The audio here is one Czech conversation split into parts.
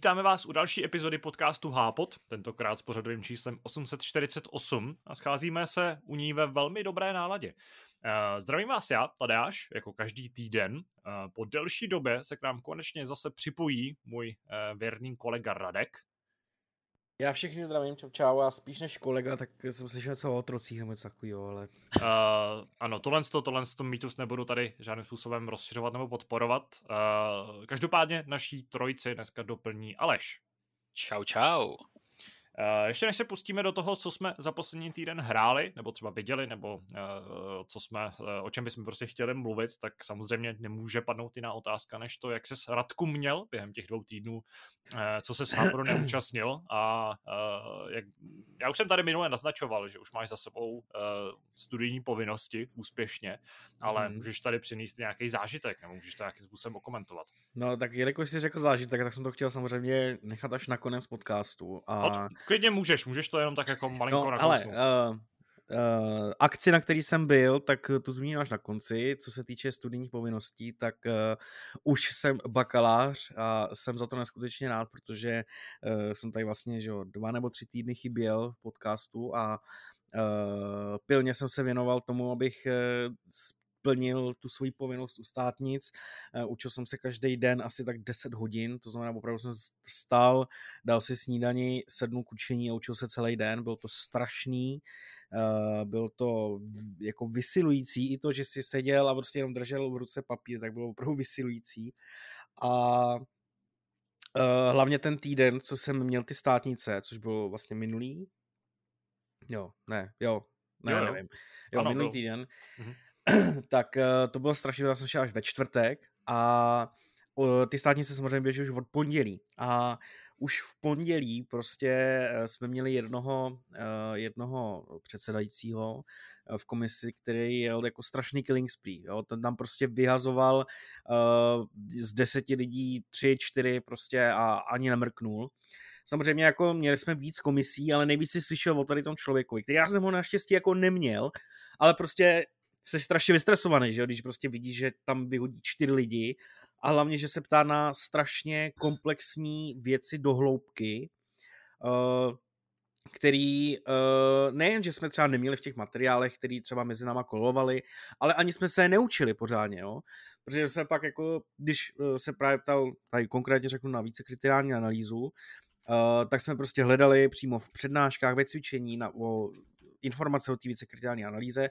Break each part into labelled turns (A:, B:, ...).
A: Vítáme vás u další epizody podcastu Hápot, tentokrát s pořadovým číslem 848 a scházíme se u ní ve velmi dobré náladě. Uh, zdravím vás já, Tadeáš, jako každý týden. Uh, po delší době se k nám konečně zase připojí můj uh, věrný kolega Radek.
B: Já všechny zdravím, čau čau, a spíš než kolega, tak jsem slyšel něco o otrocích nebo něco takového, ale...
A: Uh, ano, tohle, to, tohle to mýtus nebudu tady žádným způsobem rozšiřovat nebo podporovat. Uh, každopádně naší trojici dneska doplní Aleš.
C: Čau, čau.
A: Uh, ještě než se pustíme do toho, co jsme za poslední týden hráli, nebo třeba viděli, nebo uh, co jsme, uh, o čem bychom prostě chtěli mluvit, tak samozřejmě nemůže padnout jiná otázka, než to, jak se Radku měl během těch dvou týdnů, co se s Háporu neúčastnil a jak, já už jsem tady minule naznačoval, že už máš za sebou studijní povinnosti úspěšně, ale hmm. můžeš tady přinést nějaký zážitek, nebo můžeš to nějakým způsobem okomentovat.
B: No tak jelikož jsi řekl zážitek, tak jsem to chtěl samozřejmě nechat až na konec podcastu. A...
A: Klidně můžeš, můžeš to jenom tak jako malinko
B: no, ale, uh, uh, akci, na který jsem byl, tak tu zmíním až na konci. Co se týče studijních povinností, tak uh, už jsem bakalář a jsem za to neskutečně rád, protože uh, jsem tady vlastně že, dva nebo tři týdny chyběl v podcastu a uh, pilně jsem se věnoval tomu, abych uh, plnil tu svoji povinnost u státnic. Uh, učil jsem se každý den asi tak 10 hodin, to znamená, opravdu jsem vstal, dal si snídani, sednul k učení a učil se celý den. Byl to strašný, uh, byl to jako vysilující. I to, že si seděl a prostě jenom držel v ruce papír, tak bylo opravdu vysilující. A Uh, hlavně ten týden, co jsem měl ty státnice, což bylo vlastně minulý, jo, ne, jo, ne, jo, nevím, jo, ano, minulý byl. týden, uh-huh. tak eh, to bylo strašně, já jsem šel až ve čtvrtek a ty státnice samozřejmě běží už od pondělí a už v pondělí prostě eh, jsme měli jednoho, eh, jednoho předsedajícího v komisi, který jel jako strašný killing spree. Jo? Ten tam prostě vyhazoval z deseti lidí tři, čtyři prostě a ani nemrknul. Samozřejmě jako měli jsme víc komisí, ale nejvíc si slyšel o tady tom člověku, který já jsem ho naštěstí jako neměl, ale prostě jsi strašně vystresovaný, že když prostě vidíš, že tam vyhodí čtyři lidi a hlavně, že se ptá na strašně komplexní věci do hloubky, uh, který uh, nejen, že jsme třeba neměli v těch materiálech, který třeba mezi náma kolovali, ale ani jsme se je neučili pořádně, jo? protože se pak jako, když uh, se právě ptal, tady konkrétně řeknu na více kriteriální analýzu, uh, tak jsme prostě hledali přímo v přednáškách, ve cvičení na, o informace o té více kriteriální analýze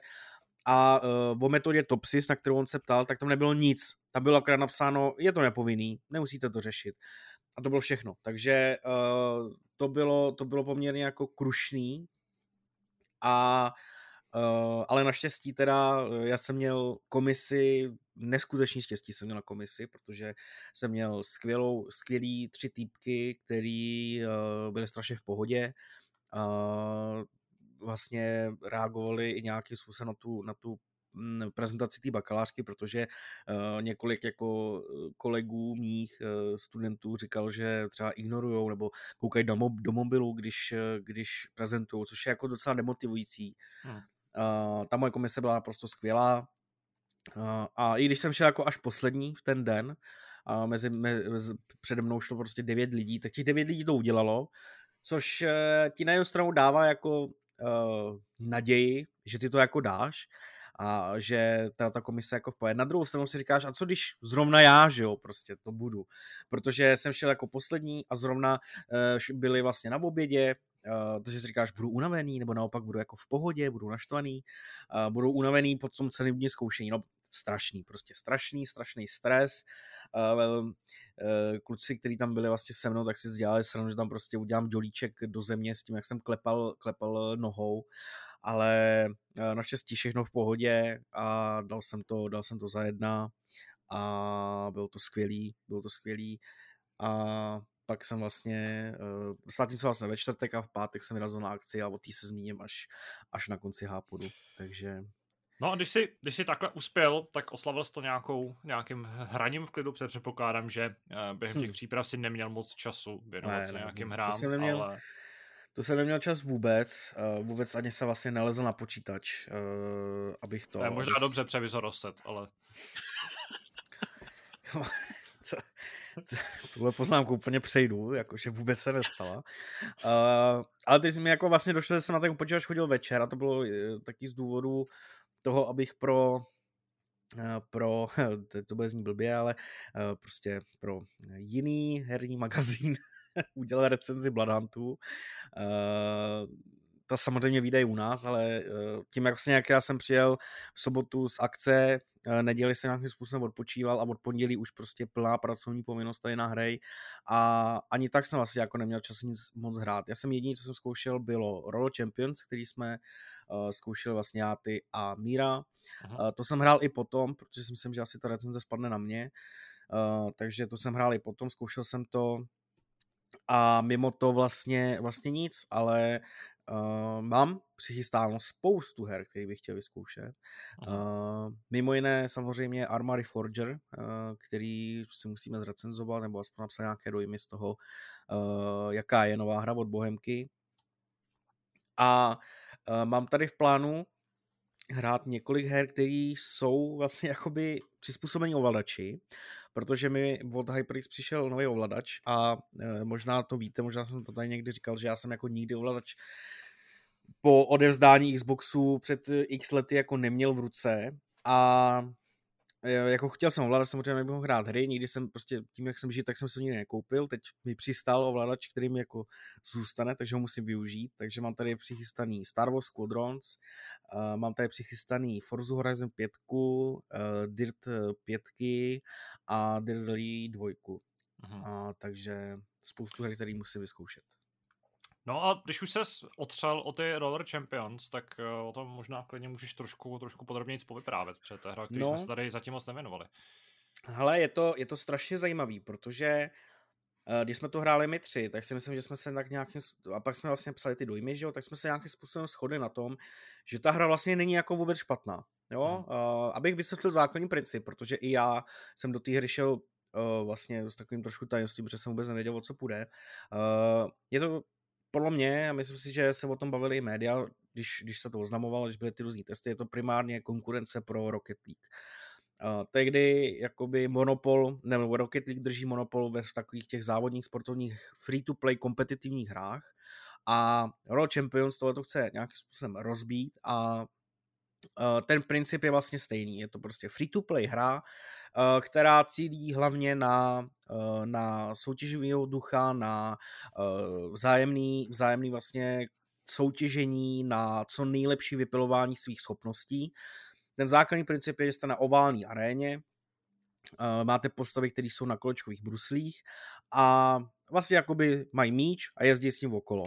B: a uh, o metodě Topsys, na kterou on se ptal, tak tam nebylo nic. Tam bylo akorát napsáno, je to nepovinný, nemusíte to řešit. A to bylo všechno. Takže uh, to, bylo, to bylo poměrně jako krušný. A Uh, ale naštěstí teda já jsem měl komisi, neskutečný štěstí jsem měl na komisi, protože jsem měl skvělou, skvělý tři týpky, který uh, byly strašně v pohodě. Uh, vlastně reagovali i nějakým způsobem na tu, na tu mm, prezentaci té bakalářky, protože uh, několik jako eh, kolegů mých uh, studentů říkal, že třeba ignorujou nebo koukají do, mob, do mobilu, když, když prezentují, což je jako docela demotivující. Hmm. Uh, ta moje komise byla naprosto skvělá a i když jsem šel jako až poslední v ten den, a mezi, mezi, přede mnou šlo prostě devět lidí, tak těch devět lidí to udělalo, což ti na jednu stranu dává jako uh, naději, že ty to jako dáš a že ta, ta komise jako poje. Na druhou stranu si říkáš, a co když zrovna já, že jo, prostě to budu. Protože jsem šel jako poslední a zrovna uh, byli vlastně na obědě, Uh, takže si říkáš, budu unavený, nebo naopak budu jako v pohodě, budu naštvaný, uh, budu unavený po tom celém dní zkoušení. No, strašný, prostě strašný, strašný stres. Uh, uh, kluci, kteří tam byli vlastně se mnou, tak si dělali sranu, že tam prostě udělám dolíček do země s tím, jak jsem klepal, klepal nohou, ale uh, naštěstí všechno v pohodě a dal jsem to, dal jsem to za jedna a bylo to skvělý, bylo to skvělý a pak jsem vlastně, uh, státním se vlastně ve čtvrtek a v pátek jsem vyrazil na akci a o té se zmíním až, až na konci hápodu, takže
A: No a když jsi, když jsi takhle uspěl, tak oslavil jsi to nějakou, nějakým hraním v klidu, protože předpokládám, že uh, během těch hm. příprav si neměl moc času věnovat ne, se nějakým ne, hrám,
B: to jsem neměl, ale... To jsem neměl čas vůbec, uh, vůbec ani se vlastně nalezl na počítač, uh, abych to...
A: Je možná dobře převizor ale...
B: Co? tuhle poznámku úplně přejdu, jakože vůbec se nestala. Uh, ale teď mi jako vlastně došlo, že jsem na ten počítač chodil večer a to bylo uh, taky z důvodu toho, abych pro uh, pro, to bude znít blbě, ale prostě pro jiný herní magazín udělal recenzi Bladantů. Ta samozřejmě vyjde u nás, ale tím, jak vlastně jak já jsem přijel v sobotu z akce, neděli se nějakým způsobem odpočíval a od pondělí už prostě plná pracovní povinnost tady na hrej a ani tak jsem vlastně jako neměl čas nic moc hrát. Já jsem jediný, co jsem zkoušel, bylo Roll Champions, který jsme uh, zkoušeli vlastně já, ty a Míra. Uh, to jsem hrál i potom, protože si myslím, že asi ta recenze spadne na mě. Uh, takže to jsem hrál i potom, zkoušel jsem to a mimo to vlastně, vlastně nic, ale Uh, mám přichystáno spoustu her, který bych chtěl vyzkoušet. Uh, mimo jiné samozřejmě Armory Forger, uh, který si musíme zrecenzovat, nebo aspoň napsat nějaké dojmy z toho, uh, jaká je nová hra od Bohemky. A uh, mám tady v plánu hrát několik her, které jsou vlastně jakoby přizpůsobení ovladači, protože mi od HyperX přišel nový ovladač a e, možná to víte, možná jsem to tady někdy říkal, že já jsem jako nikdy ovladač po odevzdání Xboxu před eh, x lety jako neměl v ruce a eh, jako chtěl jsem ovládat, samozřejmě nebych mohl hrát hry, nikdy jsem prostě tím, jak jsem žil, tak jsem se nikdy nekoupil, teď mi přistal ovladač, který mi jako zůstane, takže ho musím využít, takže mám tady přichystaný Star Wars Squadrons, uh, mám tady přichystaný Forza Horizon 5, uh, Dirt 5 a Dirt Rally 2, uh-huh. uh, takže spoustu her, který musím vyzkoušet.
A: No a když už ses otřel o ty Roller Champions, tak eh, o tom možná klidně můžeš trošku, trošku podrobněji povyprávět, protože to je hra, který no. jsme se tady zatím moc nevěnovali.
B: Hele, je to, je to strašně zajímavý, protože eh, když jsme to hráli my tři, tak si myslím, že jsme se tak nějakým, a pak jsme vlastně psali ty dojmy, že jo, tak jsme se nějakým způsobem shodli na tom, že ta hra vlastně není jako vůbec špatná. Jo, hmm. uh, abych vysvětlil základní princip, protože i já jsem do té hry šel uh, vlastně s takovým trošku tajemstvím, protože jsem vůbec nevěděl, o co půjde. Uh, je to podle mě, a myslím si, že se o tom bavili i média, když, když se to oznamovalo, když byly ty různý testy, je to primárně konkurence pro Rocket League. Uh, tehdy jakoby monopol, nebo Rocket League drží monopol ve v takových těch závodních sportovních free-to-play kompetitivních hrách a Roll Champions tohle chce nějakým způsobem rozbít a ten princip je vlastně stejný. Je to prostě free-to-play hra, která cílí hlavně na, eh, na soutěživého ducha, na eh, vzájemný, vzájemný vlastně soutěžení, na co nejlepší vypilování svých schopností. Ten základní princip je, že jste na oválné aréně, máte postavy, které jsou na kolečkových bruslích a vlastně jakoby mají míč a jezdí s ním okolo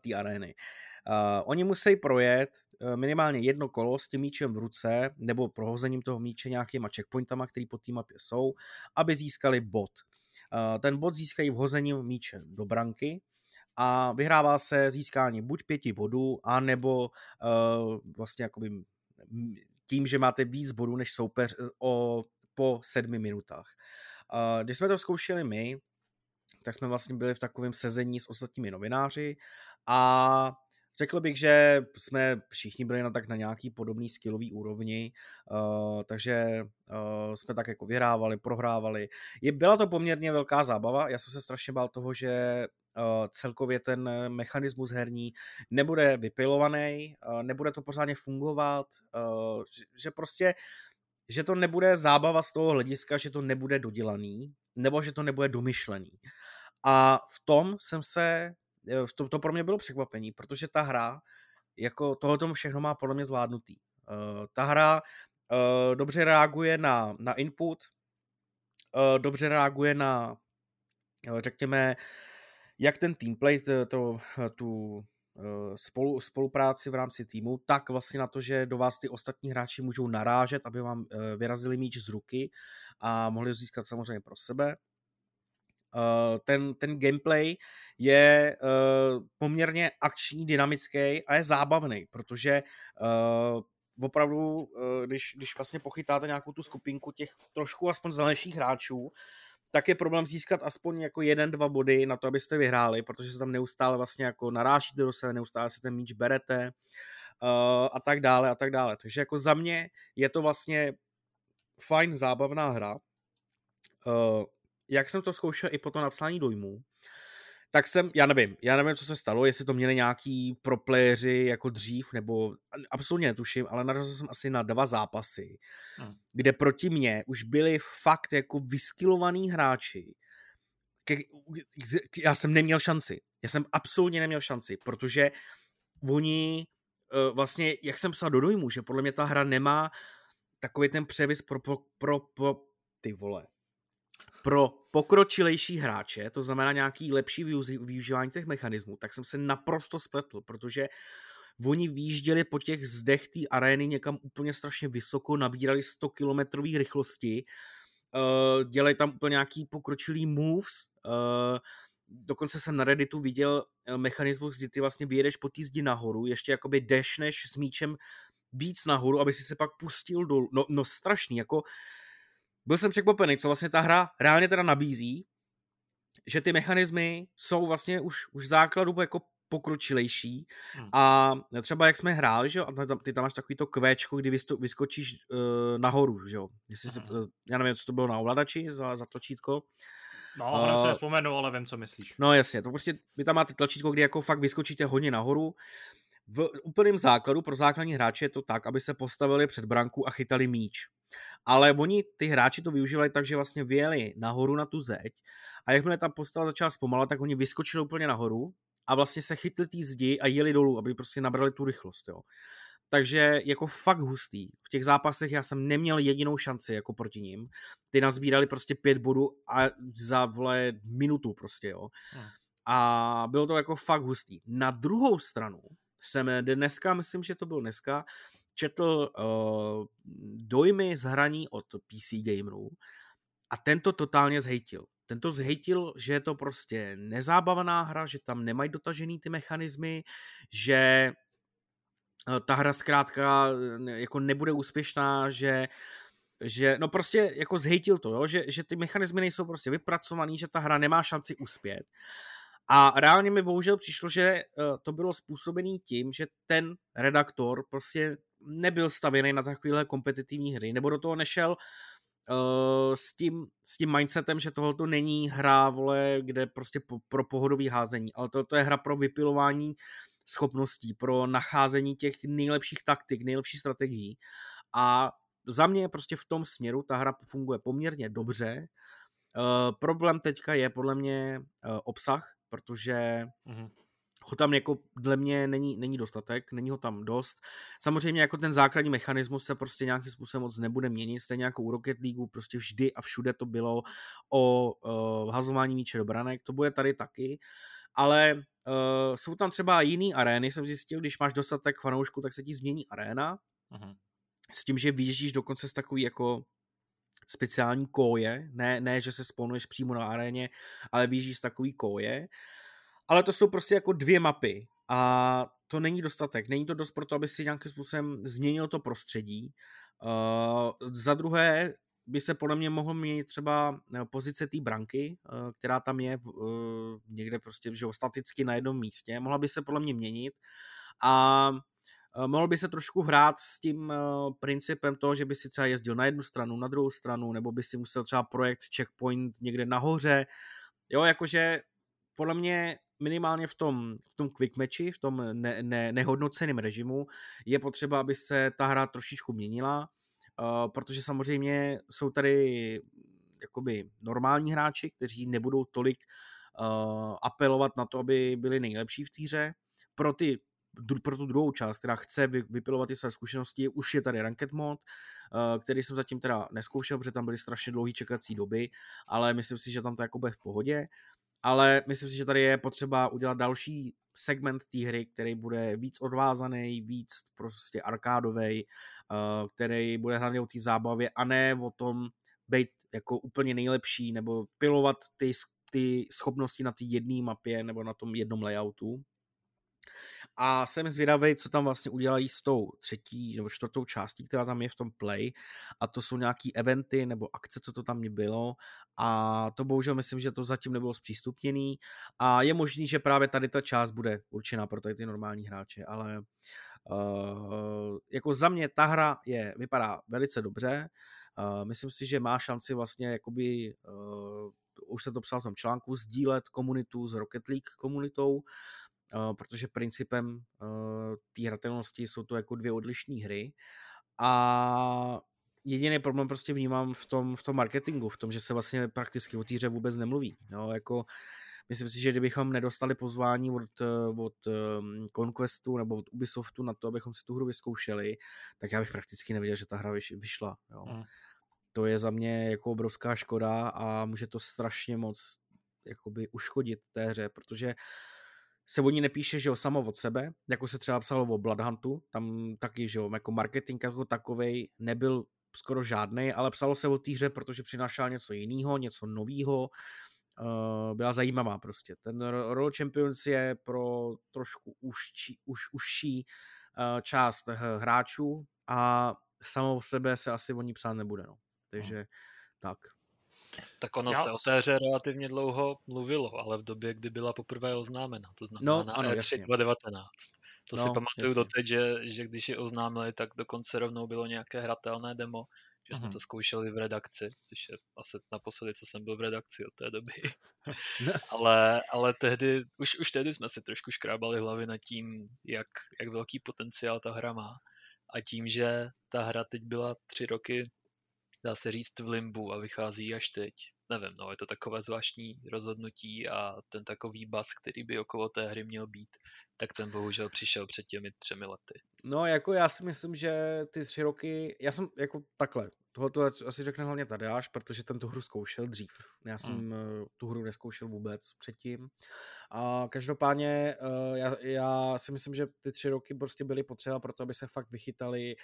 B: té arény. oni musí projet Eh, minimálně jedno kolo s tím míčem v ruce nebo prohozením toho míče nějakýma checkpointama, který po té mapě jsou, aby získali bod. Eh, ten bod získají vhozením míče do branky a vyhrává se získání buď pěti bodů, anebo uh, vlastně jakoby tím, že máte víc bodů než soupeř o, po sedmi minutách. Když jsme to zkoušeli my, tak jsme vlastně byli v takovém sezení s ostatními novináři a Řekl bych, že jsme všichni byli na tak na nějaký podobný skillový úrovni, uh, takže uh, jsme tak jako vyhrávali, prohrávali. Byla to poměrně velká zábava, já jsem se strašně bál toho, že uh, celkově ten mechanismus herní nebude vypilovaný, nebude to pořádně fungovat, že, že prostě že to nebude zábava z toho hlediska, že to nebude dodělaný, nebo že to nebude domyšlený. A v tom jsem se Eh, to, to pro mě bylo překvapení, protože ta hra jako tohoto všechno má podle mě zvládnutý. Uh, ta hra uh, dobře reaguje na, na input, uh, dobře reaguje na, řekněme, jak ten teamplay, to, to, tu spolu, spolupráci v rámci týmu, tak vlastně na to, že do vás ty ostatní hráči můžou narážet, aby vám vyrazili míč z ruky a mohli ho získat samozřejmě pro sebe. Uh, ten, ten gameplay je uh, poměrně akční, dynamický a je zábavný, protože uh, opravdu, když, když vlastně pochytáte nějakou tu skupinku těch trošku aspoň zelenějších hráčů, tak je problém získat aspoň jako jeden, dva body na to, abyste vyhráli, protože se tam neustále vlastně jako narážíte do sebe, neustále si ten míč berete uh, a tak dále a tak dále. Takže jako za mě je to vlastně fajn zábavná hra. Uh, jak jsem to zkoušel i po to napsání dojmů, tak jsem, já nevím, já nevím, co se stalo, jestli to měli nějaký propléři jako dřív, nebo absolutně netuším, ale narazil jsem asi na dva zápasy, hmm. kde proti mně už byli fakt jako vyskilovaný hráči, ke, já jsem neměl šanci. Já jsem absolutně neměl šanci, protože oni uh, vlastně, jak jsem psal do dojmu, že podle mě ta hra nemá takový ten převis pro, pro, pro, pro ty vole, pro pokročilejší hráče, to znamená nějaký lepší využívání těch mechanismů, tak jsem se naprosto spletl, protože oni výjížděli po těch zdech té arény někam úplně strašně vysoko, nabírali 100 kilometrových rychlosti, uh, dělají tam úplně nějaký pokročilý moves, uh, dokonce jsem na Redditu viděl uh, mechanismus, kdy ty vlastně vyjedeš po té zdi nahoru, ještě jakoby dešneš s míčem víc nahoru, aby si se pak pustil dolů. No, no strašný, jako byl jsem překvapený, co vlastně ta hra reálně teda nabízí, že ty mechanismy jsou vlastně už, už základu jako pokročilejší hmm. a třeba jak jsme hráli, že jo, a tam, ty tam máš takový to kvéčko, kdy vysto, vyskočíš uh, nahoru, že jo, jestli hmm. si, uh, já nevím, co to bylo na ovladači za, za tlačítko.
A: No, ono uh, se nespomenu, ale vím, co myslíš.
B: No jasně, to prostě, vy tam máte tlačítko, kdy jako fakt vyskočíte hodně nahoru. V úplném základu pro základní hráče je to tak, aby se postavili před branku a chytali míč. Ale oni, ty hráči to využívali tak, že vlastně vyjeli nahoru na tu zeď a jakmile ta postava začala zpomalat, tak oni vyskočili úplně nahoru a vlastně se chytli té zdi a jeli dolů, aby prostě nabrali tu rychlost, jo. Takže jako fakt hustý. V těch zápasech já jsem neměl jedinou šanci jako proti ním. Ty nazbírali prostě pět bodů a za vole minutu prostě, jo. Hmm. A bylo to jako fakt hustý. Na druhou stranu jsem dneska, myslím, že to byl dneska, četl uh, dojmy z hraní od PC gamerů a tento totálně zhejtil. Tento zhejtil, že je to prostě nezábavná hra, že tam nemají dotažený ty mechanismy, že uh, ta hra zkrátka jako nebude úspěšná, že že, no prostě jako zhejtil to, jo? Že, že ty mechanismy nejsou prostě vypracovaný, že ta hra nemá šanci uspět. A reálně mi bohužel přišlo, že to bylo způsobený tím, že ten redaktor prostě nebyl stavěný na takovéhle kompetitivní hry, nebo do toho nešel uh, s, tím, s tím mindsetem, že tohle to není hra, vole, kde prostě po, pro pohodový házení, ale to, to je hra pro vypilování schopností, pro nacházení těch nejlepších taktik, nejlepších strategií. A za mě prostě v tom směru ta hra funguje poměrně dobře. Uh, problém teďka je podle mě uh, obsah, protože mm-hmm ho tam jako dle mě není, není dostatek, není ho tam dost. Samozřejmě jako ten základní mechanismus se prostě nějakým způsobem moc nebude měnit, stejně jako u Rocket League prostě vždy a všude to bylo o uh, hazování míče do branek, to bude tady taky, ale uh, jsou tam třeba jiný arény, jsem zjistil, když máš dostatek fanoušků, tak se ti změní aréna, uh-huh. s tím, že vyjíždíš dokonce z takový jako speciální koje, ne, ne že se spawnuješ přímo na aréně, ale vyjíždíš z takový koje, ale to jsou prostě jako dvě mapy a to není dostatek. Není to dost pro to, aby si nějakým způsobem změnil to prostředí. Uh, za druhé by se podle mě mohl měnit třeba eh, pozice té branky, uh, která tam je uh, někde prostě že staticky na jednom místě. Mohla by se podle mě měnit a mohl by se trošku hrát s tím principem toho, že by si třeba jezdil na jednu stranu, na druhou stranu, nebo by si musel třeba projekt checkpoint někde nahoře. Jo, jakože podle mě minimálně v tom, v tom quick matchi, v tom ne, ne, nehodnoceném režimu, je potřeba, aby se ta hra trošičku měnila, uh, protože samozřejmě jsou tady jakoby normální hráči, kteří nebudou tolik uh, apelovat na to, aby byli nejlepší v týře. Pro ty pro tu druhou část, která chce vypilovat ty své zkušenosti, už je tady Ranked mod, který jsem zatím teda neskoušel, protože tam byly strašně dlouhé čekací doby, ale myslím si, že tam to jako bude v pohodě ale myslím si, že tady je potřeba udělat další segment té hry, který bude víc odvázaný, víc prostě arkádový, uh, který bude hlavně o té zábavě a ne o tom být jako úplně nejlepší nebo pilovat ty, ty schopnosti na té jedné mapě nebo na tom jednom layoutu. A jsem zvědavý, co tam vlastně udělají s tou třetí nebo čtvrtou částí, která tam je v tom play. A to jsou nějaký eventy nebo akce, co to tam bylo. A to bohužel myslím, že to zatím nebylo zpřístupněný. A je možný, že právě tady ta část bude určená pro tady ty normální hráče, ale Uh, jako za mě ta hra je, vypadá velice dobře. Uh, myslím si, že má šanci vlastně jakoby uh, už se to psal v tom článku, sdílet komunitu s Rocket League komunitou, protože principem uh, té hratelnosti jsou to jako dvě odlišné hry a jediný problém prostě vnímám v tom, v tom marketingu, v tom, že se vlastně prakticky o té hře vůbec nemluví. Jo, jako myslím si, že kdybychom nedostali pozvání od, od um, Conquestu nebo od Ubisoftu na to, abychom si tu hru vyzkoušeli, tak já bych prakticky nevěděl, že ta hra vyšla. Jo. Mm. To je za mě jako obrovská škoda a může to strašně moc jakoby uškodit té hře, protože se o ní nepíše, že jo, samo od sebe, jako se třeba psalo o Bloodhuntu, tam taky, že jo, jako marketing jako takovej nebyl skoro žádný, ale psalo se o té hře, protože přinášel něco jiného, něco nového, uh, byla zajímavá prostě. Ten Roll Champions je pro trošku užší, už, užší uh, část hráčů a samo o sebe se asi o ní psát nebude, no. Takže hmm. tak.
C: Tak ono Já... se o té hře relativně dlouho mluvilo, ale v době, kdy byla poprvé oznámena, to znamená no, na ano, E3 2019. To no, si pamatuju doteď, že, že když je oznámili, tak dokonce rovnou bylo nějaké hratelné demo, že jsme mm-hmm. to zkoušeli v redakci, což je asi naposledy, co jsem byl v redakci od té doby. ale, ale tehdy, už, už tehdy jsme si trošku škrábali hlavy nad tím, jak, jak velký potenciál ta hra má. A tím, že ta hra teď byla tři roky, dá se říct, v limbu a vychází až teď, nevím, no, je to takové zvláštní rozhodnutí a ten takový bas, který by okolo té hry měl být, tak ten bohužel přišel před těmi třemi lety.
B: No, jako já si myslím, že ty tři roky, já jsem jako takhle, tohoto asi řekne hlavně Tadeáš, protože ten tu hru zkoušel dřív. Já jsem hmm. tu hru neskoušel vůbec předtím. A každopádně eh, já, já si myslím, že ty tři roky prostě byly potřeba pro to, aby se fakt vychytali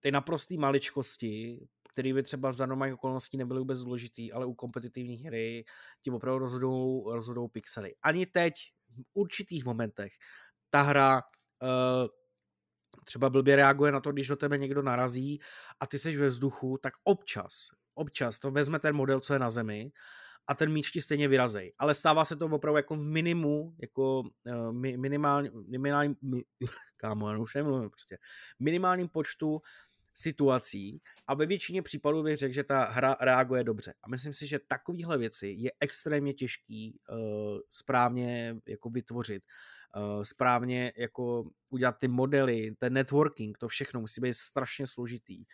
B: ty naprosté maličkosti, které by třeba za normálních okolností nebyly vůbec důležitý, ale u kompetitivní hry ti opravdu rozhodou, rozhodou pixely. Ani teď, v určitých momentech, ta hra uh, třeba blbě reaguje na to, když do tebe někdo narazí a ty seš ve vzduchu, tak občas, občas to vezme ten model, co je na zemi a ten míč ti stejně vyrazej. Ale stává se to opravdu jako v minimu, jako uh, minimální, minimální, mi, kámo, já už nemluvím prostě, minimálním počtu situací a ve většině případů bych řekl, že ta hra reaguje dobře. A myslím si, že takovéhle věci je extrémně těžký uh, správně jako vytvořit. Uh, správně jako udělat ty modely, ten networking, to všechno musí být strašně složitý.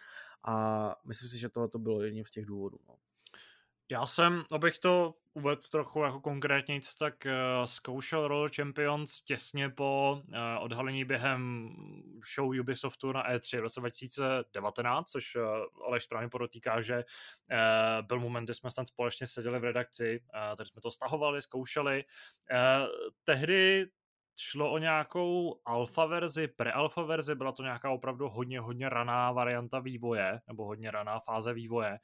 B: A myslím si, že tohle to bylo jedním z těch důvodů. No.
A: Já jsem, abych to uvedl trochu jako konkrétně, tak uh, zkoušel Roller Champions těsně po uh, odhalení během show Ubisoftu na E3 v roce 2019, což uh, Aleš správně podotýká, že byl moment, kdy jsme tam společně seděli v redakci, uh, takže jsme to stahovali, zkoušeli. Tehdy šlo o nějakou alfa verzi, pre-alfa verzi, byla to nějaká opravdu hodně, hodně raná varianta vývoje, nebo hodně raná fáze vývoje.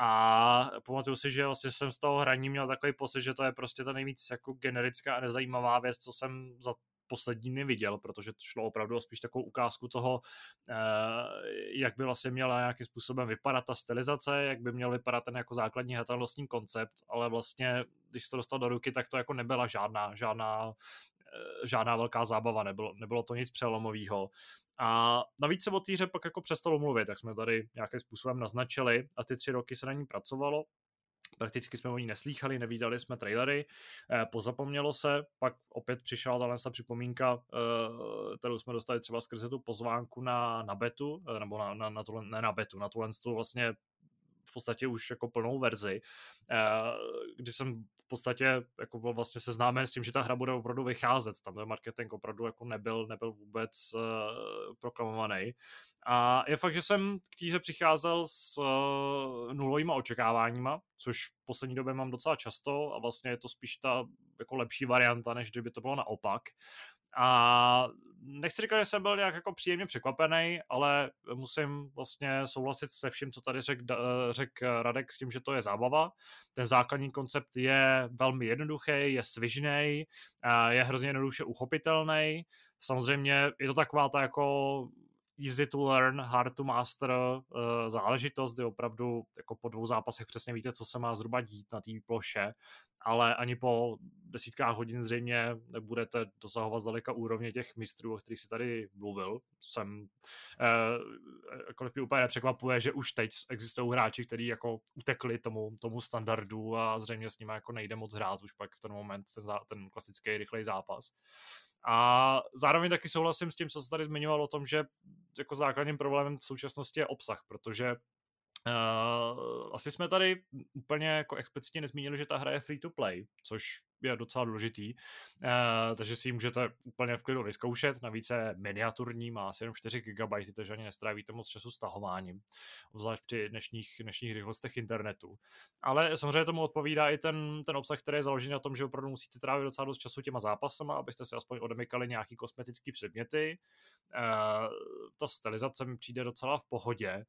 A: A pamatuju si, že vlastně jsem z toho hraní měl takový pocit, že to je prostě ta nejvíc jako generická a nezajímavá věc, co jsem za poslední dny viděl, protože to šlo opravdu o spíš takovou ukázku toho, eh, jak by vlastně měla nějakým způsobem vypadat ta stylizace, jak by měl vypadat ten jako základní hratelnostní koncept, ale vlastně, když se to dostal do ruky, tak to jako nebyla žádná, žádná žádná velká zábava, nebylo, nebylo to nic přelomového. A navíc se o té hře pak jako přestalo mluvit, tak jsme tady nějakým způsobem naznačili a ty tři roky se na ní pracovalo. Prakticky jsme o ní neslýchali, nevídali jsme trailery, eh, pozapomnělo se, pak opět přišla ta připomínka, eh, kterou jsme dostali třeba skrze tu pozvánku na, na betu, eh, nebo na, na, na tuhle, ne na betu, na tuhle tu vlastně v podstatě už jako plnou verzi, kdy jsem podstatě jako byl vlastně seznámen s tím, že ta hra bude opravdu vycházet. Tam ten marketing opravdu jako nebyl, nebyl vůbec uh, proklamovaný. A je fakt, že jsem k týře přicházel s uh, nulovýma očekáváníma, což v poslední době mám docela často a vlastně je to spíš ta jako lepší varianta, než kdyby to bylo naopak. A nechci říkat, že jsem byl nějak jako příjemně překvapený, ale musím vlastně souhlasit se vším, co tady řekl řek Radek s tím, že to je zábava. Ten základní koncept je velmi jednoduchý, je svižný, je hrozně jednoduše uchopitelný. Samozřejmě je to taková ta jako easy to learn, hard to master uh, záležitost, kdy opravdu jako po dvou zápasech přesně víte, co se má zhruba dít na té ploše, ale ani po desítkách hodin zřejmě nebudete dosahovat zdaleka úrovně těch mistrů, o kterých si tady mluvil. Jsem, uh, jakkoliv mě úplně nepřekvapuje, že už teď existují hráči, kteří jako utekli tomu, tomu standardu a zřejmě s nimi jako nejde moc hrát už pak v ten moment ten, ten klasický rychlej zápas. A zároveň taky souhlasím s tím, co se tady zmiňoval o tom, že jako základním problémem v současnosti je obsah, protože Uh, asi jsme tady úplně jako explicitně nezmínili, že ta hra je free to play, což je docela důležitý, uh, takže si ji můžete úplně v klidu vyzkoušet, navíc je miniaturní, má asi jenom 4 GB, takže ani nestrávíte moc času stahováním, zvlášť při dnešních, dnešních rychlostech internetu. Ale samozřejmě tomu odpovídá i ten, ten obsah, který je založený na tom, že opravdu musíte trávit docela dost času těma zápasama, abyste si aspoň odemykali nějaký kosmetický předměty. Uh, ta stylizace mi přijde docela v pohodě,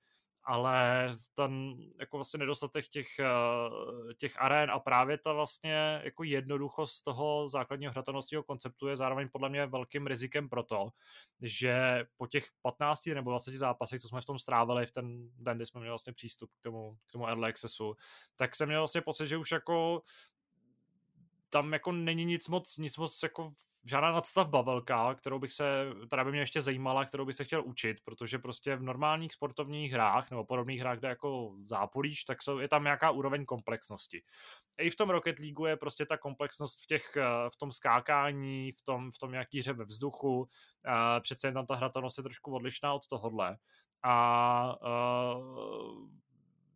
A: ale ten jako vlastně nedostatek těch, eh, těch arén a právě ta vlastně jako jednoduchost toho základního hratelnostního konceptu je zároveň podle mě velkým rizikem pro to, že po těch 15 nebo 20 zápasech, co jsme v tom strávili v ten den, kdy jsme měli vlastně přístup k tomu, k tomu early accessu, tak jsem měl vlastně pocit, že už jako tam jako není nic moc, nic moc jako žádná nadstavba velká, kterou bych se, která by mě ještě zajímala, kterou bych se chtěl učit, protože prostě v normálních sportovních hrách nebo podobných hrách, kde jako zápolíš, tak jsou, je tam nějaká úroveň komplexnosti. I v tom Rocket League je prostě ta komplexnost v, těch, v tom skákání, v tom, v tom nějaký hře ve vzduchu, přece jen tam ta hratelnost je trošku odlišná od tohohle. A uh,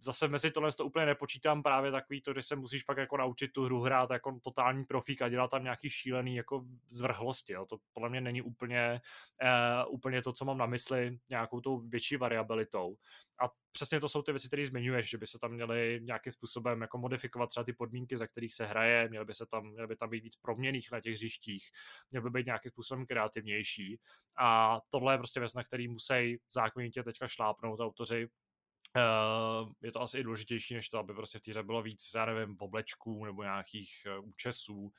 A: zase mezi tohle to úplně nepočítám právě takový to, že se musíš fakt jako naučit tu hru hrát jako totální profík a dělat tam nějaký šílený jako zvrhlosti. Jo. To podle mě není úplně, uh, úplně to, co mám na mysli, nějakou tou větší variabilitou. A přesně to jsou ty věci, které zmiňuješ, že by se tam měly nějakým způsobem jako modifikovat třeba ty podmínky, za kterých se hraje, měly by, se tam, měly by tam být víc proměných na těch hřištích, měly by být nějakým způsobem kreativnější. A tohle je prostě věc, na který musí zákonitě teďka šlápnout autoři, Uh, je to asi i důležitější, než to, aby prostě v týře bylo víc, já nevím, oblečků nebo nějakých uh, účesů uh,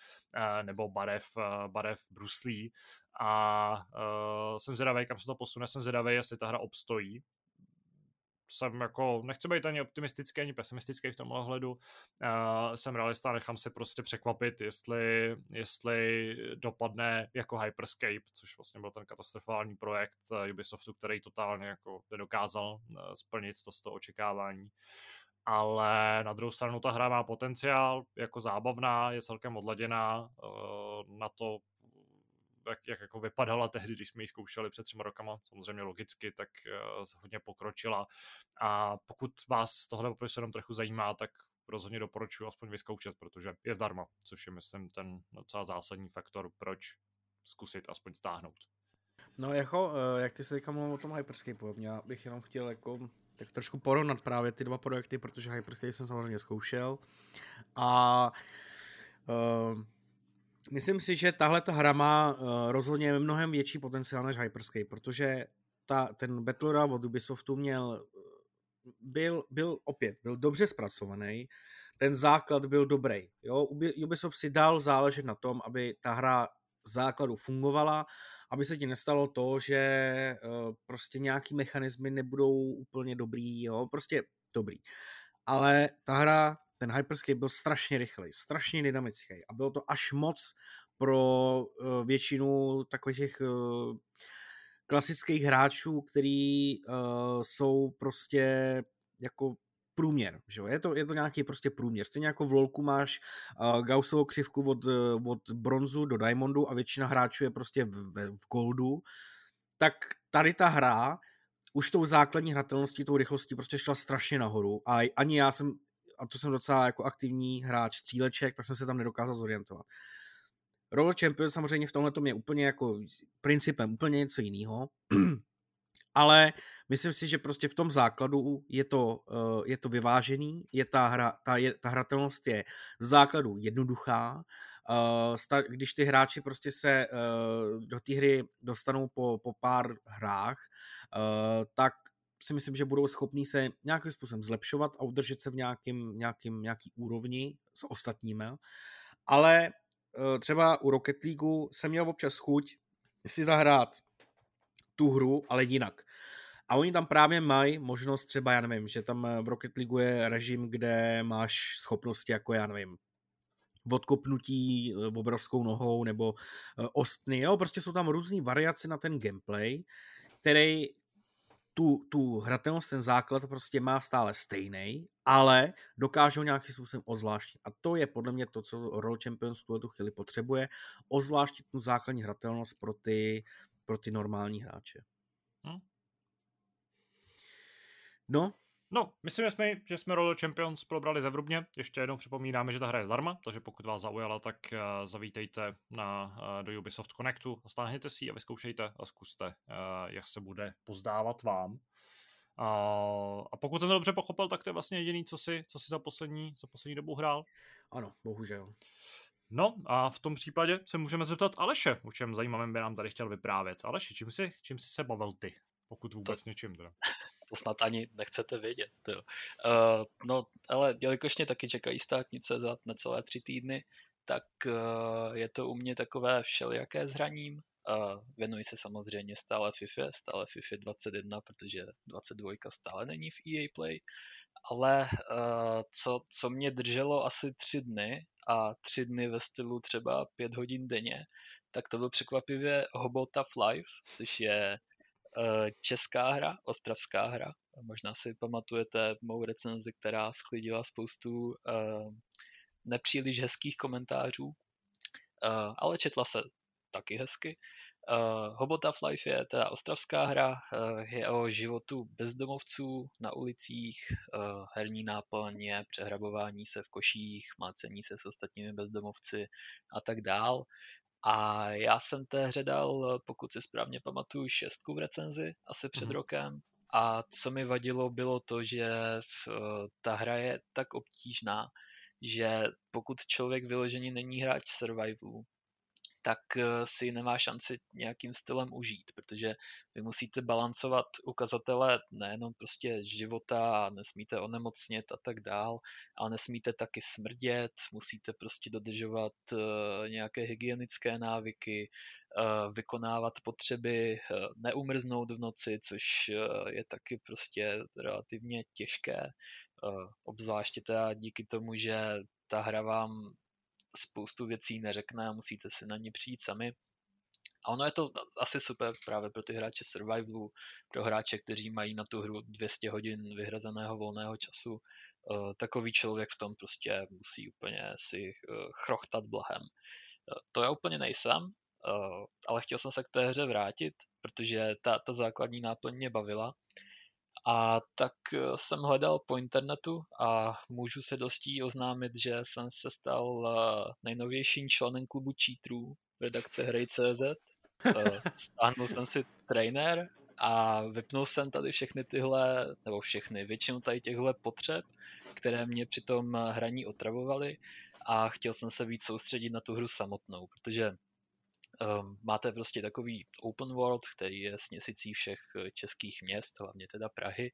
A: nebo barev, barev bruslí. A jsem zvědavý, kam se to posune, jsem zvědavý, jestli ta hra obstojí, jsem jako, nechci být ani optimistický, ani pesimistický v tomhle ohledu, uh, jsem realista, nechám se prostě překvapit, jestli, jestli dopadne jako Hyperscape, což vlastně byl ten katastrofální projekt Ubisoftu, který totálně jako nedokázal uh, splnit to z toho očekávání. Ale na druhou stranu ta hra má potenciál, jako zábavná, je celkem odladěná uh, na to, jak, jak jako vypadala tehdy, když jsme ji zkoušeli před třema rokama, samozřejmě logicky, tak uh, hodně pokročila. A pokud vás tohle popisu jenom trochu zajímá, tak rozhodně doporučuji aspoň vyzkoušet, protože je zdarma, což je, myslím, ten docela zásadní faktor, proč zkusit aspoň stáhnout.
B: No jako, eh, jak ty se teďka mluvil o tom Hyperscape, já bych jenom chtěl jako tak trošku porovnat právě ty dva projekty, protože Hyperscape jsem samozřejmě zkoušel a uh, Myslím si, že tahle ta hra má uh, rozhodně mnohem větší potenciál než Hyperscape, protože ta, ten Battle Royale od Ubisoftu měl, eh, byl, byl opět, byl dobře zpracovaný, ten základ byl dobrý. Jo? Ubisoft si dal záležet na tom, aby ta hra základu fungovala, aby se ti nestalo to, že uh, prostě nějaký mechanismy nebudou úplně dobrý, jo? prostě dobrý. Ale ta hra ten Hyperscape byl strašně rychlej, strašně dynamický a bylo to až moc pro uh, většinu takových těch uh, klasických hráčů, který uh, jsou prostě jako průměr, že jo? Je, to, je to nějaký prostě průměr. Stejně jako v LoLku máš uh, Gaussovou křivku od, od bronzu do diamondu a většina hráčů je prostě v, v, v goldu, tak tady ta hra už tou základní hratelností, tou rychlostí prostě šla strašně nahoru a ani já jsem a to jsem docela jako aktivní hráč stříleček, tak jsem se tam nedokázal zorientovat. Roller Champion samozřejmě v tomhle je úplně jako principem úplně něco jiného, ale myslím si, že prostě v tom základu je to, uh, je to vyvážený, je ta, hra, ta, je, ta hratelnost je v základu jednoduchá, sta, když ty hráči prostě se uh, do té hry dostanou po, po pár hrách, tak si myslím, že budou schopní se nějakým způsobem zlepšovat a udržet se v nějakým, nějakým, nějaký úrovni s ostatními. Ale eh, třeba u Rocket League jsem měl občas chuť si zahrát tu hru, ale jinak. A oni tam právě mají možnost třeba, já nevím, že tam v Rocket League je režim, kde máš schopnosti jako, já nevím, odkopnutí eh, obrovskou nohou nebo eh, ostny, jo, prostě jsou tam různé variace na ten gameplay, který tu, tu hratelnost, ten základ prostě má stále stejný, ale dokážou nějakým způsobem ozvláštit. A to je podle mě to, co Roll Champions v tu chvíli potřebuje, ozvláštit tu základní hratelnost pro ty, pro ty normální hráče. Hmm. No,
A: No, myslím, že jsme, že jsme Roller Champions probrali zevrubně. Ještě jednou připomínáme, že ta hra je zdarma, takže pokud vás zaujala, tak uh, zavítejte na, uh, do Ubisoft Connectu, stáhněte si ji a vyzkoušejte a zkuste, uh, jak se bude pozdávat vám. Uh, a pokud jsem to dobře pochopil, tak to je vlastně jediný, co si, co si za, poslední, za poslední dobu hrál.
B: Ano, bohužel.
A: No a v tom případě se můžeme zeptat Aleše, o čem zajímavém by nám tady chtěl vyprávět. Aleši, čím jsi, čím jsi se bavil ty, pokud vůbec to, něčím teda?
C: to snad ani nechcete vědět. Jo. Uh, no, ale jelikož mě taky čekají státnice za necelé tři týdny, tak uh, je to u mě takové všelijaké zhraním. Uh, věnuji se samozřejmě stále FIFA, stále FIFA 21, protože 22 stále není v EA Play, ale uh, co, co mě drželo asi tři dny a tři dny ve stylu třeba pět hodin denně, tak to byl překvapivě Hobota Life, což je Eh, česká hra, ostravská hra. Možná si pamatujete mou recenzi, která sklidila spoustu uh, nepříliš hezkých komentářů, uh, ale četla se taky hezky. Hobota of Life je teda ostravská hra, je o životu bezdomovců na ulicích, herní náplň je přehrabování se v koších, mácení se s ostatními bezdomovci a tak dál. A já jsem té hře dal, pokud si správně pamatuju, šestku v recenzi, asi před mm-hmm. rokem. A co mi vadilo, bylo to, že ta hra je tak obtížná, že pokud člověk vyloženě není hráč survivalu, tak eh, si nemá šanci nějakým stylem užít, protože vy musíte balancovat ukazatele nejenom prostě života nesmíte onemocnět a tak dál, ale nesmíte taky smrdět, musíte prostě dodržovat uh, nějaké hygienické návyky, uh, vykonávat potřeby, neumrznout v noci, což je taky prostě relativně těžké, obzvláště teda díky tomu, že ta hra vám spoustu věcí neřekne a musíte si na ně přijít sami. A ono je to asi super právě pro ty hráče survivalu, pro hráče, kteří mají na tu hru 200 hodin vyhrazeného volného času. Uh, takový člověk v tom prostě musí úplně si uh, chrochtat blahem. Uh, to já úplně nejsem, ale chtěl jsem se k té hře vrátit, protože ta, ta základní náplň mě bavila a tak eh, jsem hledal po internetu a můžu se dostí oznámit, že jsem se stal eh, nejnovějším členem klubu cheaterů redakce Hrej.cz. Eh, stáhnul jsem si trainer a vypnul jsem tady všechny tyhle, nebo všechny, většinu tady těchhle potřeb, které mě při tom hraní otravovaly a chtěl jsem se víc soustředit na tu hru samotnou, protože Um, máte prostě takový open world, který je směsicí všech eh, českých měst, hlavně teda Prahy.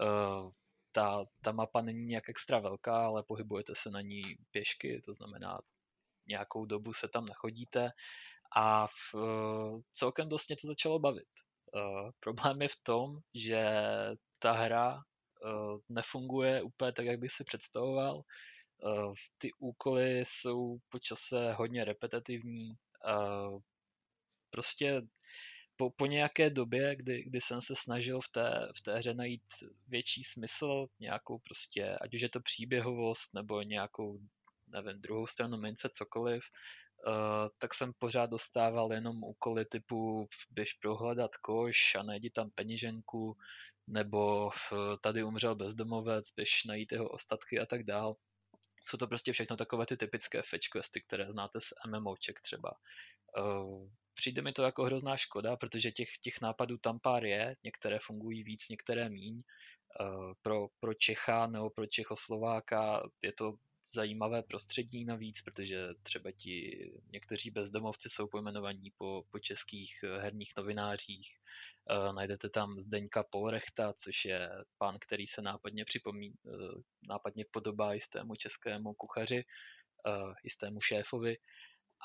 C: Uh, ta, ta mapa není nějak extra velká, ale pohybujete se na ní pěšky, to znamená nějakou dobu se tam nachodíte a v, uh, celkem dost mě to začalo bavit. Uh, problém je v tom, že ta hra uh, nefunguje úplně tak, jak bych si představoval. Ty úkoly jsou po čase hodně repetitivní, prostě po, po nějaké době, kdy, kdy jsem se snažil v té, v té hře najít větší smysl, nějakou prostě, ať už je to příběhovost nebo nějakou, nevím, druhou stranu mince, cokoliv, uh, tak jsem pořád dostával jenom úkoly typu běž prohledat koš a najdi tam peněženku, nebo tady umřel bezdomovec, běž najít jeho ostatky a tak dál jsou to prostě všechno takové ty typické fetch questy, které znáte z MMOček třeba. Uh, přijde mi to jako hrozná škoda, protože těch, těch nápadů tam pár je, některé fungují víc, některé míň. Uh, pro, pro Čecha nebo pro Čechoslováka je to zajímavé prostředí navíc, protože třeba ti někteří bezdomovci jsou pojmenovaní po, po českých herních novinářích, Uh, najdete tam Zdeňka Polrechta, což je pán, který se nápadně, připomí, uh, nápadně podobá jistému českému kuchaři, uh, jistému šéfovi.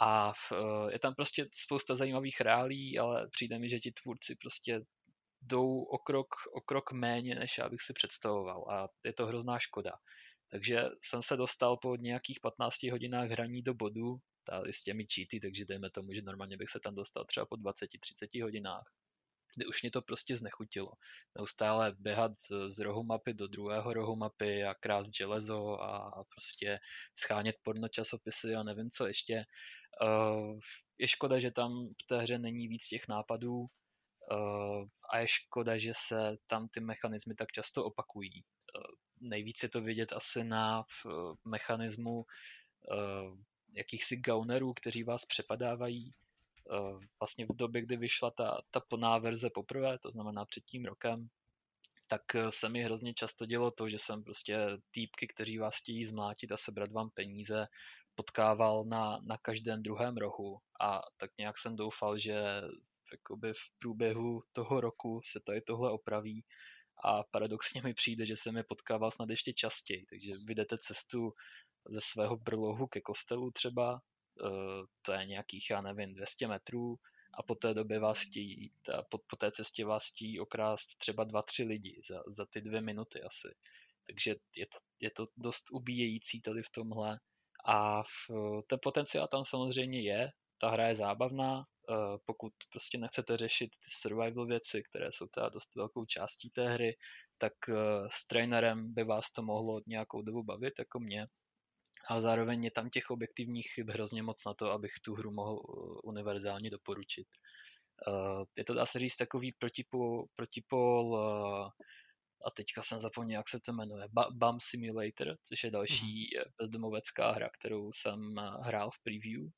C: A v, eh, je tam prostě spousta zajímavých reálí, ale přijde mi, že ti tvůrci prostě jdou o krok, o krok méně, než já bych si představoval. A je to hrozná škoda. Takže jsem se dostal po nějakých 15 hodinách hraní do bodu, tady s těmi cheaty, takže dejme tomu, že normálně bych se tam dostal třeba po 20-30 hodinách, kdy už mě to prostě znechutilo. Neustále běhat z rohu mapy do druhého rohu mapy a krást železo a prostě schánět porno časopisy a nevím co ještě. Eh, je škoda, že tam v té hře není víc těch nápadů eh, a je škoda, že se tam ty mechanismy tak často opakují. Eh, nejvíc je to vidět asi na mechanismu jakýchsi gaunerů, kteří vás přepadávají. Vlastně v době, kdy vyšla ta, ta plná verze poprvé, to znamená před tím rokem, tak se mi hrozně často dělo to, že jsem prostě týpky, kteří vás chtějí zmlátit a sebrat vám peníze, potkával na, na každém druhém rohu a tak nějak jsem doufal, že v průběhu toho roku se tady tohle opraví a paradoxně mi přijde, že jsem je potkával snad ještě častěji, takže vydete cestu ze svého brlohu ke kostelu třeba, eh, to je nějakých, já nevím, 200 metrů a po té době vás chtějí, po, po té cestě vás chtějí okrást třeba dva, tři lidi za, za ty dvě minuty asi. Takže je to, je to dost ubíjející tady v tomhle. A v, ten potenciál tam samozřejmě je, ta hra je zábavná, eh, pokud prostě nechcete řešit ty survival věci, které jsou teda dost velkou částí té hry, tak eh, s trainerem by vás to mohlo nějakou dobu bavit, jako mě. A zároveň je tam těch objektivních chyb hrozně moc na to, abych tu hru mohl eh, univerzálně doporučit. Je to, dá se říct, takový protipol, protipol a teďka jsem zapomněl, jak se to jmenuje, Bum Simulator, což je další mm. bezdomovecká hra, kterou jsem eh, hrál v preview.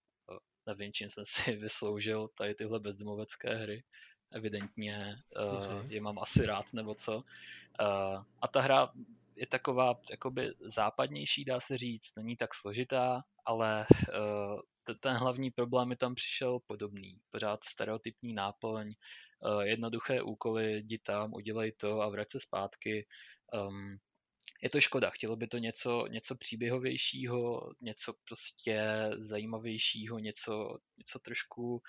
C: Nevím, čím jsem si vysloužil tady tyhle bezdomovecké hry. Evidentně uh, je mám asi rád, nebo co. Uh, a ta hra je taková jakoby západnější, dá se říct, není tak složitá, ale uh, ten hlavní problém mi tam přišel podobný. Pořád stereotypní náplň, uh, jednoduché úkoly, jdi tam, udělej to a vrať se zpátky. Um, je to škoda, chtělo by to něco, něco příběhovějšího, něco prostě zajímavějšího, něco, něco trošku,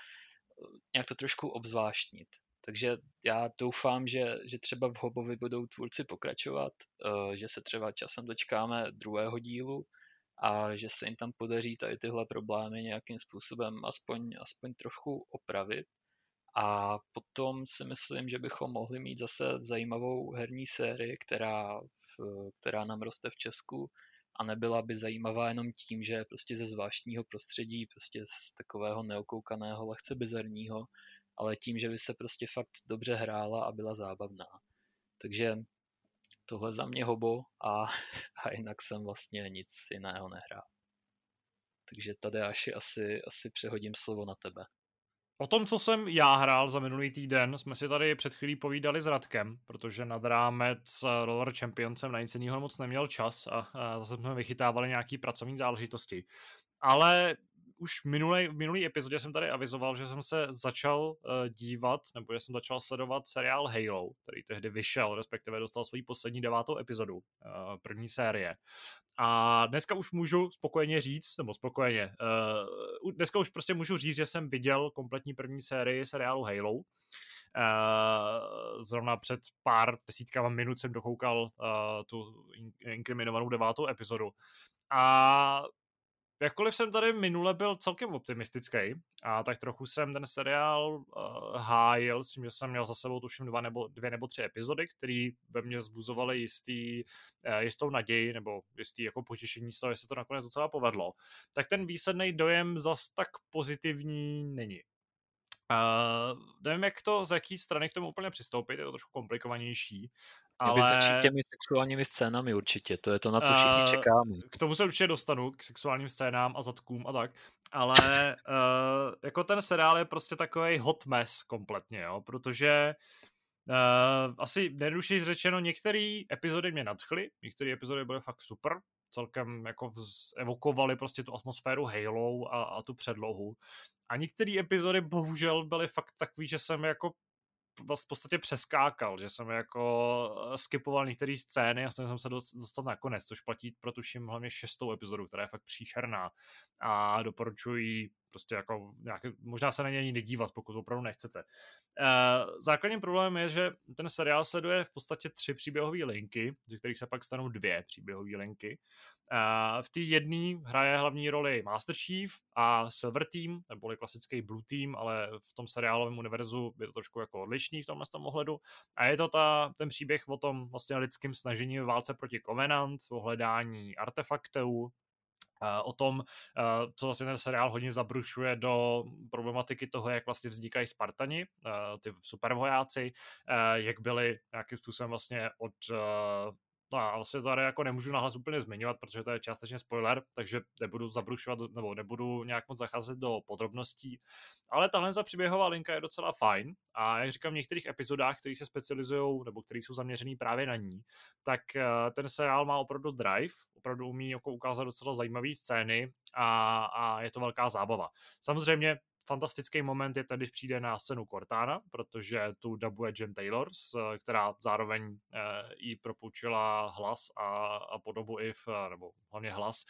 C: nějak to trošku obzvláštnit. Takže já doufám, že, že třeba v Hobovi budou tvůrci pokračovat, uh, že se třeba časem dočkáme druhého dílu a že se jim tam podaří tady tyhle problémy nějakým způsobem aspoň, aspoň trochu opravit. A potom si myslím, že bychom mohli mít zase zajímavou herní sérii, která, která nám roste v Česku a nebyla by zajímavá jenom tím, že prostě ze zvláštního prostředí, prostě z takového neokoukaného, lehce bizarního, ale tím, že by se prostě fakt dobře hrála a byla zábavná. Takže tohle za mě hobo a, a jinak jsem vlastně nic jiného nehrál. Takže tady asi, asi přehodím slovo na tebe.
A: O tom, co jsem já hrál za minulý týden, jsme si tady před chvílí povídali s Radkem, protože nad rámec Roller Champions jsem na nic jiného moc neměl čas a, a zase jsme vychytávali nějaký pracovní záležitosti. Ale už minulý, v minulý epizodě jsem tady avizoval, že jsem se začal uh, dívat, nebo že jsem začal sledovat seriál Halo, který tehdy vyšel, respektive dostal svoji poslední devátou epizodu uh, první série. A dneska už můžu spokojeně říct, nebo spokojeně, uh, dneska už prostě můžu říct, že jsem viděl kompletní první sérii seriálu Halo. Uh, zrovna před pár desítkama minut jsem dokoukal uh, tu inkriminovanou devátou epizodu. A jakkoliv jsem tady minule byl celkem optimistický a tak trochu jsem ten seriál uh, hájil s tím, že jsem měl za sebou tuším dva nebo, dvě nebo tři epizody, které ve mně zbuzovaly jistý, uh, jistou naději nebo jistý jako potěšení z toho, se to nakonec docela povedlo, tak ten výsledný dojem zas tak pozitivní není. Uh, nevím, jak to, z jaký strany k tomu úplně přistoupit, je to trošku komplikovanější,
C: ale... začít těmi sexuálními scénami určitě, to je to, na co všichni uh, čekáme.
A: K tomu se určitě dostanu, k sexuálním scénám a zadkům a tak, ale uh, jako ten seriál je prostě takový hot mess kompletně, jo, protože uh, asi nejjednodušeji řečeno, některé epizody mě nadchly, některé epizody byly fakt super, celkem jako evokovali prostě tu atmosféru Halo a, a tu předlohu. A některé epizody bohužel byly fakt takový, že jsem jako v podstatě přeskákal, že jsem jako eh, skipoval některé scény a jsem se dostal nakonec, což platí pro tuším hlavně šestou epizodu, která je fakt příšerná a doporučuji prostě jako nějaký, možná se na ně ani nedívat, pokud opravdu nechcete. Uh, základním problémem je, že ten seriál sleduje v podstatě tři příběhové linky, ze kterých se pak stanou dvě příběhové linky. Uh, v té jedné hraje hlavní roli Master Chief a Silver Team, neboli klasický Blue Team, ale v tom seriálovém univerzu je to trošku jako odlišný v tomhle tom ohledu. A je to ta, ten příběh o tom vlastně lidském snažení válce proti Covenant, o hledání artefaktů, o tom, co vlastně ten seriál hodně zabrušuje do problematiky toho, jak vlastně vznikají Spartani, ty supervojáci, jak byli nějakým způsobem vlastně od No a vlastně to tady jako nemůžu nahlas úplně zmiňovat, protože to je částečně spoiler, takže nebudu zabrušovat, nebo nebudu nějak moc zacházet do podrobností. Ale tahle za příběhová linka je docela fajn a jak říkám, v některých epizodách, které se specializují, nebo které jsou zaměřený právě na ní, tak eh, ten seriál má opravdu drive, opravdu umí jako ukázat docela zajímavé scény a, a je to velká zábava. Samozřejmě fantastický moment je ten, když přijde na scénu Cortana, protože tu dabuje Jen Taylor, která zároveň jí eh, propůjčila hlas a, a podobu i v, nebo hlavně hlas,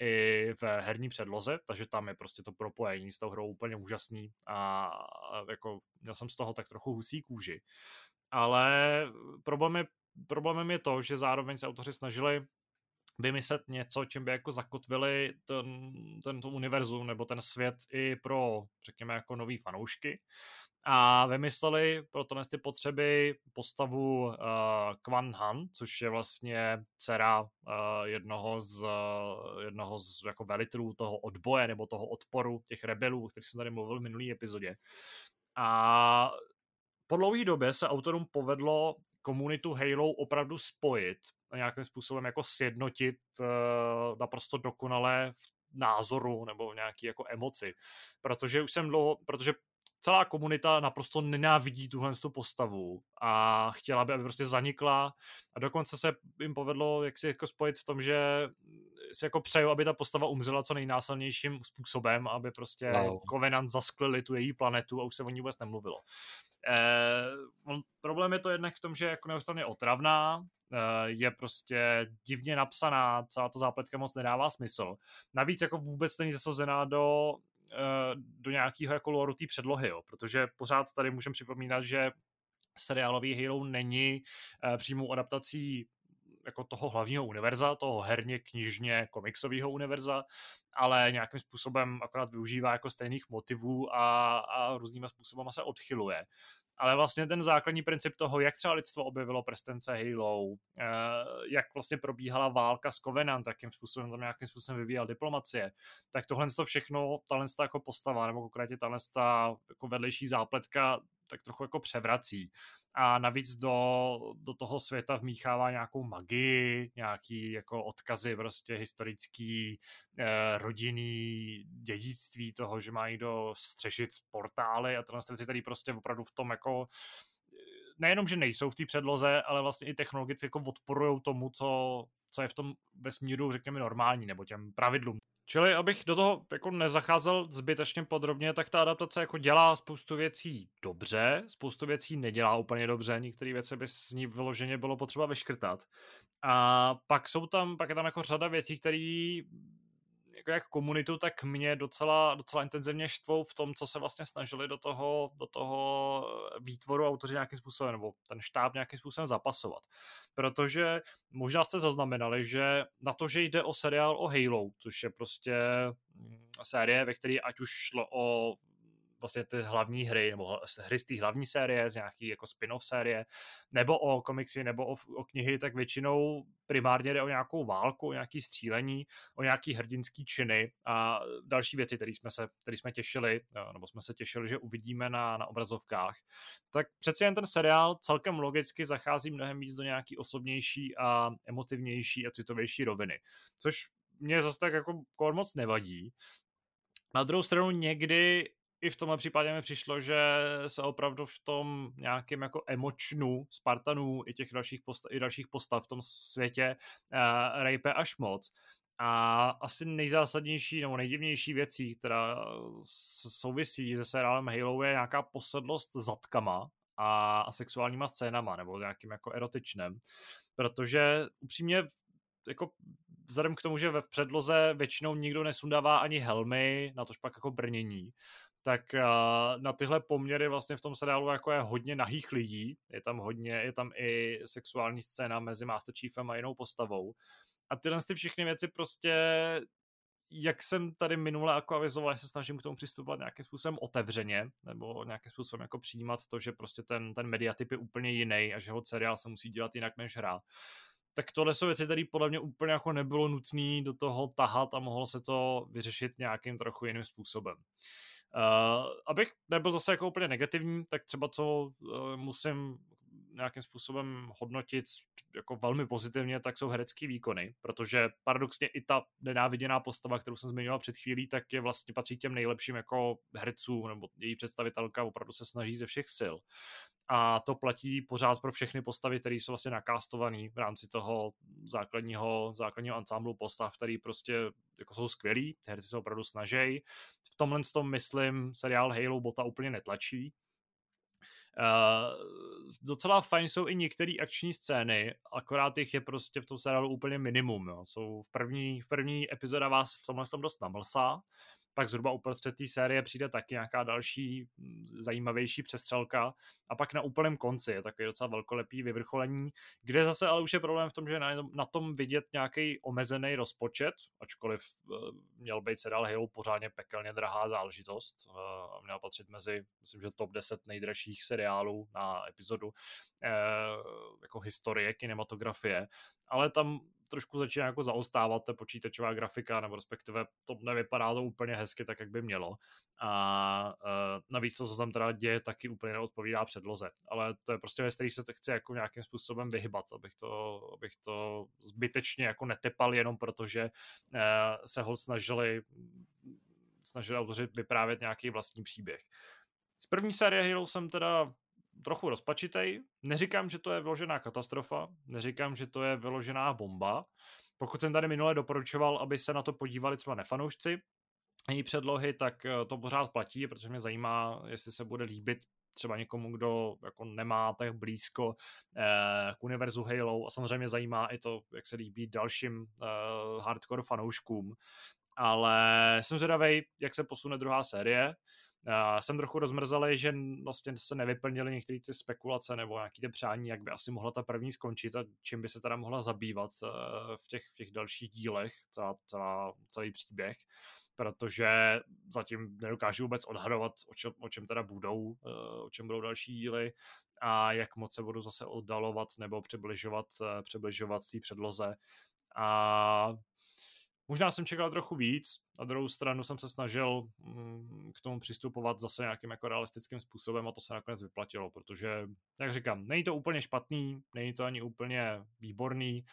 A: i v herní předloze, takže tam je prostě to propojení s tou hrou úplně úžasný a, jako měl jsem z toho tak trochu husí kůži. Ale problém je, problémem je to, že zároveň se autoři snažili vymyslet něco, čím by jako zakotvili ten, tento univerzum nebo ten svět i pro, řekněme, jako nový fanoušky. A vymysleli pro tohle ty potřeby postavu uh, Kwan Han, což je vlastně dcera uh, jednoho z, uh, jednoho z jako velitelů toho odboje nebo toho odporu těch rebelů, o kterých jsem tady mluvil v minulý epizodě. A po dlouhé době se autorům povedlo komunitu Halo opravdu spojit a nějakým způsobem jako sjednotit uh, naprosto dokonale v názoru nebo nějaký jako emoci. Protože už jsem dlouho, protože celá komunita naprosto nenávidí tuhle tu postavu a chtěla by, aby prostě zanikla a dokonce se jim povedlo jak si jako spojit v tom, že si jako přeju, aby ta postava umřela co nejnásilnějším způsobem, aby prostě wow. Covenant zasklili tu její planetu a už se o ní vůbec nemluvilo. Eh, on, problém je to jednak v tom, že jako neustále otravná, je prostě divně napsaná, celá ta zápletka moc nedává smysl. Navíc jako vůbec není zasazená do eh, do nějakého jako loru té předlohy, jo, protože pořád tady můžeme připomínat, že seriálový Halo není uh, přímou adaptací jako toho hlavního univerza, toho herně, knižně, komiksového univerza, ale nějakým způsobem akorát využívá jako stejných motivů a, a různýma způsobama se odchyluje ale vlastně ten základní princip toho, jak třeba lidstvo objevilo prstence Halo, eh, jak vlastně probíhala válka s Covenant, jakým způsobem tam nějakým způsobem vyvíjel diplomacie, tak tohle to všechno, tahle jako postava, nebo konkrétně tahle jako vedlejší zápletka, tak trochu jako převrací a navíc do, do toho světa vmíchává nějakou magii, nějaký jako odkazy prostě historický, eh, rodinný dědictví toho, že má někdo střešit portály a tyhle věci tady prostě opravdu v tom jako eh, nejenom, že nejsou v té předloze, ale vlastně i technologicky jako odporují tomu, co, co je v tom vesmíru, řekněme, normální, nebo těm pravidlům. Čili abych do toho jako nezacházel zbytečně podrobně, tak ta adaptace jako dělá spoustu věcí dobře, spoustu věcí nedělá úplně dobře, některé věci by s ní vyloženě bylo potřeba vyškrtat. A pak jsou tam, pak je tam jako řada věcí, které jako jak komunitu, tak mě docela, docela intenzivně štvou v tom, co se vlastně snažili do toho, do toho výtvoru autoři nějakým způsobem, nebo ten štáb nějakým způsobem zapasovat. Protože možná jste zaznamenali, že na to, že jde o seriál o Halo, což je prostě mm, série, ve které ať už šlo o vlastně ty hlavní hry, nebo hry z té hlavní série, z nějaký jako spin-off série, nebo o komiksy, nebo o, o knihy, tak většinou primárně jde o nějakou válku, o nějaký střílení, o nějaký hrdinský činy a další věci, které jsme se, které jsme těšili, nebo jsme se těšili, že uvidíme na, na obrazovkách. Tak přeci jen ten seriál celkem logicky zachází mnohem víc do nějaký osobnější a emotivnější a citovější roviny, což mě zase tak jako moc nevadí. Na druhou stranu někdy i v tomhle případě mi přišlo, že se opravdu v tom nějakém jako emočnu Spartanů i těch dalších postav, i dalších postav v tom světě uh, rejpe až moc. A asi nejzásadnější nebo nejdivnější věcí, která souvisí se seriálem Halo, je nějaká posedlost zatkama a, a sexuálníma scénama, nebo nějakým jako erotičnem. Protože upřímně jako vzhledem k tomu, že ve předloze většinou nikdo nesundává ani helmy, na tož pak jako brnění, tak uh, na tyhle poměry vlastně v tom seriálu jako je hodně nahých lidí, je tam hodně, je tam i sexuální scéna mezi Master Chiefem a jinou postavou. A tyhle ty všechny věci prostě jak jsem tady minule jako avizoval, se snažím k tomu přistupovat nějakým způsobem otevřeně, nebo nějakým způsobem jako přijímat to, že prostě ten, ten mediatyp je úplně jiný a že ho seriál se musí dělat jinak než hra. Tak tohle jsou věci, které podle mě úplně jako nebylo nutné do toho tahat a mohlo se to vyřešit nějakým trochu jiným způsobem. Uh, abych nebyl zase jako úplně negativní, tak třeba co uh, musím nějakým způsobem hodnotit jako velmi pozitivně, tak jsou herecké výkony, protože paradoxně i ta nenáviděná postava, kterou jsem zmiňoval před chvílí, tak je vlastně patří těm nejlepším jako herců, nebo její představitelka opravdu se snaží ze všech sil. A to platí pořád pro všechny postavy, které jsou vlastně nakástované v rámci toho základního, základního ansámblu postav, který prostě jako jsou skvělí, ty herci se opravdu snaží. V tomhle tom, myslím, seriál Halo Bota úplně netlačí, Uh, docela fajn jsou i některé akční scény, akorát jich je prostě v tom seriálu úplně minimum. Jo. Jsou v první, v první epizoda vás v tomhle tom dost namlsá, pak zhruba uprostřed té série přijde taky nějaká další mm, zajímavější přestřelka. A pak na úplném konci je takový docela velkolepý vyvrcholení, kde zase ale už je problém v tom, že na, na tom vidět nějaký omezený rozpočet, ačkoliv uh, měl být seriál Halo pořádně pekelně drahá záležitost uh, a měl patřit mezi, myslím, že top 10 nejdražších seriálů na epizodu uh, jako historie kinematografie, ale tam trošku začíná jako zaostávat ta počítačová grafika, nebo respektive to nevypadá to úplně hezky tak, jak by mělo. A uh, navíc to, co tam teda děje, taky úplně neodpovídá předloze. Ale to je prostě věc, který se chci jako nějakým způsobem vyhybat, abych to, abych to zbytečně jako netepal jenom protože uh, se ho snažili snažili autoři vyprávět nějaký vlastní příběh. Z první série Halo jsem teda trochu rozpačitej. Neříkám, že to je vyložená katastrofa, neříkám, že to je vyložená bomba. Pokud jsem tady minule doporučoval, aby se na to podívali třeba nefanoušci její předlohy, tak eh, to pořád platí, protože mě zajímá, jestli se bude líbit třeba někomu, kdo jako nemá tak blízko eh, k univerzu Halo a samozřejmě zajímá i to, jak se líbí dalším eh, hardcore fanouškům. Ale jsem zvědavý, jak se posune druhá série. Uh, jsem trochu rozmrzelý, že vlastně se nevyplnily některé ty spekulace nebo nějaké ty přání, jak by asi mohla ta první skončit a čím by se teda mohla zabývat uh, v, těch, v těch dalších dílech, celá, celá, celý příběh protože zatím nedokážu vůbec odhadovat, o čem, o čem teda budou, uh, o čem budou další díly a jak moc se budu zase oddalovat nebo přibližovat, přibližovat té předloze. A Možná jsem čekal trochu víc, na druhou stranu jsem se snažil mm, k tomu přistupovat zase nějakým jako realistickým způsobem a to se nakonec vyplatilo, protože, jak říkám, není to úplně špatný, není to ani úplně výborný,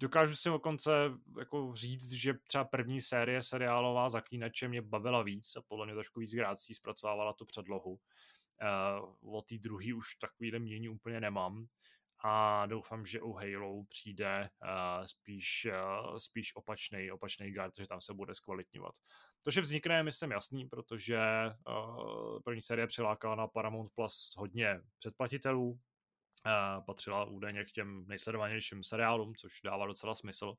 A: dokážu si dokonce jako říct, že třeba první série seriálová Zaklínače mě bavila víc a podle mě trošku víc grácí zpracovávala tu předlohu. Uh, o té druhý už takovýhle mění úplně nemám a doufám, že u Halo přijde uh, spíš, uh, spíš opačný, opačný guard, že tam se bude zkvalitňovat. To, že vznikne, myslím jasný, protože uh, první série přilákala na Paramount Plus hodně předplatitelů, patřila údajně k těm nejsledovanějším seriálům, což dává docela smysl,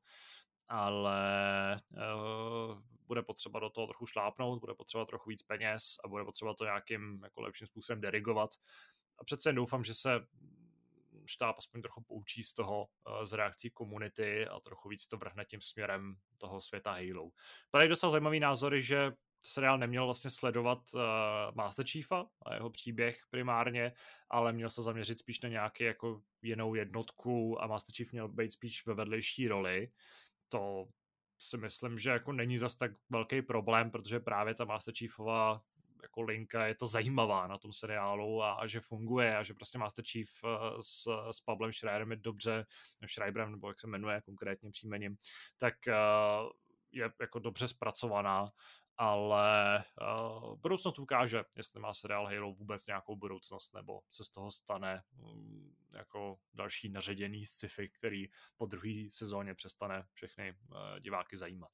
A: ale uh, bude potřeba do toho trochu šlápnout, bude potřeba trochu víc peněz a bude potřeba to nějakým jako lepším způsobem derigovat. A přece jen doufám, že se štáb aspoň trochu poučí z toho, eh, z reakcí komunity a trochu víc to vrhne tím směrem toho světa Halo. Tady docela zajímavý názory, že seriál neměl vlastně sledovat uh, Master Chiefa a jeho příběh primárně, ale měl se zaměřit spíš na nějaký jako jinou jednotku a Master Chief měl být spíš ve vedlejší roli. To si myslím, že jako není zas tak velký problém, protože právě ta Master Chiefova jako linka je to zajímavá na tom seriálu a, a že funguje a že prostě Master Chief uh, s, s Pavlem Schreiberem je dobře, Schreiberem, nebo jak se jmenuje konkrétně příjmením, tak uh, je jako dobře zpracovaná ale uh, budoucnost ukáže, jestli má seriál Halo vůbec nějakou budoucnost, nebo se z toho stane um, jako další naředěný sci-fi, který po druhé sezóně přestane všechny uh, diváky zajímat.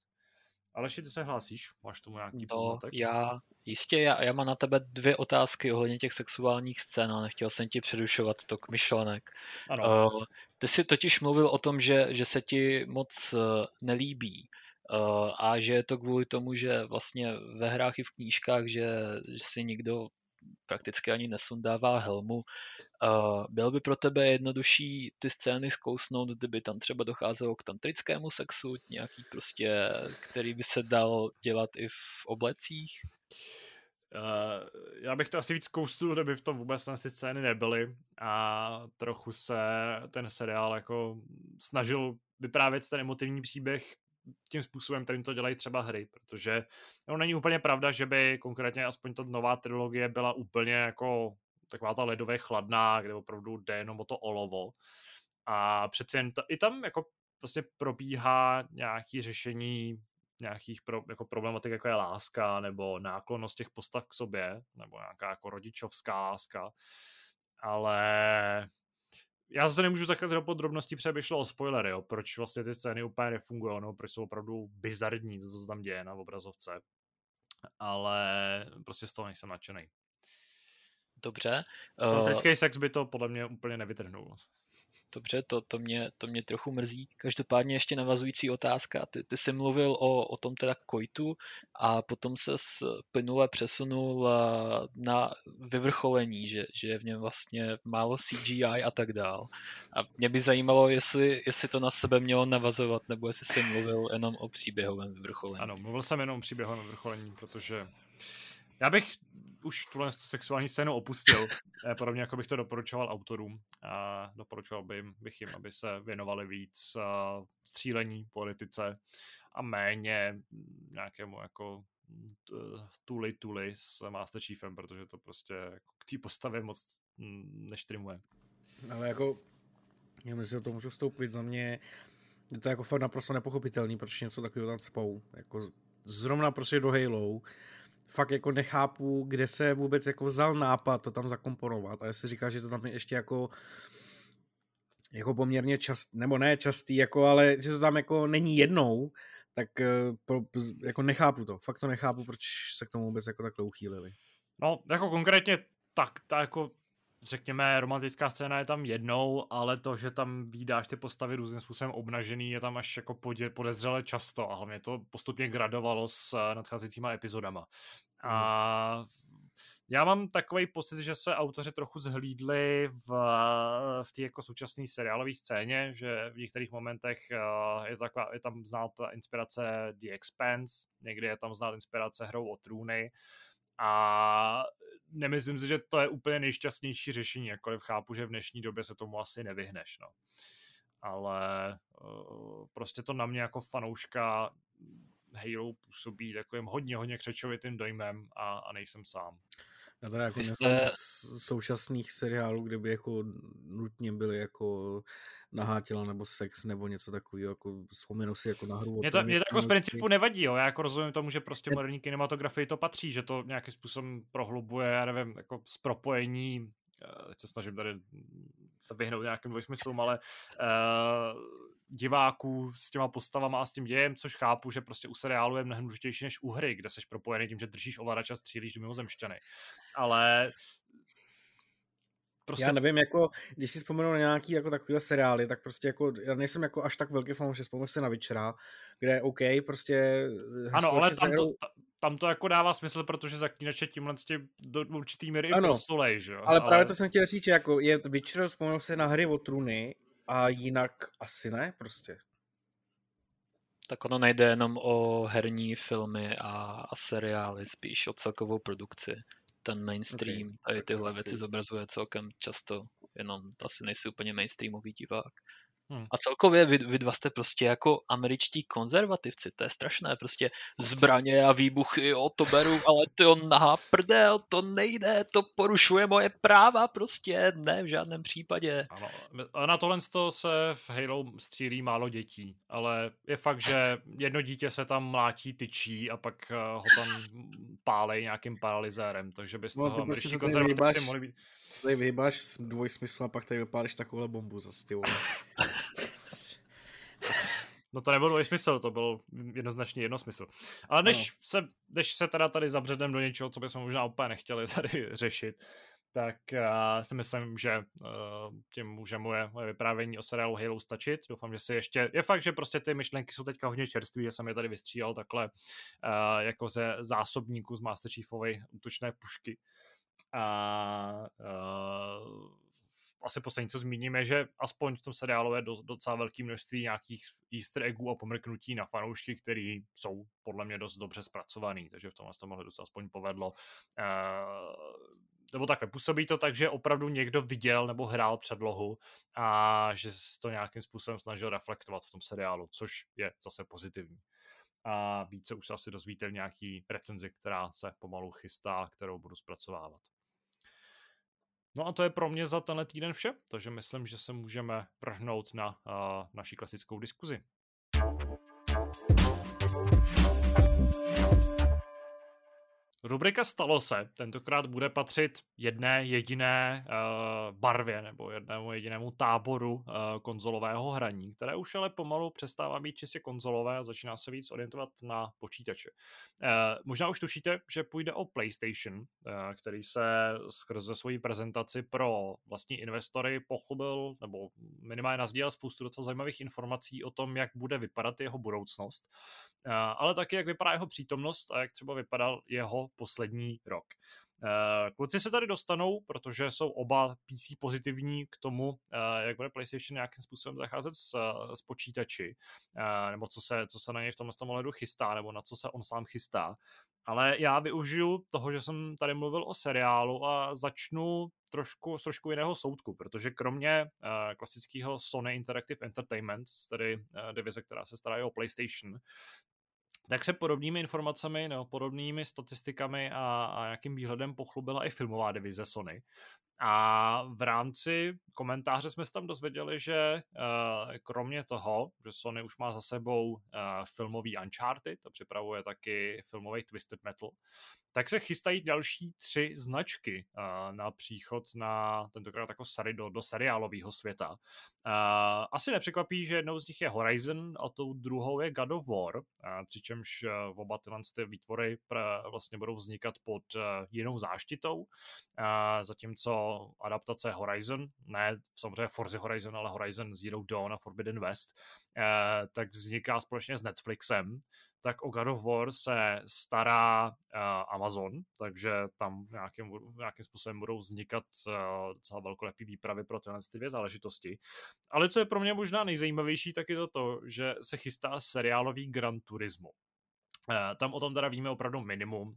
A: Aleši, ty se hlásíš? Máš tomu nějaký
C: no,
A: poznatek?
C: Já, jistě, já, já mám na tebe dvě otázky ohledně těch sexuálních scén, ale nechtěl jsem ti předušovat tok myšlenek. Ano. Uh, ty jsi totiž mluvil o tom, že, že se ti moc uh, nelíbí uh, a že je to kvůli tomu, že vlastně ve hrách i v knížkách, že, že si nikdo prakticky ani nesundává helmu. Byl by pro tebe jednodušší ty scény zkousnout, kdyby tam třeba docházelo k tantrickému sexu, nějaký prostě, který by se dal dělat i v oblecích?
A: Uh, já bych to asi víc kousnul, kdyby v tom vůbec ty scény nebyly a trochu se ten seriál jako snažil vyprávět ten emotivní příběh tím způsobem, kterým to dělají třeba hry, protože no, není úplně pravda, že by konkrétně aspoň ta nová trilogie byla úplně jako taková ta ledově chladná, kde opravdu jde jenom o to olovo. A přeci jen ta, i tam jako vlastně probíhá nějaký řešení nějakých pro, jako problematik, jako je láska, nebo náklonnost těch postav k sobě, nebo nějaká jako rodičovská láska, ale já zase nemůžu zacházet do podrobností, protože by šlo o spoilery, jo, proč vlastně ty scény úplně nefungují, no, proč jsou opravdu bizarní, to, co se tam děje na obrazovce. Ale prostě z toho nejsem nadšený.
C: Dobře.
A: Uh... sex by to podle mě úplně nevytrhnul.
C: Dobře, to, to, mě, to mě trochu mrzí. Každopádně ještě navazující otázka. Ty, ty jsi mluvil o, o tom teda kojtu a potom se plynule přesunul na vyvrcholení, že, že je v něm vlastně málo CGI a tak dál. A mě by zajímalo, jestli, jestli to na sebe mělo navazovat, nebo jestli jsi mluvil jenom o příběhovém vyvrcholení.
A: Ano, mluvil jsem jenom o příběhovém vyvrcholení, protože já bych už tuhle sexuální scénu opustil, eh, podobně jako bych to doporučoval autorům. A doporučoval bych jim, aby se věnovali víc střílení, politice a méně nějakému jako tuli tuli s Master Chiefem, protože to prostě jako k té postavě moc neštrimuje.
B: Ale jako, já myslím, že to můžu vstoupit za mě, je to jako fakt naprosto nepochopitelný, proč něco takového tam spou. Jako zrovna prostě do Halo, fakt jako nechápu, kde se vůbec jako vzal nápad to tam zakomponovat a jestli říká, že to tam je ještě jako jako poměrně čast, nebo ne častý, jako, ale že to tam jako není jednou, tak eh, pro, jako nechápu to, fakt to nechápu, proč se k tomu vůbec jako takhle uchýlili.
A: No, jako konkrétně tak, ta jako řekněme, romantická scéna je tam jednou, ale to, že tam výdáš ty postavy různým způsobem obnažený, je tam až jako podezřele často a hlavně to postupně gradovalo s eh, nadcházejícíma epizodama. A mhm. já mám takový pocit, že se autoři trochu zhlídli v, v té jako současné seriálové scéně, že v některých momentech uh, je, taková, je tam znát ta inspirace The Expanse, někdy je tam znát inspirace hrou o trůny a nemyslím si, že to je úplně nejšťastnější řešení, jakkoliv chápu, že v dnešní době se tomu asi nevyhneš, no. Ale uh, prostě to na mě jako fanouška Halo působí takovým hodně, hodně křečovitým dojmem a, a nejsem sám.
B: Já teda jako jste... současných seriálů, kde by jako nutně byly jako nahá těla nebo sex nebo něco takového, jako vzpomenu si jako na hru.
A: Mě to, mě to jako z principu nevadí, jo. já jako rozumím tomu, že prostě moderní kinematografii to patří, že to nějakým způsobem prohlubuje, já nevím, jako z propojení teď se snažím tady se vyhnout nějakým dvojsmyslům, ale uh, diváků s těma postavama a s tím dějem, což chápu, že prostě u seriálu je mnohem důležitější než u hry, kde seš propojený tím, že držíš ovladač a střílíš do mimozemšťany. Ale
B: Prostě... Já nevím, jako, když si vzpomenu na nějaký jako takovýhle seriály, tak prostě jako, já nejsem jako až tak velký fan, že vzpomenu si na Witchera, kde OK, prostě...
A: Ano, ale tam to, tam to jako dává smysl, protože zaklínače tímhle tím do určitý míry ano, i prostulej, že jo?
B: Ale, ale, právě to jsem chtěl říct, že jako je Witcher, vzpomenu si na hry o trůny a jinak asi ne, prostě.
C: Tak ono nejde jenom o herní filmy a, a seriály, spíš o celkovou produkci ten mainstream okay, tady tyhle věci zobrazuje celkem často, jenom asi nejsi úplně mainstreamový divák. Hmm. A celkově vy, vy dva jste prostě jako američtí konzervativci, to je strašné, prostě zbraně a výbuchy, jo, to beru, ale to nahá prdel, to nejde, to porušuje moje práva, prostě ne, v žádném případě.
A: Ano, a na tohle se v Halo střílí málo dětí, ale je fakt, že jedno dítě se tam mlátí, tyčí a pak eh, ho tam pálej nějakým paralyzérem, takže bys no, toho američtí konzervativci mohli být
B: tady vyhybáš s dvojsmyslu a pak tady vypálíš takovouhle bombu zase, ty
A: No to nebyl smysl, to byl jednoznačně jednosmysl. Ale než, no. se, než se teda tady zabředem do něčeho, co bychom možná úplně nechtěli tady řešit, tak uh, si myslím, že uh, tím může moje, moje vyprávění o seriálu Halo stačit. Doufám, že si ještě... Je fakt, že prostě ty myšlenky jsou teďka hodně čerství, že jsem je tady vystříhal takhle uh, jako ze zásobníku z Master Chiefovej útočné pušky. A uh, asi poslední, co zmíníme, že aspoň v tom seriálu je do, docela velké množství nějakých easter eggů a pomrknutí na fanoušky, které jsou podle mě dost dobře zpracovaný, takže v tomhle tom ohledu se aspoň povedlo. Uh, nebo takhle, působí to tak, že opravdu někdo viděl nebo hrál předlohu a že se to nějakým způsobem snažil reflektovat v tom seriálu, což je zase pozitivní. A více už se asi dozvíte v nějaký recenzi, která se pomalu chystá, kterou budu zpracovávat. No a to je pro mě za tenhle týden vše, takže myslím, že se můžeme vrhnout na uh, naší klasickou diskuzi. Rubrika Stalo se tentokrát bude patřit jedné jediné uh, barvě nebo jednému jedinému táboru uh, konzolového hraní, které už ale pomalu přestává být čistě konzolové a začíná se víc orientovat na počítače. Uh, možná už tušíte, že půjde o PlayStation, uh, který se skrze svoji prezentaci pro vlastní investory pochopil nebo minimálně nazdílel spoustu docela zajímavých informací o tom, jak bude vypadat jeho budoucnost, ale taky jak vypadá jeho přítomnost a jak třeba vypadal jeho poslední rok. Eh, kluci se tady dostanou, protože jsou oba PC pozitivní k tomu, eh, jak bude PlayStation nějakým způsobem zacházet s, s počítači, eh, nebo co se, co se na něj v tomhle ohledu chystá, nebo na co se on sám chystá. Ale já využiju toho, že jsem tady mluvil o seriálu a začnu trošku z trošku jiného soudku, protože kromě klasického Sony Interactive Entertainment, tedy divize, která se stará o PlayStation, tak se podobnými informacemi nebo podobnými statistikami a, a nějakým výhledem pochlubila i filmová divize Sony. A v rámci komentáře jsme se tam dozvěděli, že uh, kromě toho, že Sony už má za sebou uh, filmový Uncharted, to připravuje taky filmový Twisted Metal, tak se chystají další tři značky uh, na příchod na tentokrát jako sari do, do seriálového světa. Asi nepřekvapí, že jednou z nich je Horizon a tou druhou je God of War, přičemž oba tyhle ty výtvory vlastně budou vznikat pod jinou záštitou, uh, adaptace Horizon, ne samozřejmě Forza Horizon, ale Horizon Zero Dawn a Forbidden West, uh, tak vzniká společně s Netflixem, tak o God of War se stará uh, Amazon, takže tam nějakým, nějakým způsobem budou vznikat uh, docela velkolepý výpravy pro tyhle ty dvě záležitosti. Ale co je pro mě možná nejzajímavější, tak je to to, že se chystá seriálový Gran Turismo. Uh, tam o tom teda víme opravdu minimum. Uh,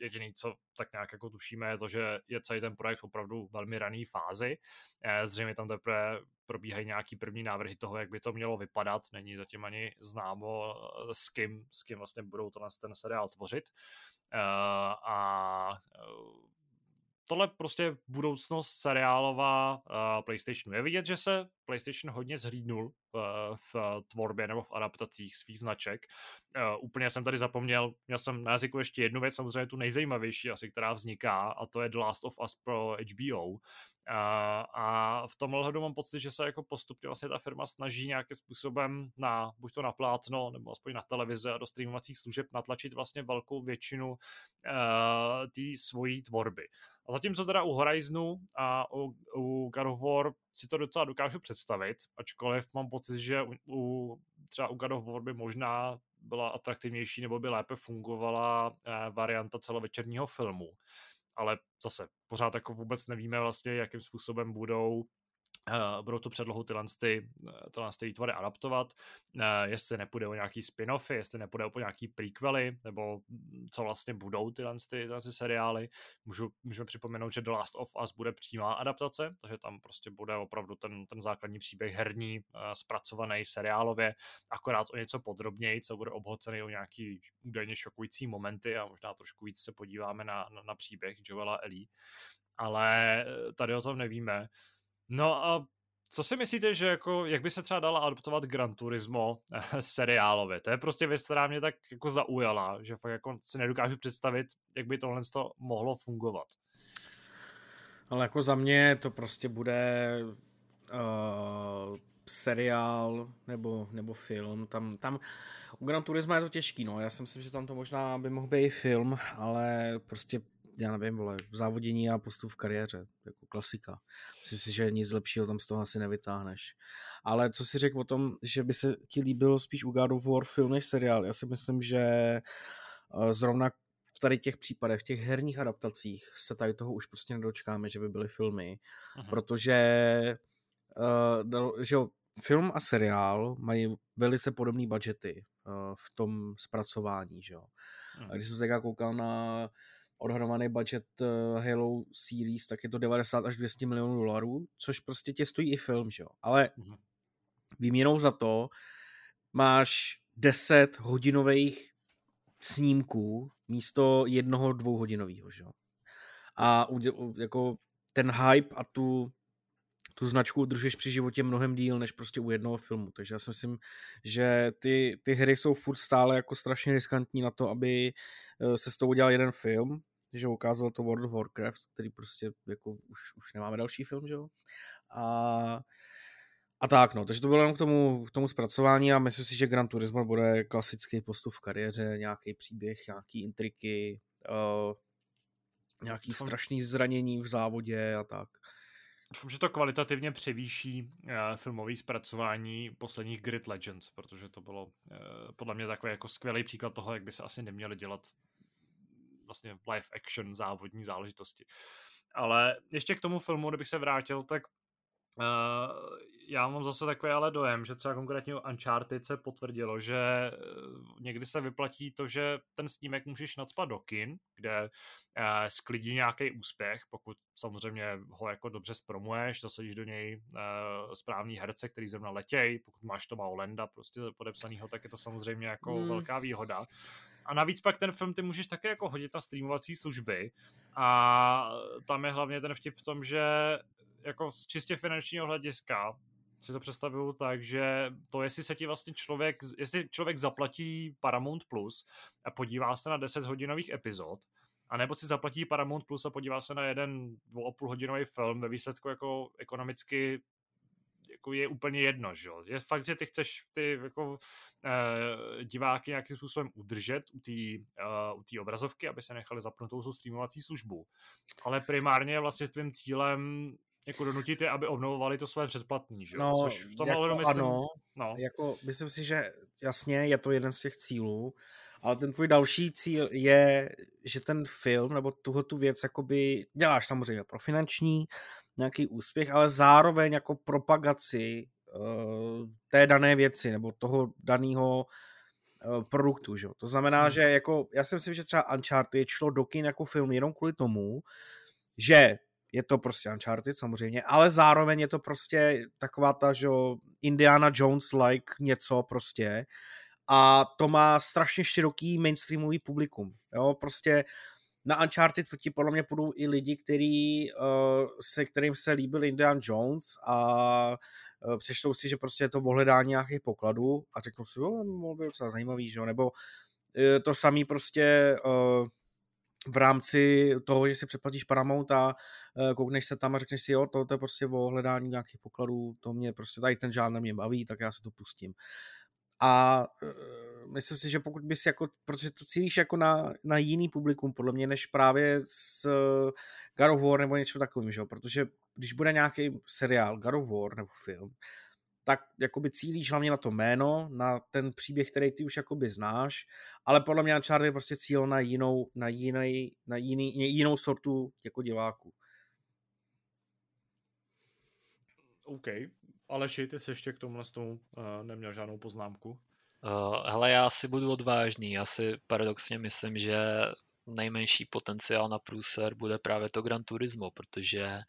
A: jediný, co tak nějak jako tušíme, je to, že je celý ten projekt opravdu velmi raný fázi. Uh, zřejmě tam teprve probíhají nějaký první návrhy toho, jak by to mělo vypadat. Není zatím ani známo s kým, s kým vlastně budou to ten seriál tvořit. A tohle prostě budoucnost seriálová uh, PlayStationu. Je vidět, že se PlayStation hodně zhlídnul v, v tvorbě nebo v adaptacích svých značek. Uh, úplně jsem tady zapomněl, měl jsem na jazyku ještě jednu věc, samozřejmě tu nejzajímavější asi, která vzniká, a to je The Last of Us pro HBO. A, a v tomhle hledu mám pocit, že se jako postupně vlastně ta firma snaží nějakým způsobem na, buď to na plátno, nebo aspoň na televize a do streamovacích služeb natlačit vlastně velkou většinu uh, té svojí tvorby. A zatímco teda u Horizonu a u, u God of War si to docela dokážu představit, ačkoliv mám pocit, že u, u třeba u God of War by možná byla atraktivnější nebo by lépe fungovala eh, varianta celovečerního filmu. Ale zase, pořád jako vůbec nevíme vlastně, jakým způsobem budou Uh, budou tu předlohu tyhle, ty, tyhle ty výtvory adaptovat, uh, jestli nepůjde o nějaký spin-offy, jestli nepůjde o nějaký prequely, nebo co vlastně budou tyhle, ty, tyhle ty seriály. Můžu, můžeme připomenout, že The Last of Us bude přímá adaptace, takže tam prostě bude opravdu ten, ten základní příběh herní, uh, zpracovaný seriálově, akorát o něco podrobněji, co bude obhocený o nějaký údajně šokující momenty a možná trošku víc se podíváme na, na, na příběh Joela Ellie. Ale tady o tom nevíme. No a co si myslíte, že jako, jak by se třeba dala adaptovat Gran Turismo seriálově? To je prostě věc, která mě tak jako zaujala, že fakt jako si nedokážu představit, jak by tohle to mohlo fungovat.
B: Ale jako za mě to prostě bude uh, seriál nebo, nebo film. Tam, tam u Gran Turismo je to těžký, no. Já si myslím, že tam to možná by mohl být film, ale prostě já nevím, vole, závodění a postup v kariéře, jako klasika. Myslím si, že nic lepšího tam z toho asi nevytáhneš. Ale co si řekl o tom, že by se ti líbilo spíš u God of War film než seriál, já si myslím, že eh, zrovna v tady těch případech, v těch herních adaptacích se tady toho už prostě nedočkáme, že by byly filmy, Aha. protože uh, že jo, film a seriál mají velice podobné budgety uh, v tom zpracování, že jo. A když jsem teďka koukal na odhadovaný budget uh, Halo series, tak je to 90 až 200 milionů dolarů, což prostě tě stojí i film, že jo. Ale uh výměnou za to máš 10 hodinových snímků místo jednoho dvouhodinového, že jo. A jako ten hype a tu, tu značku udržuješ při životě mnohem díl, než prostě u jednoho filmu. Takže já si myslím, že ty, ty hry jsou furt stále jako strašně riskantní na to, aby eh, se s tou udělal jeden film, že ukázal to World of Warcraft, který prostě jako už, už nemáme další film, že jo. A a tak, no, takže to bylo jenom k tomu, k tomu zpracování a myslím si, že Gran Turismo bude klasický postup v kariéře, nějaký příběh, nějaký intriky, uh, nějaký Doufám, strašný zranění v závodě a tak.
A: Doufám, že to kvalitativně převýší uh, filmový zpracování posledních Grid Legends, protože to bylo uh, podle mě takový jako skvělý příklad toho, jak by se asi neměly dělat vlastně live action závodní záležitosti. Ale ještě k tomu filmu, kdybych se vrátil, tak Uh, já mám zase takový ale dojem, že třeba konkrétně u Uncharted se potvrdilo, že eh, někdy se vyplatí to, že ten snímek můžeš nadspat do kin, kde uh, sklidí nějaký úspěch, pokud samozřejmě ho jako dobře zpromuješ, zasadíš do něj uh, správný herce, který zrovna letěj, pokud máš Toma Olenda prostě podepsanýho, tak je to samozřejmě jako mm. velká výhoda. A navíc pak ten film ty můžeš také jako hodit na streamovací služby. A tam je hlavně ten vtip v tom, že jako z čistě finančního hlediska si to představuju tak, že to, jestli se ti vlastně člověk, jestli člověk zaplatí Paramount Plus a podívá se na 10 hodinových epizod, a nebo si zaplatí Paramount Plus a podívá se na jeden dvou a půl hodinový film, ve výsledku jako ekonomicky jako je úplně jedno, že jo. Je fakt, že ty chceš ty jako eh, diváky nějakým způsobem udržet u té uh, u obrazovky, aby se nechali zapnout tu streamovací službu. Ale primárně je vlastně tvým cílem jako donutit je, aby obnovovali to své předplatní, že?
B: No, Což v tom jako myslím, ano, no. jako myslím si, že jasně je to jeden z těch cílů, ale ten tvůj další cíl je, že ten film nebo tuhle tu věc jakoby děláš samozřejmě pro finanční nějaký úspěch, ale zároveň jako propagaci uh, té dané věci nebo toho daného uh, produktu, že? To znamená, hmm. že jako, já si myslím, že třeba Uncharted šlo do kin jako film jenom kvůli tomu, že je to prostě Uncharted samozřejmě, ale zároveň je to prostě taková ta, že Indiana Jones-like něco prostě a to má strašně široký mainstreamový publikum, jo, prostě na Uncharted podle mě půjdou i lidi, který, uh, se kterým se líbil Indiana Jones a uh, přečtou si, že prostě je to ohledání nějakých pokladů a řeknou si, jo, mohl by docela zajímavý, že jo, nebo uh, to samý prostě uh, v rámci toho, že si předplatíš Paramount a uh, koukneš se tam a řekneš si, jo, to, to je prostě o hledání nějakých pokladů, to mě prostě tady ten žádný mě baví, tak já se to pustím. A uh, myslím si, že pokud bys jako, protože to cílíš jako na, na jiný publikum, podle mě, než právě s uh, God of War nebo něčím takovým, že jo? protože když bude nějaký seriál God of War nebo film, tak jakoby cílíš hlavně na to jméno, na ten příběh, který ty už jakoby znáš, ale podle mě Uncharted je prostě cíl na jinou, na jiný, na jiný, jinou sortu jako diváků.
A: OK. Aleši, ty jsi ještě k tomu uh, neměl žádnou poznámku?
C: Uh, hele, já si budu odvážný. Já si paradoxně myslím, že nejmenší potenciál na průser bude právě to Gran Turismo, protože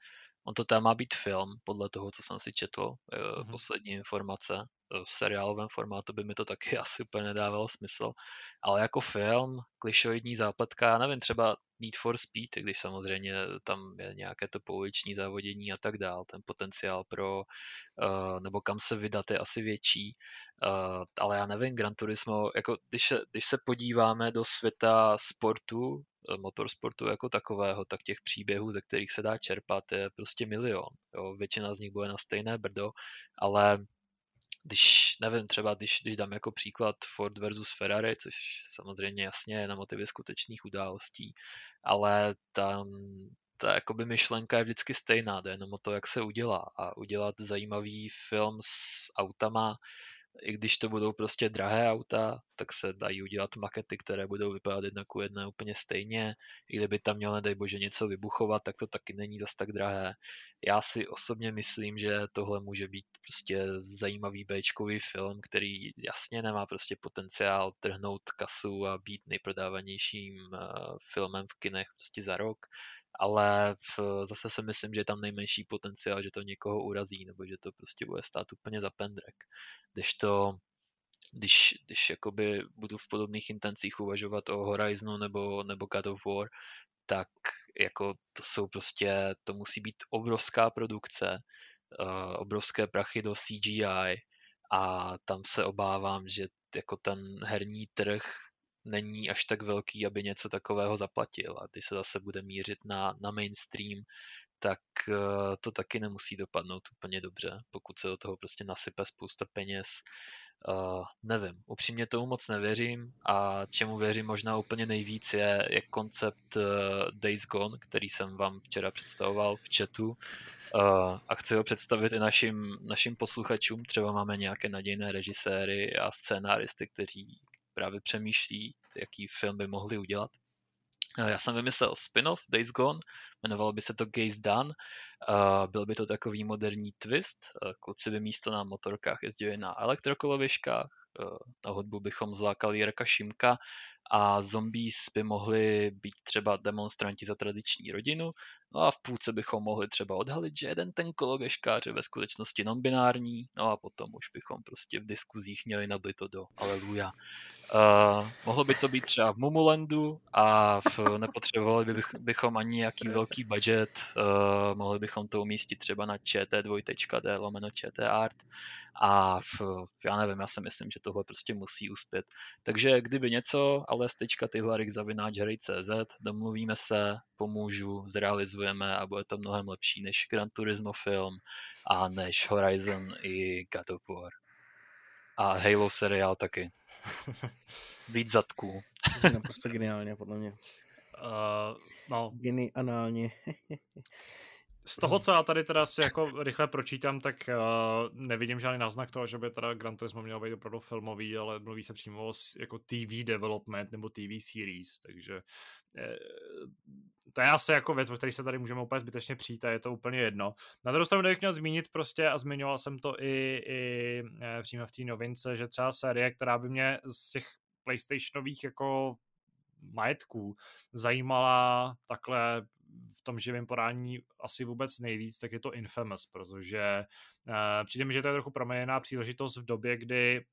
C: On to tam má být film, podle toho, co jsem si četl, mm-hmm. poslední informace. V seriálovém formátu by mi to taky asi úplně nedávalo smysl. Ale jako film, klišoidní západka, nevím, třeba Need for Speed, když samozřejmě tam je nějaké to pouliční závodění a tak dál, ten potenciál pro, uh, nebo kam se vydat je asi větší, ale já nevím, Gran Turismo, jako když se, když se podíváme do světa sportu, Eh, motorsportu jako takového, tak těch příběhů, ze kterých se dá čerpat, je prostě milion. Jo. Většina z nich bude na stejné brdo, ale když, nevím, třeba když, když dám jako příklad Ford versus Ferrari, což samozřejmě jasně je na motivě skutečných událostí, ale tam ta jakoby myšlenka je vždycky stejná, jde jenom o to, jak se udělá a udělat zajímavý film s autama, i když to budou prostě drahé auta, tak se dají udělat makety, které budou vypadat jedna ku jedné úplně stejně. I kdyby tam mělo, nedej bože, něco vybuchovat, tak to taky není zas tak drahé. Já si osobně myslím, že tohle může být prostě zajímavý Bčkový film, který jasně nemá prostě potenciál trhnout kasu a být nejprodávanějším eh, filmem v kinech prostě za rok, ale v, zase si myslím, že je tam nejmenší potenciál, že to někoho urazí, nebo že to prostě bude stát úplně za pendrek. Když to když, když jakoby budu v podobných intencích uvažovat o Horizonu nebo, nebo God of War, tak jako to jsou prostě, to musí být obrovská produkce, uh, obrovské prachy do CGI a tam se obávám, že jako ten herní trh není až tak velký, aby něco takového zaplatil. A když se zase bude mířit na, na mainstream, tak uh, to taky nemusí dopadnout úplně dobře, pokud se do toho prostě nasype spousta peněz. Uh, nevím, upřímně tomu moc nevěřím a čemu věřím možná úplně nejvíc je, je koncept uh, Days Gone, který jsem vám včera představoval v chatu uh, a chci ho představit i našim, našim posluchačům, třeba máme nějaké nadějné režiséry a scénáristy, kteří právě přemýšlí, jaký film by mohli udělat. Já jsem vymyslel spin-off Days Gone, jmenovalo by se to Gaze Done. Byl by to takový moderní twist. Kluci by místo na motorkách jezdili na elektrokoloviškách. Na hudbu bychom zlákali Jirka Šimka a zombies by mohli být třeba demonstranti za tradiční rodinu, no a v půlce bychom mohli třeba odhalit, že jeden ten koloběžkář je ve skutečnosti non-binární, no a potom už bychom prostě v diskuzích měli to do aleluja. Uh, mohlo by to být třeba v Mumulandu a v, nepotřebovali bych, bychom ani nějaký velký budget, uh, mohli bychom to umístit třeba na ct2.d lomeno art a v, já nevím, já si myslím, že tohle prostě musí uspět. Takže kdyby něco, ale stečka tyhlarik zavináč CZ, domluvíme se, pomůžu, zrealizujeme a bude to mnohem lepší než Gran Turismo film a než Horizon i God of War. A Halo seriál taky. Víc zadků.
B: To je naprosto geniálně, podle mě.
A: Uh, no.
B: Geniálně.
A: z toho, co já tady teda si jako rychle pročítám, tak uh, nevidím žádný náznak toho, že by teda Gran Turismo mělo být opravdu filmový, ale mluví se přímo o jako TV development nebo TV series, takže eh, to je asi jako věc, o které se tady můžeme úplně zbytečně přijít a je to úplně jedno. Na druhou stranu bych měl zmínit prostě, a zmiňoval jsem to i, i eh, přímo v té novince, že třeba série, která by mě z těch PlayStationových jako majetků zajímala takhle v tom živém podání asi vůbec nejvíc, tak je to Infamous, protože uh, přijde mi, že to je trochu proměněná příležitost v době, kdy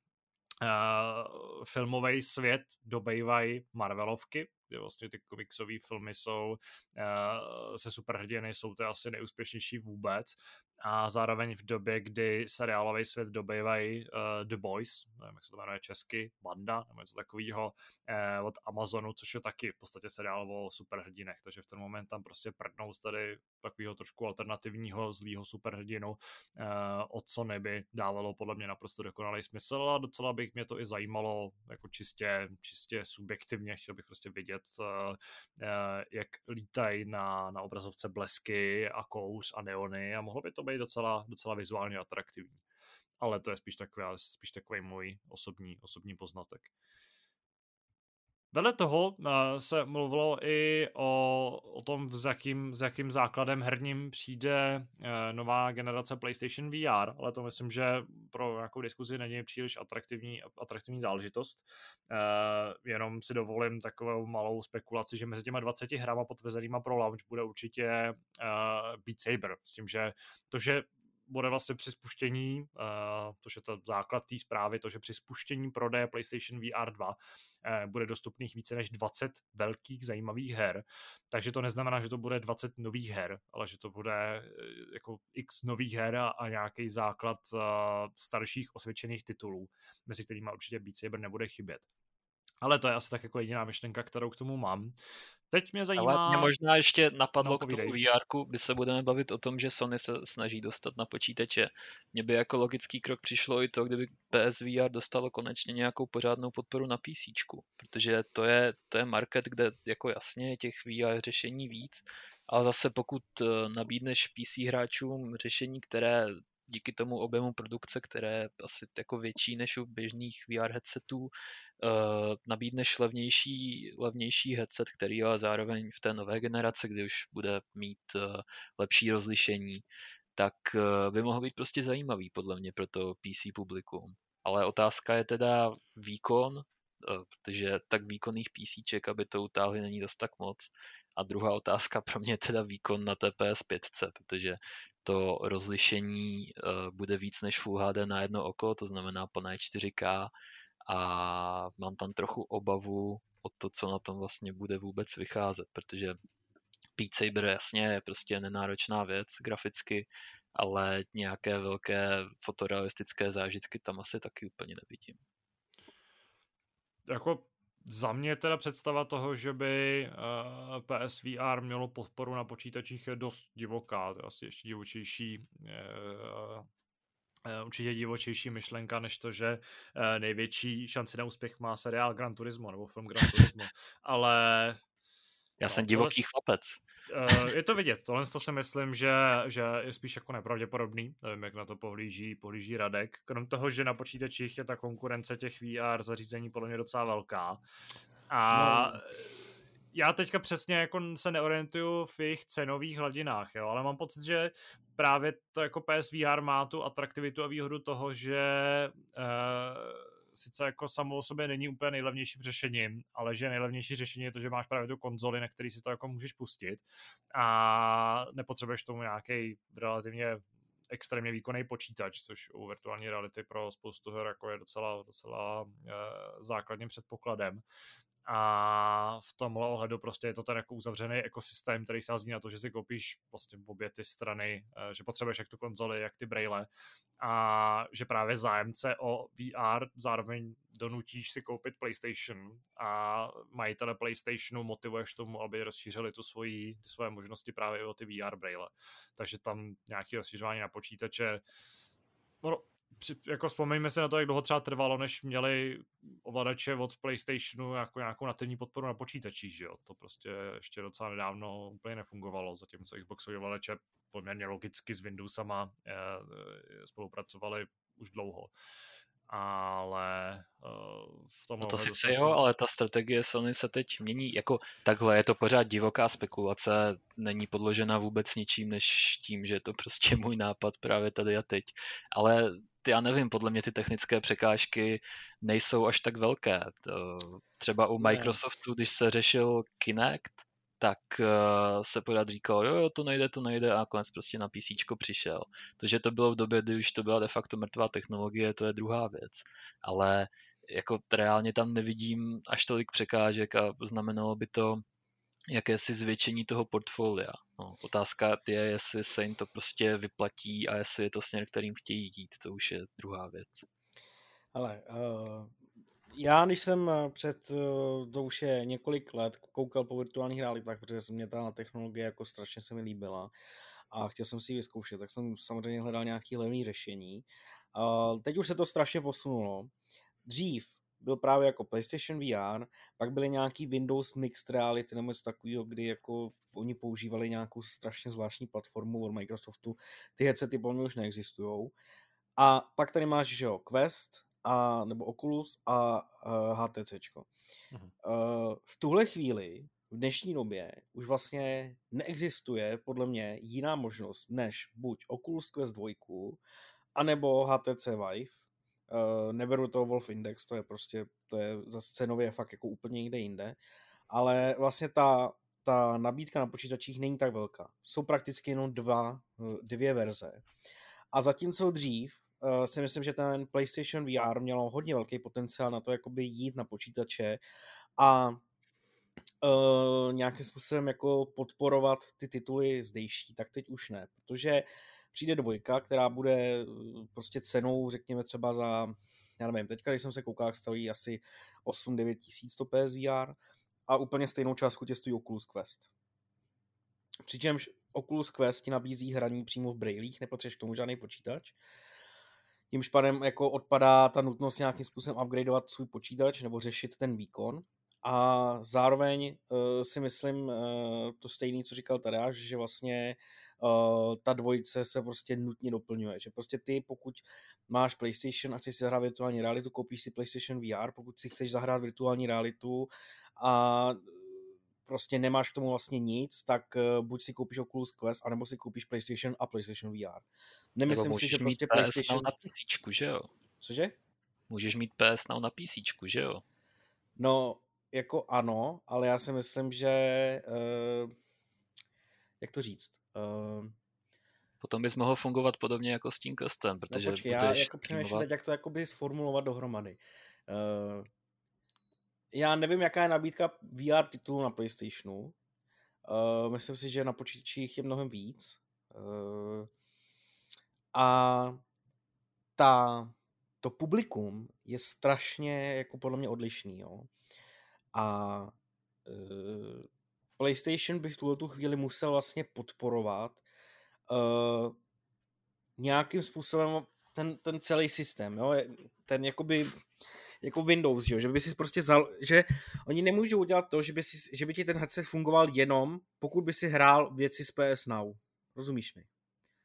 A: uh, filmový svět dobejvají Marvelovky, kde vlastně ty komiksové filmy jsou uh, se superhrdiny, jsou to asi nejúspěšnější vůbec a zároveň v době, kdy seriálový svět dobývají uh, The Boys, nevím, jak se to jmenuje česky, Banda, nebo něco takového uh, od Amazonu, což je taky v podstatě seriál o superhrdinech, takže v ten moment tam prostě prdnout tady takového trošku alternativního zlýho superhrdinu uh, od Sony by dávalo podle mě naprosto dokonalý smysl a docela bych mě to i zajímalo jako čistě, čistě subjektivně, chtěl bych prostě vidět, uh, jak lítají na, na obrazovce blesky a kouř a neony a mohlo by to být docela, docela vizuálně atraktivní. Ale to je spíš takový, spíš takový můj osobní, osobní poznatek. Vedle toho uh, se mluvilo i o, o tom, s jakým, s jakým základem herním přijde uh, nová generace PlayStation VR, ale to myslím, že pro nějakou diskuzi není příliš atraktivní, atraktivní záležitost. Uh, jenom si dovolím takovou malou spekulaci, že mezi těma 20 hrama potvrzenýma pro launch bude určitě Beat Saber, s tím, že to, že bude vlastně při spuštění, uh, to je to základ té zprávy, to, že při spuštění prodeje PlayStation VR 2 uh, bude dostupných více než 20 velkých zajímavých her, takže to neznamená, že to bude 20 nových her, ale že to bude uh, jako x nových her a, a nějaký základ uh, starších osvědčených titulů, mezi kterými určitě Beat Saber nebude chybět. Ale to je asi tak jako jediná myšlenka, kterou k tomu mám. Teď mě zajímá...
C: Ale mě možná ještě napadlo no, k tomu VR, by se budeme bavit o tom, že Sony se snaží dostat na počítače. Mně by jako logický krok přišlo i to, kdyby PSVR dostalo konečně nějakou pořádnou podporu na PC, protože to je, to je market, kde jako jasně je těch VR řešení víc, ale zase pokud eh, nabídneš PC hráčům řešení, které díky tomu objemu produkce, které je asi jako větší než u běžných VR headsetů, uh, nabídneš levnější, levnější headset, který ale zároveň v té nové generaci, kdy už bude mít uh, lepší rozlišení, tak uh, by mohl být prostě zajímavý podle mě pro to PC publikum. Ale otázka je teda výkon, protože tak výkonných PC, aby to utáhli, není dost tak moc. A druhá otázka pro mě je teda výkon na TPS 5, protože to rozlišení bude víc než Full HD na jedno oko, to znamená plné 4K a mám tam trochu obavu o to, co na tom vlastně bude vůbec vycházet, protože Beat Saber jasně je prostě nenáročná věc graficky, ale nějaké velké fotorealistické zážitky tam asi taky úplně nevidím.
A: Jako za mě teda představa toho, že by eh, PSVR mělo podporu na počítačích je dost divoká, to je asi ještě divočejší uh, Eh, určitě divočejší myšlenka, než to, že eh, největší šanci na úspěch má seriál Gran Turismo nebo film Gran Turismo, ale...
C: Já no, jsem divoký tohle, chlapec.
A: Eh, je to vidět, tohle to si myslím, že, že je spíš jako nepravděpodobný, nevím, jak na to pohlíží, pohlíží Radek. Krom toho, že na počítačích je ta konkurence těch VR zařízení podle mě docela velká. A no já teďka přesně jako se neorientuju v jejich cenových hladinách, jo, ale mám pocit, že právě to jako PSVR má tu atraktivitu a výhodu toho, že uh, sice jako samo o sobě není úplně nejlevnějším řešením, ale že nejlevnější řešení je to, že máš právě tu konzoli, na který si to jako můžeš pustit a nepotřebuješ tomu nějaký relativně extrémně výkonný počítač, což u virtuální reality pro spoustu her jako je docela, docela uh, základním předpokladem. A v tomhle ohledu prostě je to ten jako uzavřený ekosystém, který sází na to, že si koupíš vlastně obě ty strany, eh, že potřebuješ jak tu konzoli, jak ty braille a že právě zájemce o VR zároveň donutíš si koupit PlayStation a majitele PlayStationu motivuješ tomu, aby rozšířili tu svoji, ty svoje možnosti právě o ty VR braille. Takže tam nějaké rozšířování na počítače no, jako vzpomeňme se na to, jak dlouho třeba trvalo, než měli ovladače od PlayStationu jako nějakou nativní podporu na počítačích, že jo? To prostě ještě docela nedávno úplně nefungovalo, zatímco Xboxové ovladače poměrně logicky s Windowsama eh, spolupracovali už dlouho ale uh, v tom
C: No to sice jo, ale ta strategie Sony se teď mění, jako takhle je to pořád divoká spekulace, není podložena vůbec ničím, než tím, že je to prostě můj nápad právě tady a teď. Ale já nevím, podle mě ty technické překážky nejsou až tak velké. Třeba u Microsoftu, když se řešil Kinect, tak uh, se pořád říkalo, jo, jo, to nejde, to nejde a nakonec prostě na PC přišel. To, že to bylo v době, kdy už to byla de facto mrtvá technologie, to je druhá věc. Ale jako reálně tam nevidím až tolik překážek a znamenalo by to jakési zvětšení toho portfolia. No, otázka je, jestli se jim to prostě vyplatí a jestli je to směr, kterým chtějí jít, to už je druhá věc.
B: Ale uh, já, když jsem eh, před, uh, to už je několik let, koukal po virtuálních realitách, protože se mě ta technologie jako strašně se mi líbila a chtěl jsem si ji vyzkoušet, tak jsem samozřejmě hledal nějaký levný řešení. Teď už se to strašně posunulo. Dřív byl právě jako PlayStation VR, pak byly nějaký Windows Mixed Reality nebo něco takového, kdy jako oni používali nějakou strašně zvláštní platformu od Microsoftu. Ty headsety podle už neexistují. A pak tady máš, že jo, Quest, a, nebo Oculus a uh, HTC. Uh, v tuhle chvíli, v dnešní době, už vlastně neexistuje podle mě jiná možnost, než buď Oculus Quest 2, anebo HTC Vive, Uh, neberu to Wolf Index, to je prostě, to je za cenově fakt jako úplně někde jinde, ale vlastně ta, ta nabídka na počítačích není tak velká. Jsou prakticky jenom dva, dvě verze. A zatímco dřív uh, si myslím, že ten PlayStation VR mělo hodně velký potenciál na to jakoby jít na počítače a uh, nějakým způsobem jako podporovat ty tituly zdejší, tak teď už ne, protože přijde dvojka, která bude eh, prostě cenou, řekněme třeba za já nevím, teďka, když jsem se koukal, stojí asi 8-9 tisíc to PSVR a úplně stejnou částku tě stojí Oculus Quest. Přičemž Oculus Quest ti nabízí hraní přímo v brailích, nepotřebuješ k tomu žádný počítač. Tím špadem jako odpadá ta nutnost nějakým způsobem upgradeovat svůj počítač nebo řešit ten výkon. A zároveň uh, si myslím uh, to stejné, co říkal Tadeáš, že vlastně uh, ta dvojice se prostě nutně doplňuje. Že prostě ty, pokud máš PlayStation a chceš si zahrát virtuální realitu, koupíš si PlayStation VR, pokud si chceš zahrát virtuální realitu a prostě nemáš k tomu vlastně nic, tak buď si koupíš Oculus Quest, anebo si koupíš PlayStation a PlayStation VR.
C: Nemyslím si, že prostě PlayStation... na PC, že jo?
B: Cože?
C: Můžeš mít PS Now na PC, že jo?
B: No, jako ano, ale já si myslím, že uh, jak to říct? Uh,
C: Potom bys mohl fungovat podobně jako s tím Questem, protože...
B: No počkej, já jako přemýšlím teď, jak to jakoby sformulovat dohromady. Uh, já nevím, jaká je nabídka VR titulů na PlayStationu. Uh, myslím si, že na počítačích je mnohem víc. Uh, a ta, to publikum je strašně jako podle mě odlišný. Jo? A uh, PlayStation by v tuhle tu chvíli musel vlastně podporovat uh, nějakým způsobem ten, ten celý systém, jo? ten jakoby jako Windows, že, že by si prostě zal, že oni nemůžou udělat to, že by, si, že by ti ten headset fungoval jenom, pokud by si hrál věci z PS Now. Rozumíš mi?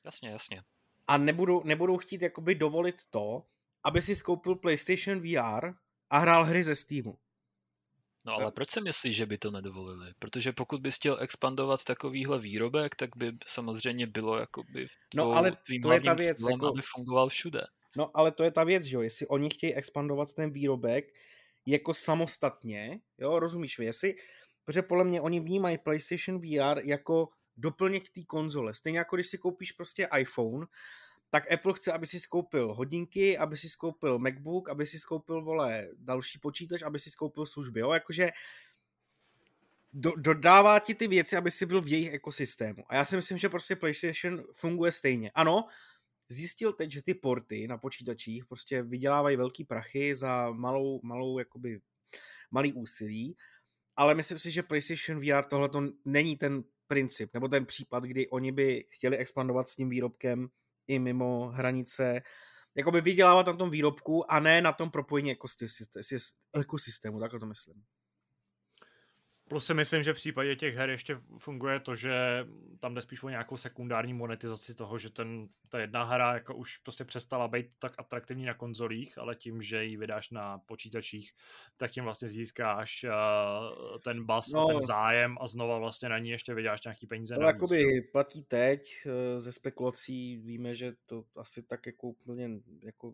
C: Jasně, jasně.
B: A nebudou, nebudou chtít jakoby dovolit to, aby si skoupil PlayStation VR a hrál hry ze Steamu.
C: No ale proč si myslíš, že by to nedovolili? Protože pokud bys chtěl expandovat takovýhle výrobek, tak by samozřejmě bylo jakoby
B: no, ale to je ta věc, cílem,
C: jako... aby fungoval všude.
B: No ale to je ta věc, jo, jestli oni chtějí expandovat ten výrobek jako samostatně, jo, rozumíš mi, jestli, protože podle mě oni vnímají PlayStation VR jako doplněk té konzole. Stejně jako když si koupíš prostě iPhone, tak Apple chce, aby si skoupil hodinky, aby si skoupil MacBook, aby si skoupil, vole, další počítač, aby si skoupil služby, jo, jakože do, dodává ti ty věci, aby si byl v jejich ekosystému. A já si myslím, že prostě PlayStation funguje stejně. Ano, zjistil teď, že ty porty na počítačích prostě vydělávají velký prachy za malou, malou jakoby malý úsilí, ale myslím si, že PlayStation VR tohle není ten princip, nebo ten případ, kdy oni by chtěli expandovat s tím výrobkem i mimo hranice, jakoby vydělávat na tom výrobku a ne na tom propojení ekosystému, takhle to myslím.
A: Plus si myslím, že v případě těch her ještě funguje to, že tam jde spíš o nějakou sekundární monetizaci toho, že ten, ta jedna hra jako už prostě přestala být tak atraktivní na konzolích, ale tím, že ji vydáš na počítačích, tak tím vlastně získáš uh, ten bas no, a ten zájem a znova vlastně na ní ještě vydáš nějaký peníze.
B: Ale jakoby platí teď, uh, ze spekulací víme, že to asi tak jako úplně jako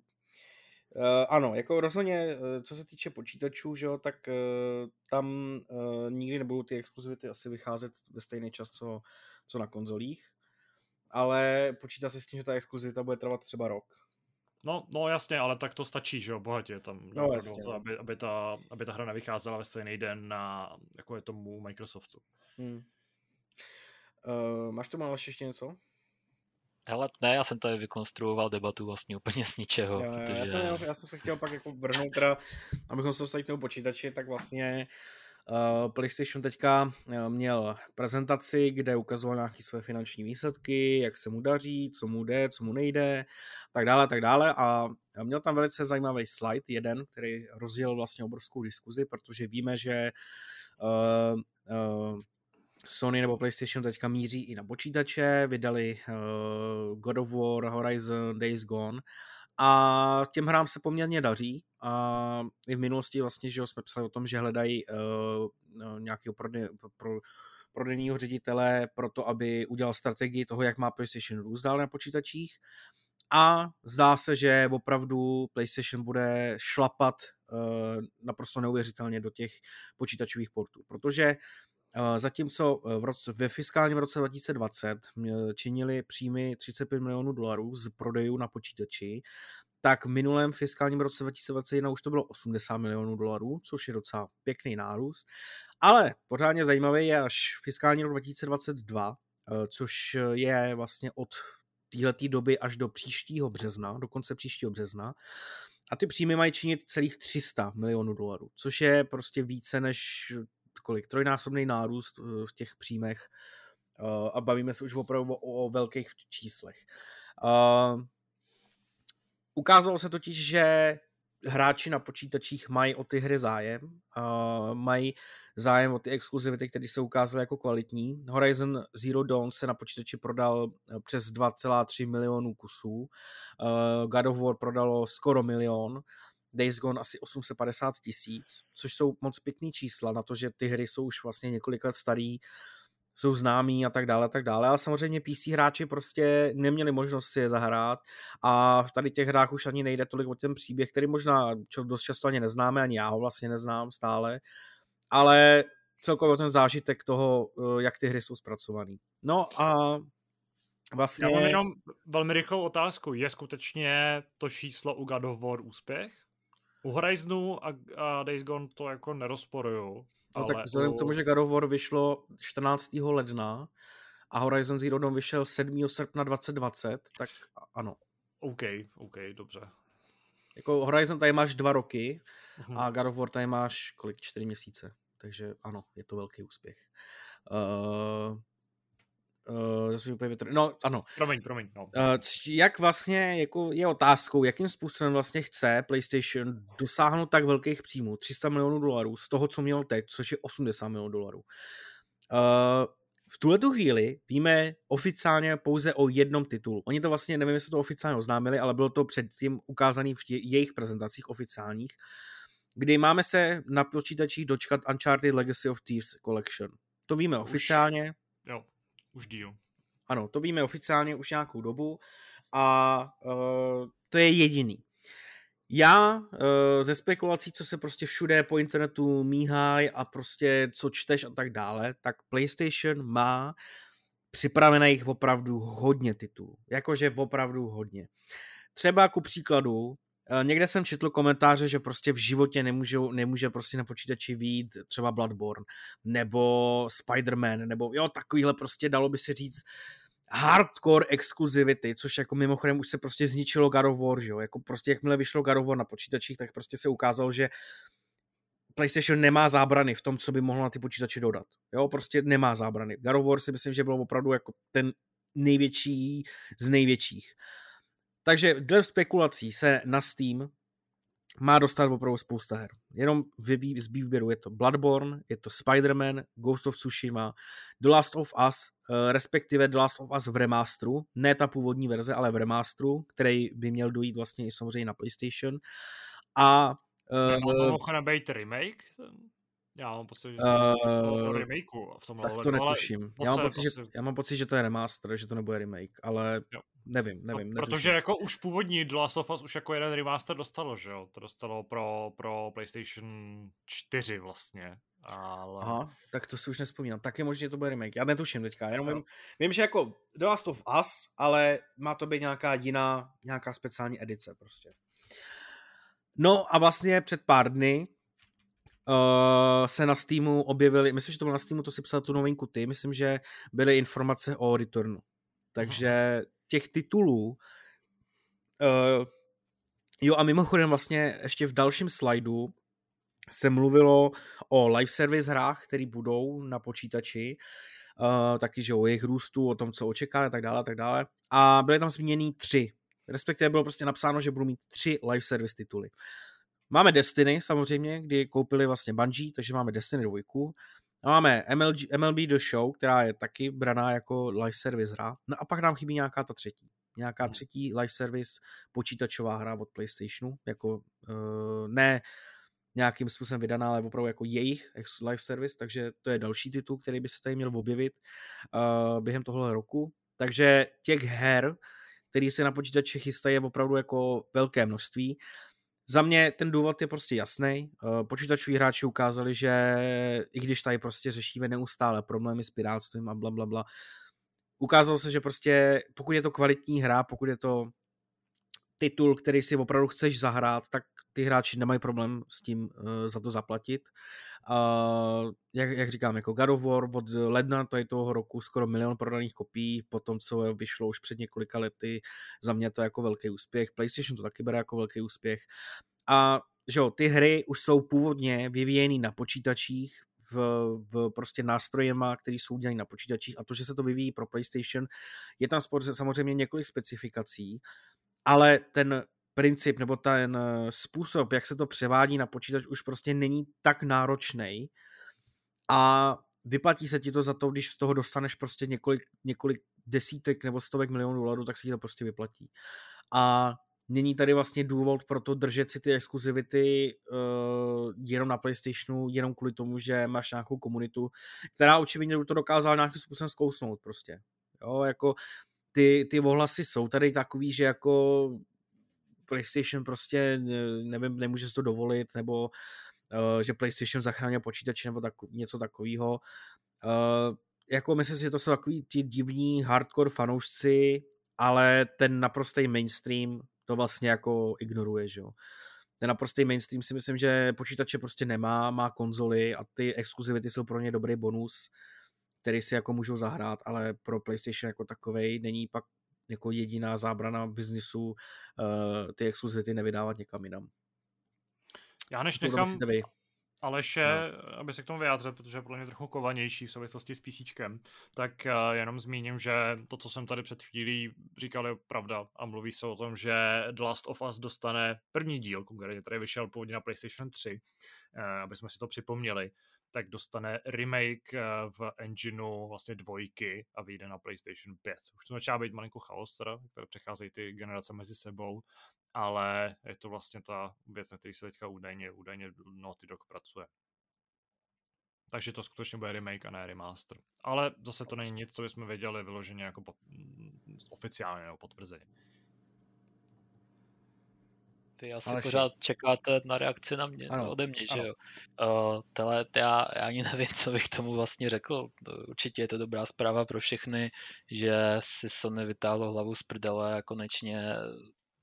B: Uh, ano, jako rozhodně, uh, co se týče počítačů, že jo, tak uh, tam uh, nikdy nebudou ty exkluzivity asi vycházet ve stejný čas, co, co na konzolích, ale počítá se s tím, že ta exkluzivita bude trvat třeba rok.
A: No, no jasně, ale tak to stačí, že jo, bohatě tam, no, jasně, to, no. aby, aby, ta, aby ta hra nevycházela ve stejný den na, jako je tomu Microsoftu. Hmm.
B: Uh, máš tu málo ještě něco?
C: Hele, ne, já jsem tady vykonstruoval debatu vlastně úplně z ničeho.
B: Jo, protože... já, jsem, já jsem se chtěl pak jako vrhnout, teda, abychom se dostali k tomu počítači, tak vlastně uh, PlayStation teďka uh, měl prezentaci, kde ukazoval nějaké své finanční výsledky, jak se mu daří, co mu jde, co mu nejde, tak dále, tak dále a měl tam velice zajímavý slide, jeden, který rozjel vlastně obrovskou diskuzi, protože víme, že uh, uh, Sony nebo PlayStation teďka míří i na počítače, vydali uh, God of War, Horizon, Days Gone a těm hrám se poměrně daří a i v minulosti vlastně, že jsme psali o tom, že hledají uh, nějakého prodej, pro, prodejního ředitele pro to, aby udělal strategii toho, jak má PlayStation růst dál na počítačích. A zdá se, že opravdu PlayStation bude šlapat uh, naprosto neuvěřitelně do těch počítačových portů, protože Zatímco v roce, ve fiskálním roce 2020 činili příjmy 35 milionů dolarů z prodejů na počítači, tak v minulém fiskálním roce 2021 už to bylo 80 milionů dolarů, což je docela pěkný nárůst. Ale pořádně zajímavé je až fiskální rok 2022, eh, což je vlastně od této doby až do příštího března, do konce příštího března, a ty příjmy mají činit celých 300 milionů dolarů, což je prostě více než kolik, trojnásobný nárůst v těch příjmech a bavíme se už opravdu o, o velkých číslech. Uh, ukázalo se totiž, že hráči na počítačích mají o ty hry zájem, mají zájem o ty exkluzivity, které se ukázaly jako kvalitní. Horizon Zero Dawn se na počítači prodal eh, přes 2,3 milionů kusů, God of War prodalo skoro milion, Days Gone asi 850 tisíc, což jsou moc pěkný čísla na to, že ty hry jsou už vlastně několik let starý, jsou známí a tak dále, a tak dále. Ale samozřejmě PC hráči prostě neměli možnost si je zahrát a v tady těch hrách už ani nejde tolik o ten příběh, který možná dost často ani neznáme, ani já ho vlastně neznám stále, ale celkově ten zážitek toho, eh, jak ty hry jsou zpracované. No a vlastně...
A: Já mám jenom velmi rychlou otázku. Je skutečně to číslo u God of War úspěch? U Horizonu a, a Days Gone to jako nerozporuju.
B: No tak vzhledem k tomu, že God of War vyšlo 14. ledna a Horizon Zero Dawn vyšel 7. srpna 2020, tak ano.
A: OK, OK, dobře.
B: Jako Horizon tady máš dva roky uh-huh. a God of War tady máš kolik, čtyři měsíce. Takže ano, je to velký úspěch. Uh, Uh, zase úplně vytr... No, ano.
A: Promiň, promiň. No. Uh,
B: jak vlastně jako je otázkou, jakým způsobem vlastně chce PlayStation dosáhnout tak velkých příjmů, 300 milionů dolarů, z toho, co měl teď, což je 80 milionů dolarů. Uh, v tuhle tu chvíli víme oficiálně pouze o jednom titulu. Oni to vlastně, nevím, jestli to oficiálně oznámili, ale bylo to předtím ukázané v jejich prezentacích oficiálních, kdy máme se na počítačích dočkat Uncharted Legacy of Thieves Collection. To víme Už. oficiálně.
A: Jo už díl.
B: Ano, to víme oficiálně už nějakou dobu a uh, to je jediný. Já uh, ze spekulací, co se prostě všude po internetu míhají a prostě co čteš a tak dále, tak PlayStation má připravených opravdu hodně titulů. Jakože opravdu hodně. Třeba ku příkladu Eh, někde jsem četl komentáře, že prostě v životě nemůžou, nemůže prostě na počítači vít třeba Bloodborne, nebo Spider-Man, nebo jo, takovýhle prostě dalo by se říct hardcore exkluzivity, což jako mimochodem už se prostě zničilo God of War, že jo, jako prostě jakmile vyšlo God of War na počítačích, tak prostě se ukázalo, že PlayStation nemá zábrany v tom, co by mohlo na ty počítače dodat. Jo, prostě nemá zábrany. God of War si myslím, že byl opravdu jako ten největší z největších. Takže dle spekulací se na Steam má dostat opravdu spousta her. Jenom z výběru je to Bloodborne, je to Spider-Man, Ghost of Tsushima, The Last of Us, eh, respektive The Last of Us v remasteru, ne ta původní verze, ale v remasteru, který by měl dojít vlastně i samozřejmě na PlayStation. A
A: uh, to mohl být remake? Já mám pocit, že jsem uh, remakeu v tom
B: Tak to netuším. Já mám, pocit, že, já mám pocit, že to je remaster, že to nebude remake, ale jo. Nevím, nevím.
A: No, protože jako už původní The Last of Us už jako jeden remaster dostalo, že jo? To dostalo pro, pro PlayStation 4 vlastně. Ale...
B: Aha, tak to si už nespomínám. Tak je možné, že to bude remake. Já netuším teďka, jenom vím, vím, že jako The Last of Us, ale má to být nějaká jiná, nějaká speciální edice prostě. No a vlastně před pár dny uh, se na Steamu objevily, myslím, že to bylo na Steamu, to si psal tu novinku ty, myslím, že byly informace o Returnu. Takže těch titulů uh, jo a mimochodem vlastně ještě v dalším slajdu se mluvilo o live service hrách, které budou na počítači, uh, taky, že o jejich růstu, o tom, co očeká a tak dále, a tak dále. A byly tam zmíněny tři. Respektive bylo prostě napsáno, že budou mít tři live service tituly. Máme Destiny samozřejmě, kdy koupili vlastně Bungie, takže máme Destiny 2. A máme MLG, MLB The Show, která je taky braná jako live service hra. No a pak nám chybí nějaká ta třetí. Nějaká hmm. třetí live service počítačová hra od PlayStationu, jako uh, ne nějakým způsobem vydaná, ale opravdu jako jejich live service, takže to je další titul, který by se tady měl objevit uh, během tohle roku. Takže těch her, který se na počítači chystají, je opravdu jako velké množství. Za mě ten důvod je prostě jasný. Eh, počítačoví hráči ukázali, že i když tady prostě řešíme neustále problémy s pirátstvím a bla, bla, bla, ukázalo se, že prostě pokud je to kvalitní hra, pokud je to titul, který si opravdu chceš zahrát, tak ty hráči nemají problém s tím uh, za to zaplatit. Uh, jak, jak říkám, jako God of War od ledna tady toho roku skoro milion prodaných kopií, po tom, co vyšlo už před několika lety, za mě to jako velký úspěch. PlayStation to taky bere jako velký úspěch. A že jo, ty hry už jsou původně vyvíjeny na počítačích, v, v prostě nástrojema, které jsou udělané na počítačích a to, že se to vyvíjí pro PlayStation, je tam samozřejmě několik specifikací, ale ten princip nebo ten eh, způsob, jak se to převádí na počítač, už prostě není tak náročný a vyplatí se ti to za to, když z toho dostaneš prostě několik, několik desítek nebo stovek milionů dolarů, tak se ti to prostě vyplatí. A není tady vlastně důvod pro to držet si ty exkluzivity uh, jenom na PlayStationu, jenom kvůli tomu, že máš nějakou komunitu, která očividně to dokázala nějakým způsobem zkousnout prostě. Jo, jako ty, ty ohlasy jsou tady takový, že jako PlayStation prostě nevím, nemůže si to dovolit, nebo uh, že PlayStation zachránil počítače nebo tak, něco takového. Uh, jako myslím si, že to jsou takový ti divní hardcore fanoušci, ale ten naprostý mainstream to vlastně jako ignoruje, že jo. Ten naprostý mainstream si myslím, že počítače prostě nemá, má konzoly a ty exkluzivity jsou pro ně dobrý bonus, který si jako můžou zahrát, ale pro PlayStation jako takovej není pak jako jediná zábrana biznisu uh, ty exkluzivity nevydávat někam jinam.
A: Já než nechám Aleše, no. aby se k tomu vyjádřil, protože je podle mě trochu kovanější v souvislosti s PC, tak uh, jenom zmíním, že to, co jsem tady před chvílí říkal, je pravda a mluví se o tom, že The Last of Us dostane první díl, konkrétně tady vyšel původně na PlayStation 3, uh, aby jsme si to připomněli, tak dostane remake eh, v engineu vlastně dvojky a vyjde na PlayStation 5. Už to začíná být malinko chaos, teda, které přecházejí ty generace mezi sebou, ale je to vlastně ta věc, na který se teďka údajně, údajně Naughty Dog pracuje. Takže to skutečně bude remake a ne remaster. Ale zase to není nic, co bychom věděli vyloženě jako pot, oficiálně nebo potvrzeně.
C: Vy asi Ale pořád čekáte na reakci na mě, ano, ode mě, ano. že jo. Uh, tele, já, já ani nevím, co bych tomu vlastně řekl. Určitě je to dobrá zpráva pro všechny, že si Sony vytáhlo hlavu z prdele a konečně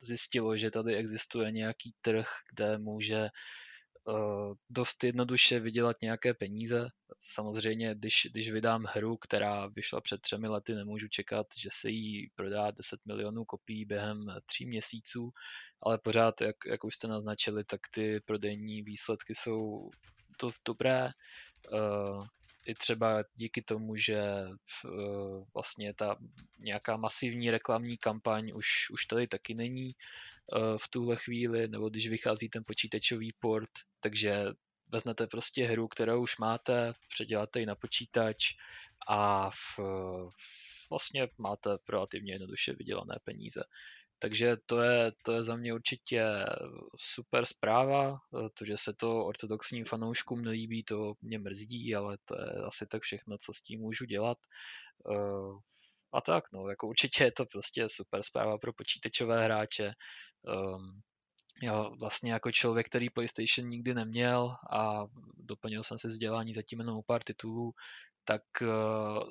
C: zjistilo, že tady existuje nějaký trh, kde může dost jednoduše vydělat nějaké peníze. Samozřejmě, když, když vydám hru, která vyšla před třemi lety, nemůžu čekat, že se jí prodá 10 milionů kopií během tří měsíců, ale pořád, jak, jak už jste naznačili, tak ty prodejní výsledky jsou dost dobré. Uh, i třeba díky tomu, že uh, vlastně ta nějaká masivní reklamní kampaň už, už tady taky není v tuhle chvíli, nebo když vychází ten počítačový port, takže vezmete prostě hru, kterou už máte, předěláte ji na počítač a v, vlastně máte relativně jednoduše vydělané peníze. Takže to je, to je za mě určitě super zpráva. To, že se to ortodoxním fanouškům nelíbí, to mě mrzí, ale to je asi tak všechno, co s tím můžu dělat. Eh, a tak, no, jako určitě je to prostě super zpráva pro počítačové hráče. Ehm, já vlastně jako člověk, který PlayStation nikdy neměl a doplnil jsem si vzdělání zatím jenom pár titulů, tak uh,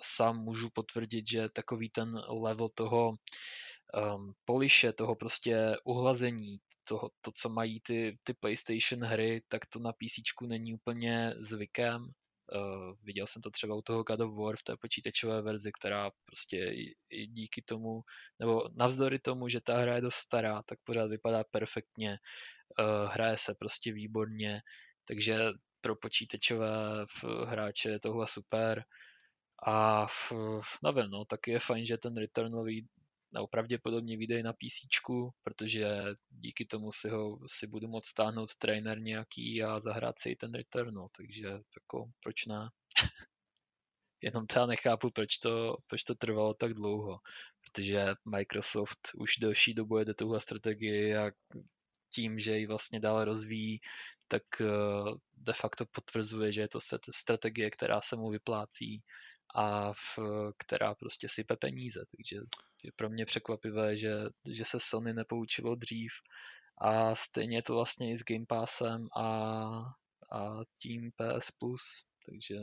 C: sám můžu potvrdit, že takový ten level toho um, poliše, toho prostě uhlazení, toho, to, co mají ty, ty PlayStation hry, tak to na PC není úplně zvykem. Uh, viděl jsem to třeba u toho God of War v té počítačové verzi, která prostě i, díky tomu, nebo navzdory tomu, že ta hra je dost stará, tak pořád vypadá perfektně, uh, hraje se prostě výborně, takže pro počítačové hráče je tohle super. A v, nevím, no, taky je fajn, že ten Returnový nebo pravděpodobně vyjde na PC, protože díky tomu si ho si budu moct stáhnout trainer nějaký a zahrát si i ten Return, no, takže jako proč ne? Jenom teda nechápu, proč to, proč to trvalo tak dlouho, protože Microsoft už delší dobu jede tuhle strategii a tím, že ji vlastně dále rozvíjí, tak eh, de facto potvrzuje, že je to strategie, která se mu vyplácí a v, která prostě sype peníze. Takže je pro mě překvapivé, že, že se Sony nepoučilo dřív a stejně je to vlastně i s Game Passem a, a tím PS Plus, takže,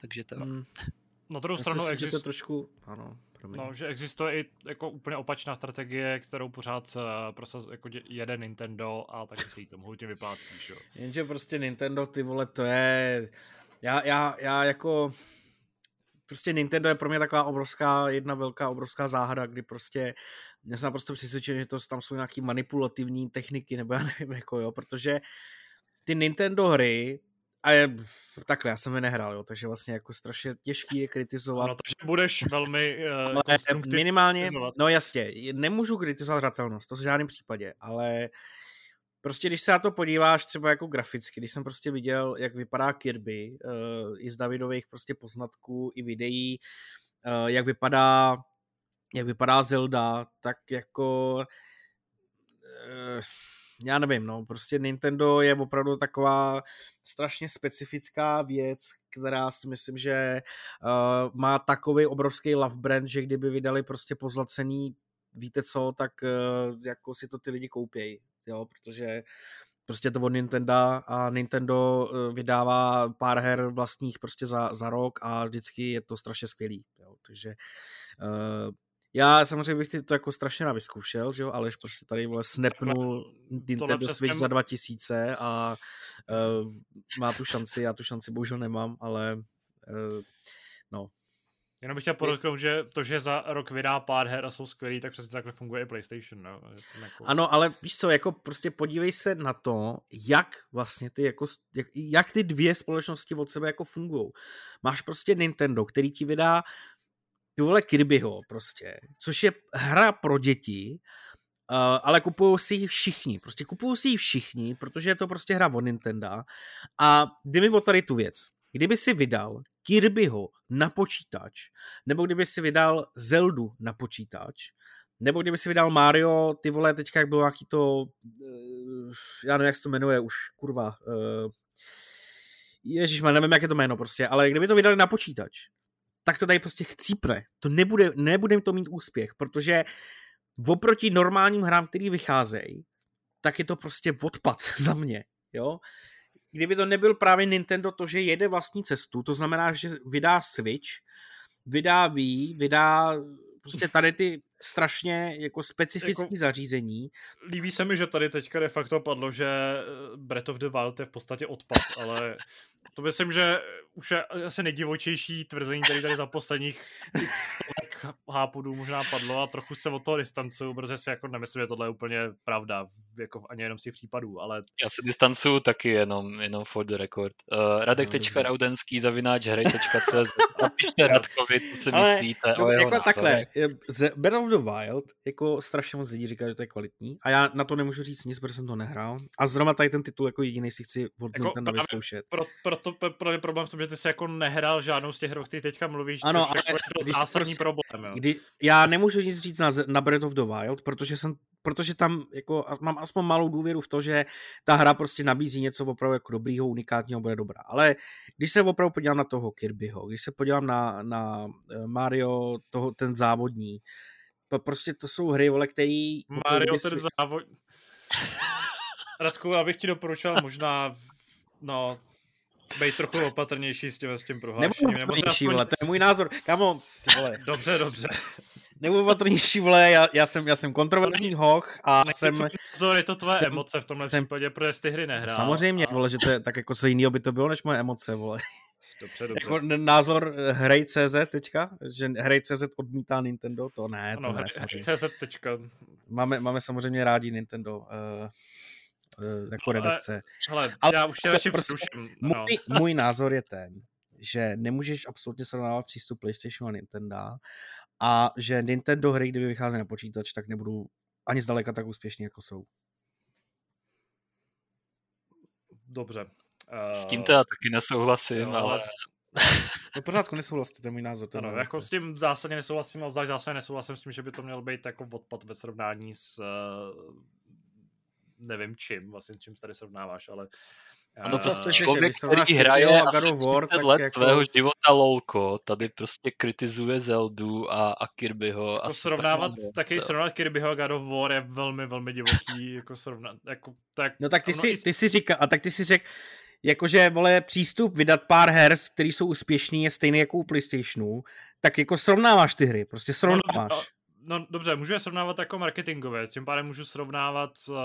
C: takže to. Mm.
A: Na druhou stranu
B: existuje... to trošku, ano, Promiň.
A: No, že existuje i jako úplně opačná strategie, kterou pořád uh, prosaz, jako jede Nintendo a tak se jí tomu hodně vyplácí, že?
B: Jenže prostě Nintendo, ty vole, to je... Já, já, já jako... Prostě Nintendo je pro mě taková obrovská, jedna velká obrovská záhada, kdy prostě já jsem naprosto přesvědčen, že to tam jsou nějaký manipulativní techniky, nebo já nevím, jako jo, protože ty Nintendo hry a je, takhle, já jsem je nehrál, jo, takže vlastně jako strašně těžký je kritizovat. No,
A: takže budeš velmi uh,
B: ale minimálně, kritizovat. no jasně, nemůžu kritizovat hratelnost, to v žádném případě, ale prostě když se na to podíváš třeba jako graficky, když jsem prostě viděl, jak vypadá Kirby, uh, i z Davidových prostě poznatků, i videí, uh, jak vypadá jak vypadá Zelda, tak jako uh, já nevím, no, prostě Nintendo je opravdu taková strašně specifická věc, která si myslím, že uh, má takový obrovský love brand, že kdyby vydali prostě pozlacený víte co, tak uh, jako si to ty lidi koupějí, jo, protože prostě to od Nintendo a Nintendo uh, vydává pár her vlastních prostě za, za rok a vždycky je to strašně skvělý, jo, takže uh, já samozřejmě bych to jako strašně vyzkoušel, že jo, ale prostě tady vole snapnul Nintendo Switch za 2000 a uh, má tu šanci, já tu šanci bohužel nemám, ale uh, no.
A: Jenom bych chtěl podotknout, že to, že za rok vydá pár her a jsou skvělý, tak přesně takhle funguje i PlayStation. No.
B: Jako... Ano, ale víš co, jako prostě podívej se na to, jak vlastně ty, jako, jak, jak ty dvě společnosti od sebe jako fungují. Máš prostě Nintendo, který ti vydá ty vole Kirbyho prostě, což je hra pro děti, uh, ale kupují si ji všichni, prostě kupují si ji všichni, protože je to prostě hra od Nintendo a jde mi o tady tu věc. Kdyby si vydal Kirbyho na počítač, nebo kdyby si vydal Zeldu na počítač, nebo kdyby si vydal Mario, ty vole, teďka jak bylo nějaký to, uh, já nevím, jak se to jmenuje už, kurva, uh, Ježíš, nevím, jak je to jméno prostě, ale kdyby to vydali na počítač, tak to tady prostě chcípne. To nebude, nebude to mít úspěch, protože oproti normálním hrám, který vycházejí, tak je to prostě odpad za mě, jo. Kdyby to nebyl právě Nintendo to, že jede vlastní cestu, to znamená, že vydá Switch, vydá Wii, vydá prostě tady ty strašně jako specifické jako, zařízení.
A: Líbí se mi, že tady teďka de facto padlo, že eh, Breath of the Wild je v podstatě odpad, ale to myslím, že už je asi nejdivočejší tvrzení, který tady za posledních x hápudů možná padlo a trochu se od toho distancuju, protože si jako nemyslím, že tohle je úplně pravda, jako ani jenom z těch případů, ale...
C: Já se distancuju taky jenom, jenom for the record. Uh, Radek.raudenský zavináč hry.cz Napište Radkovi, co si ale, myslíte no, o jeho
B: jako takhle, Breath of the Wild, jako strašně moc lidí říká, že to je kvalitní a já na to nemůžu říct nic, protože jsem to nehrál a zrovna tady ten titul jako jediný si chci od jako, Nintendo vyzkoušet.
A: Pro, pro, to, pro je problém v tom, že ty jsi jako nehrál žádnou z těch her, o kterých teďka mluvíš, ano, což ale jako je to zásadní prostě, problém. Jo.
B: Kdy, já nemůžu nic říct na, na Breath of the Wild, protože jsem protože tam jako mám aspoň malou důvěru v to, že ta hra prostě nabízí něco opravdu jako dobrýho, unikátního, bude dobrá. Ale když se opravdu podívám na toho Kirbyho, když se podívám na, na eh, Mario, toho, ten závodní, prostě to jsou hry, vole, který...
A: Mario, ten závod... Radku, já bych ti doporučoval možná, no, být trochu opatrnější s tím, s tím prohlášením.
B: Nebudu opatrnější, vole, to je můj názor. Kamo,
A: ty vole. Dobře, dobře.
B: Nebudu opatrnější, vole, já, já, jsem, já jsem kontroverzní hoch a Nechci jsem...
A: Pozor, je to tvoje jsem, emoce v tomhle jsem, případě, protože jsi ty hry nehrál.
B: Samozřejmě, a... vole, že to je tak jako co jiného by to bylo, než moje emoce, vole.
A: Dobře, dobře.
B: Jako názor eh, Hrej.cz teďka, že Hrej.cz odmítá Nintendo, to ne, to ano, ne.
A: Hrej.cz teďka.
B: Máme, máme samozřejmě rádi Nintendo. Uh, jako redakce.
A: Ale, ale já už tě radši prostě,
B: můj, můj názor je ten, že nemůžeš absolutně srovnávat přístup PlayStation a Nintendo a že Nintendo hry, kdyby vycházely na počítač, tak nebudou ani zdaleka tak úspěšní, jako jsou.
A: Dobře.
C: S tím já taky nesouhlasím, jo, ale...
B: No pořádku nesouhlasíte, to je můj názor.
A: To ano, jako s tím zásadně nesouhlasím, a obzvlášť zásadně nesouhlasím s tím, že by to měl být jako odpad ve srovnání s uh, nevím čím, vlastně čím tady srovnáváš, ale
C: Ano, prostě člověk, který hraje asi War, 30 let jako... tvého života lolko, tady prostě kritizuje Zeldu a, a Kirbyho.
A: Jako a srovnávat, taky srovnávat Kirbyho a God of War je velmi, velmi divoký, jako srovnat, jako, tak...
B: No tak ty, si, ty si říká, a tak ty si řekl, jakože, vole, přístup vydat pár her, který jsou úspěšný, je stejný jako u PlayStationu, tak jako srovnáváš ty hry, prostě srovnáváš. No,
A: No dobře, můžu je srovnávat jako marketingové, tím pádem můžu srovnávat, uh,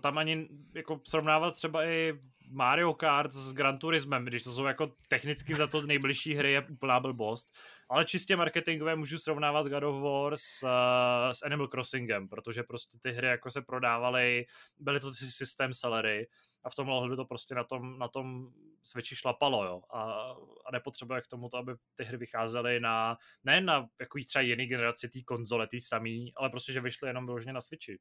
A: tam ani jako srovnávat třeba i Mario Kart s Gran Turismem, když to jsou jako technicky za to nejbližší hry je úplná blbost, ale čistě marketingové můžu srovnávat God of War s, uh, s Animal Crossingem, protože prostě ty hry jako se prodávaly, byly to ty systém sellery a v tom ohledu to prostě na tom, na tom Switchi šlapalo, jo, a, a nepotřebuje k tomu to, aby ty hry vycházely na, ne na jako třeba jiný generaci té konzole, tý samý, ale prostě, že vyšly jenom vyloženě na Switchi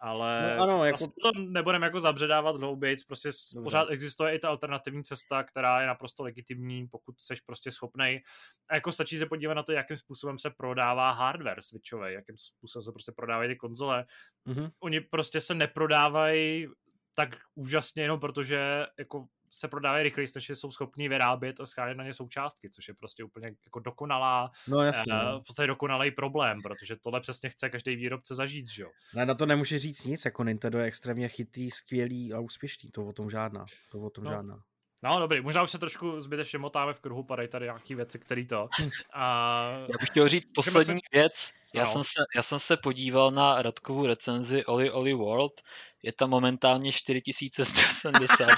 A: ale no, ano, jako... to nebudeme jako zabředávat dlouhějc, prostě Dobře. pořád existuje i ta alternativní cesta, která je naprosto legitimní, pokud jsi prostě schopnej. A jako stačí se podívat na to, jakým způsobem se prodává hardware switchový, jakým způsobem se prostě prodávají ty konzole. Mm-hmm. Oni prostě se neprodávají tak úžasně jenom protože jako se prodávají rychleji, než jsou schopni vyrábět a schánět na ně součástky, což je prostě úplně jako dokonalá,
B: no, jasně, uh,
A: v podstatě dokonalý problém, protože tohle přesně chce každý výrobce zažít, že jo.
B: Ne, na to nemůže říct nic, jako Nintendo je extrémně chytrý, skvělý a úspěšný, to o tom žádná, to o tom no. žádná.
A: No dobrý, možná už se trošku zbytečně motáme v kruhu, padají tady nějaký věci, který to. A...
C: Já bych chtěl říct poslední se... věc. Já, no. jsem se, já jsem se podíval na Radkovu recenzi Oli Oli World. Je tam momentálně 4170.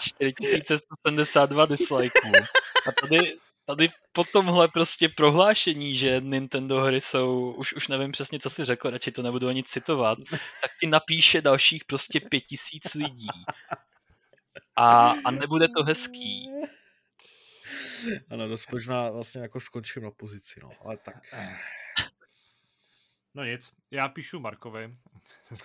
C: 4172 dislikeů. A tady, tady po tomhle prostě prohlášení, že Nintendo hry jsou, už, už nevím přesně, co si řekl, radši to nebudu ani citovat, tak ti napíše dalších prostě 5000 lidí. A, a nebude to hezký.
B: Ano, dost možná vlastně jako skončím na pozici, no, ale tak.
A: No nic, já píšu Markovi. uh,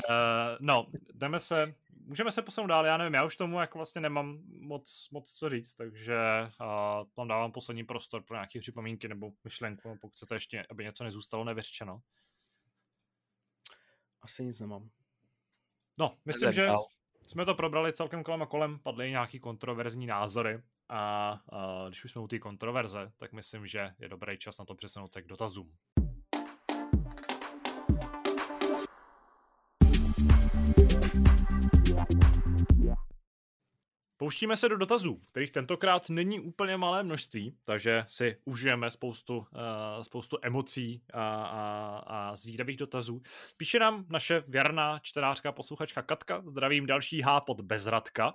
A: no, jdeme se, můžeme se posunout dál, já nevím, já už tomu jako vlastně nemám moc, moc co říct, takže uh, tam dávám poslední prostor pro nějaké připomínky nebo myšlenku, pokud chcete ještě, aby něco nezůstalo nevyřčeno.
B: Asi nic nemám.
A: No, myslím, že jsme to probrali celkem kolem a kolem, padly nějaký kontroverzní názory a, a když už jsme u té kontroverze, tak myslím, že je dobrý čas na to přesunout se k dotazům. Pouštíme se do dotazů, kterých tentokrát není úplně malé množství, takže si užijeme spoustu, uh, spoustu emocí a, a, a zvídavých dotazů. Píše nám naše věrná čtenářka posluchačka Katka, zdravím další hápod Bezradka, uh,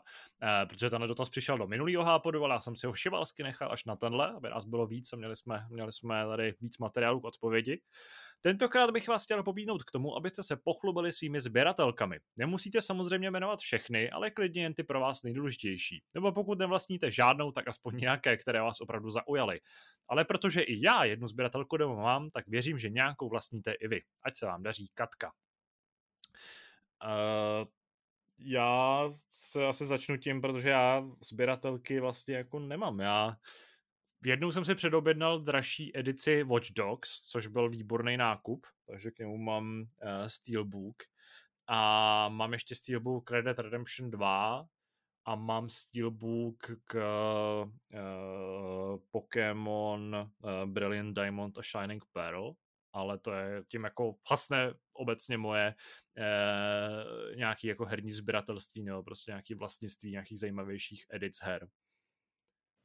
A: protože ten dotaz přišel do minulého hápodu, ale já jsem si ho šivalsky nechal až na tenhle, aby nás bylo víc a měli jsme, měli jsme tady víc materiálu k odpovědi. Tentokrát bych vás chtěl pobídnout k tomu, abyste se pochlubili svými sběratelkami. Nemusíte samozřejmě jmenovat všechny, ale klidně jen ty pro vás nejdůležitější. Nebo pokud nevlastníte žádnou, tak aspoň nějaké, které vás opravdu zaujaly. Ale protože i já jednu sběratelku doma mám, tak věřím, že nějakou vlastníte i vy. Ať se vám daří Katka. Uh, já se asi začnu tím, protože já sběratelky vlastně jako nemám. Já jednou jsem si předobjednal dražší edici Watch Dogs, což byl výborný nákup, takže k němu mám uh, Steelbook. A mám ještě Steelbook Red Dead Redemption 2 a mám Steelbook k uh, Pokémon uh, Brilliant Diamond a Shining Pearl, ale to je tím jako hasné obecně moje uh, nějaký jako herní sběratelství nebo prostě nějaký vlastnictví nějakých zajímavějších edic her.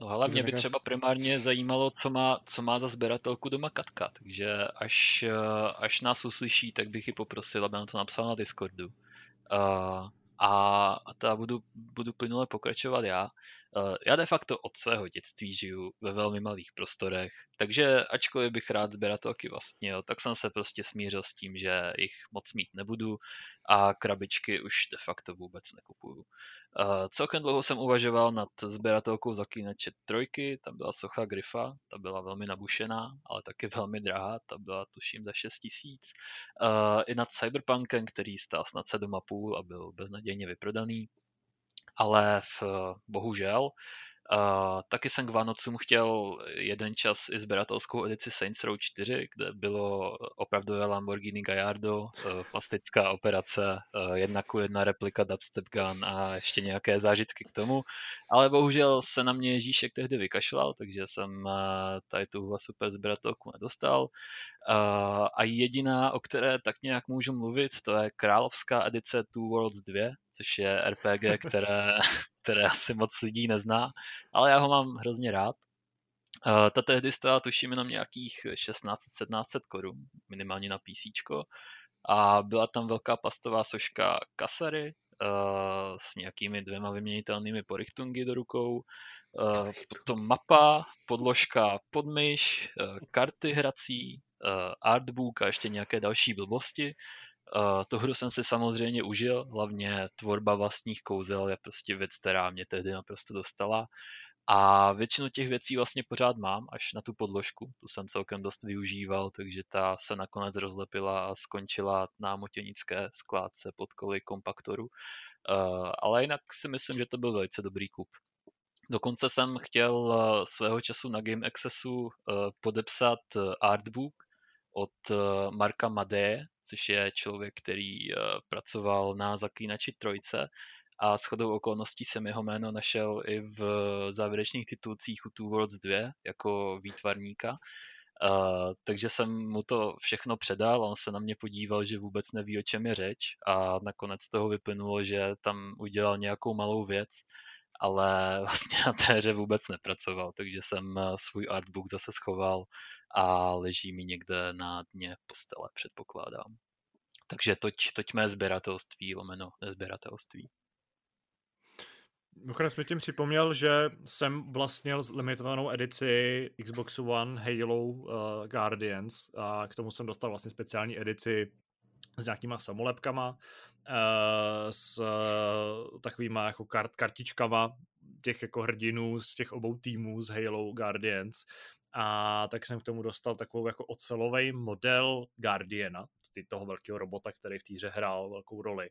C: No ale mě by třeba primárně zajímalo, co má, co má za sběratelku doma Katka, takže až, eh, až nás uslyší, tak bych ji poprosil, aby nám to napsal na Discordu. Uh, a, a teda budu, budu plynule pokračovat já. Uh, já de facto od svého dětství žiju ve velmi malých prostorech, takže ačkoliv bych rád sběratelky vlastnil, tak jsem se prostě smířil s tím, že jich moc mít nebudu a krabičky už de facto vůbec nekupuju. Uh, celkem dlouho jsem uvažoval nad sběratelkou zaklínače trojky, tam byla socha Grifa, ta byla velmi nabušená, ale taky velmi drahá, ta byla tuším za 6 tisíc. Uh, I nad Cyberpunkem, který stál snad 7,5 a byl beznadějně vyprodaný. Ale v, bohužel Uh, taky jsem k Vánocům chtěl jeden čas i sběratelskou edici Saints Row 4, kde bylo opravdové Lamborghini Gallardo, uh, plastická operace, uh, jedna ku jedna replika Dubstep Gun a ještě nějaké zážitky k tomu. Ale bohužel se na mě Ježíšek tehdy vykašlal, takže jsem uh, tady tuhle super sběratelku nedostal. Uh, a jediná, o které tak nějak můžu mluvit, to je královská edice Two Worlds 2, což je RPG, které, které asi moc lidí nezná, ale já ho mám hrozně rád. Uh, ta tehdy stála tuším jenom nějakých 1600-1700 korun, minimálně na PC. A byla tam velká pastová soška kasary uh, s nějakými dvěma vyměnitelnými porichtungy do rukou, uh, potom mapa, podložka podmyš, karty hrací, artbook a ještě nějaké další blbosti. Uh, tu hru jsem si samozřejmě užil, hlavně tvorba vlastních kouzel je prostě věc, která mě tehdy naprosto dostala. A většinu těch věcí vlastně pořád mám, až na tu podložku. Tu jsem celkem dost využíval, takže ta se nakonec rozlepila a skončila na motěnické skládce pod koly kompaktoru. Uh, ale jinak si myslím, že to byl velice dobrý kup. Dokonce jsem chtěl uh, svého času na Game Accessu podepsat artbook od Marka Made, což je člověk, který pracoval na Zaklínači trojce a s chodou okolností jsem jeho jméno našel i v závěrečných titulcích u Two Worlds 2 jako výtvarníka. Uh, takže jsem mu to všechno předal, on se na mě podíval, že vůbec neví, o čem je řeč a nakonec toho vyplynulo, že tam udělal nějakou malou věc, ale vlastně na té hře vůbec nepracoval, takže jsem eh, svůj artbook zase schoval a leží mi někde na dně postele, předpokládám. Takže toť, toť mé sběratelství, lomeno nezběratelství.
A: Mimochodem jsme tím připomněl, že jsem vlastnil limitovanou edici Xbox One Halo uh, Guardians a k tomu jsem dostal vlastně speciální edici s nějakýma samolepkama, uh, s uh, takovýma jako kart, kartičkama těch jako hrdinů z těch obou týmů z Halo Guardians a tak jsem k tomu dostal takovou jako ocelový model Guardiana, toho velkého robota, který v týře hrál velkou roli,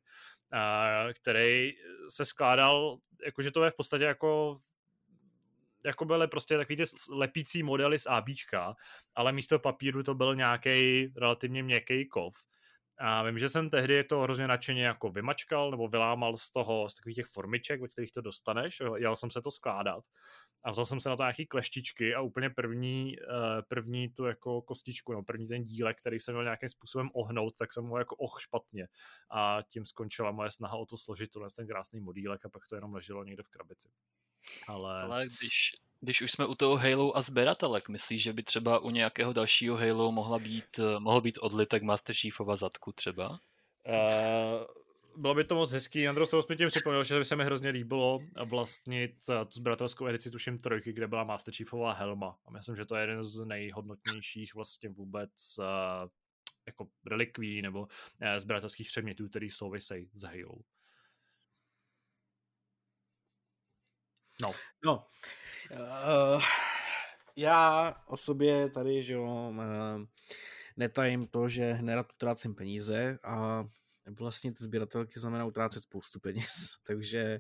A: a, který se skládal, jakože to je v podstatě jako jako byly prostě takový ty lepící modely z ABčka, ale místo papíru to byl nějaký relativně měkký kov. A vím, že jsem tehdy to hrozně nadšeně jako vymačkal nebo vylámal z toho, z takových těch formiček, ve kterých to dostaneš, jel jsem se to skládat a vzal jsem se na to nějaký kleštičky a úplně první, eh, první tu jako kostičku, no první ten dílek, který jsem měl nějakým způsobem ohnout, tak jsem ho jako oh špatně a tím skončila moje snaha o to složit tohle ten krásný modílek a pak to jenom leželo někde v krabici.
C: Ale, Ale když, když už jsme u toho Halo a sběratelek, myslíš, že by třeba u nějakého dalšího Halo mohla být, eh, mohl být odlitek Master Chiefova zadku třeba?
A: Uh, bylo by to moc hezký. Andros, to jsme tím připomněl, že by se mi hrozně líbilo vlastnit eh, tu sběratelskou edici tuším trojky, kde byla Master Chiefová helma. A myslím, že to je jeden z nejhodnotnějších vlastně vůbec uh, jako relikví nebo uh, sběratelských předmětů, který souvisejí s Halo.
B: No. No. Uh, já o sobě tady, že jo, uh, netajím to, že nerad utrácím peníze a vlastně ty sběratelky znamená utrácet spoustu peněz, takže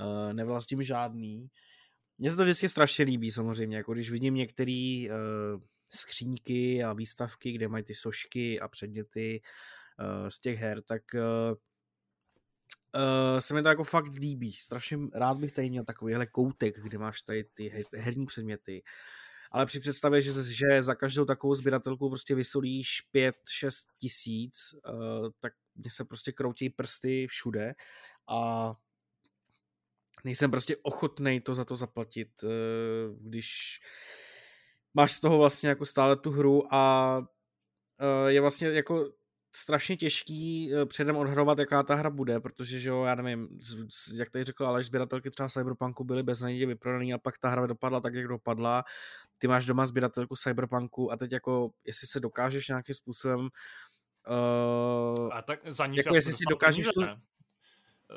B: uh, nevlastním žádný. Mně se to vždycky strašně líbí samozřejmě, jako když vidím některé uh, skříňky a výstavky, kde mají ty sošky a předměty uh, z těch her, tak uh, uh, se mi to jako fakt líbí. Strašně rád bych tady měl takovýhle koutek, kde máš tady ty her, herní předměty. Ale při představě, že, že za každou takovou sběratelku prostě vysolíš 5-6 tisíc, uh, tak mě se prostě kroutí prsty všude a nejsem prostě ochotný to za to zaplatit, uh, když máš z toho vlastně jako stále tu hru a je vlastně jako strašně těžký eh, předem odhadovat, jaká ta hra bude, protože, že jo, já nevím, jak tady řekl ale sběratelky třeba Cyberpunku byly beznadějně vyprodaný a pak ta hra dopadla tak, jak dopadla. Ty máš doma sběratelku Cyberpunku a teď jako, jestli se dokážeš nějakým způsobem
A: Uh, a tak za ní
B: jako jestli si dokážeš tu...
A: Eh,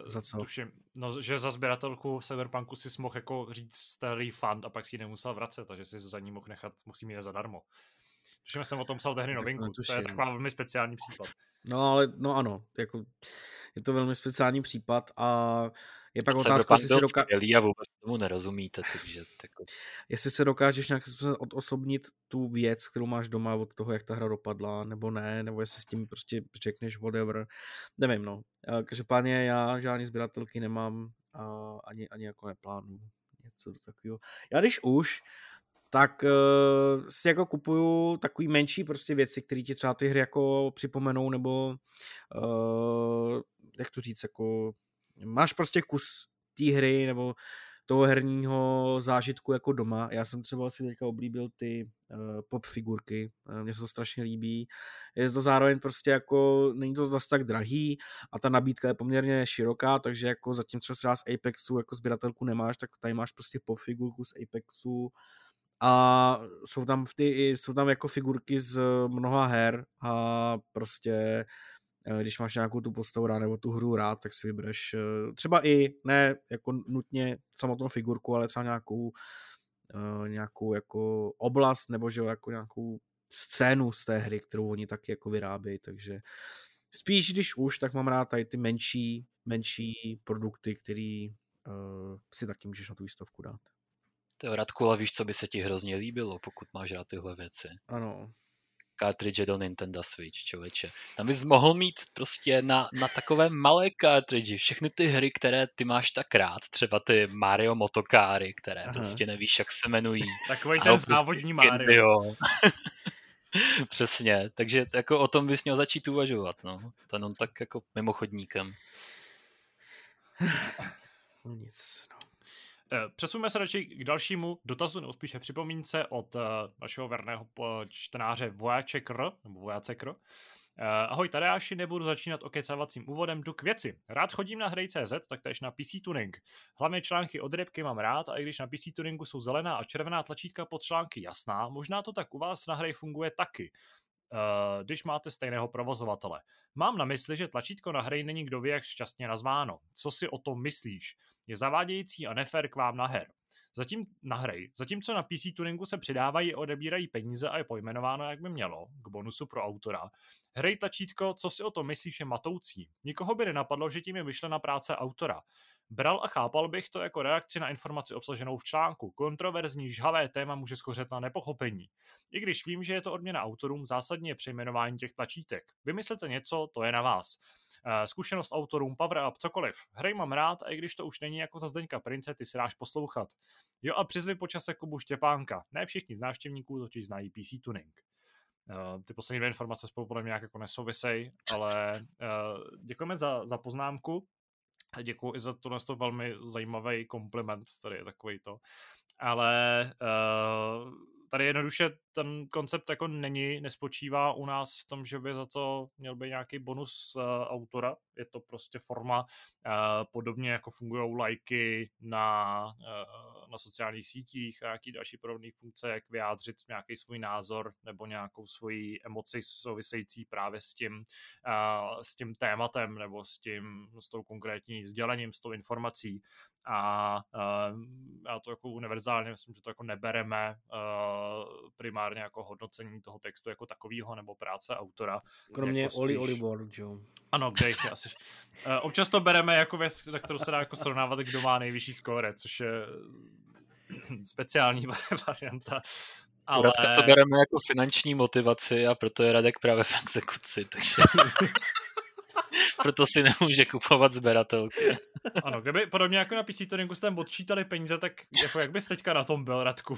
A: za co? Tuším, no, že za sběratelku Cyberpunku si mohl jako říct starý refund a pak si ji nemusel vracet, takže si za ní mohl nechat, musí mít zadarmo. Tuším, jsem o tom psal tehdy novinku. To je taková velmi speciální případ.
B: No ale, no ano, jako je to velmi speciální případ a je pak otázka, jestli si
C: dokážeš... a vůbec tomu nerozumíte, takže... Tako...
B: Jestli se dokážeš nějak odosobnit tu věc, kterou máš doma od toho, jak ta hra dopadla, nebo ne, nebo jestli s tím prostě řekneš whatever, nevím, no. Každopádně já žádný sběratelky nemám a ani, ani jako neplánuju něco takového. Já když už, tak uh, si jako kupuju takový menší prostě věci, které ti třeba ty hry jako připomenou, nebo uh, jak to říct, jako máš prostě kus té hry nebo toho herního zážitku jako doma. Já jsem třeba si teďka oblíbil ty uh, pop figurky, uh, mně se to strašně líbí. Je to zároveň prostě jako, není to zase tak drahý a ta nabídka je poměrně široká, takže jako zatímco třeba z Apexu jako sběratelku nemáš, tak tady máš prostě pop figurku z Apexu a jsou tam, ty, jsou tam jako figurky z mnoha her a prostě Eh, když máš nějakou tu postavu rád nebo tu hru rád, tak si vybereš eh, třeba i ne jako nutně samotnou figurku, ale třeba nějakou, uh, nějakou jako oblast nebo že jako nějakou scénu z té hry, kterou oni taky jako vyrábějí, takže spíš když už, tak mám rád tady ty menší, menší produkty, který uh, si taky můžeš na tu výstavku dát.
C: To Radku, ale víš, co by se ti hrozně líbilo, pokud máš rád tyhle věci?
B: Ano
C: cartridge do Nintendo Switch, člověče. Tam bys mohl mít prostě na, na takové malé cartridge všechny ty hry, které ty máš tak rád, třeba ty Mario Motokáry, které Aha. prostě nevíš, jak se jmenují.
A: Takový ten prostě závodní Mario.
C: Přesně, takže jako o tom bys měl začít uvažovat, no. To jenom tak jako mimochodníkem.
B: Nic, no.
A: Eh, přesuneme se radši k dalšímu dotazu, nebo spíše připomínce od uh, našeho verného čtenáře Vojáčekr, nebo Vojácekr. Ahoj Tadeáši, nebudu začínat okecávacím úvodem, jdu k věci. Rád chodím na hry.cz, taktéž na PC Tuning. Hlavně články od rybky mám rád a i když na PC Tuningu jsou zelená a červená tlačítka pod články jasná, možná to tak u vás na hry funguje taky. Uh, když máte stejného provozovatele. Mám na mysli, že tlačítko na hry není kdo ví jak šťastně nazváno. Co si o tom myslíš? je zavádějící a nefér k vám na her. Zatím na hry, zatímco na PC Tuningu se přidávají a odebírají peníze a je pojmenováno, jak by mělo, k bonusu pro autora. Hrej tlačítko, co si o tom myslíš, je matoucí. Nikoho by nenapadlo, že tím je myšlena práce autora. Bral a chápal bych to jako reakci na informaci obsaženou v článku. Kontroverzní, žhavé téma může skořet na nepochopení. I když vím, že je to odměna autorům, zásadně je přejmenování těch tlačítek. Vymyslete něco, to je na vás. Eh, zkušenost autorům, power up, cokoliv. Hry mám rád a i když to už není jako za Zdeňka Prince, ty si dáš poslouchat. Jo a přizvy počas Kubu Štěpánka. Ne všichni z návštěvníků totiž znají PC tuning. Uh, ty poslední dvě informace spolu podle mě nějak jako nesouvisej, ale uh, děkujeme za, za poznámku. A děkuji i za to, to velmi zajímavý kompliment, tady je takový to. Ale uh, tady jednoduše ten koncept jako není, nespočívá u nás v tom, že by za to měl být nějaký bonus uh, autora. Je to prostě forma, uh, podobně jako fungují lajky na, uh, na sociálních sítích a nějaký další podobné funkce, jak vyjádřit nějaký svůj názor nebo nějakou svoji emoci související právě s tím, uh, s tím tématem nebo s tím, s tou konkrétní sdělením, s tou informací. A uh, já to jako univerzálně myslím, že to jako nebereme uh, primárně jako hodnocení toho textu jako takového nebo práce autora.
B: Kromě jako Oli Oli Ward, jo.
A: Ano, kde jich je asi. Uh, občas to bereme jako věc, na kterou se dá jako srovnávat, kdo má nejvyšší skóre, což je speciální varianta.
C: Ale... to bereme jako finanční motivaci a proto je Radek právě v exekuci, takže... proto si nemůže kupovat sběratelky.
A: Ano, kdyby podobně jako na PC Tuningu jste odčítali peníze, tak jako jak bys teďka na tom byl, Radku?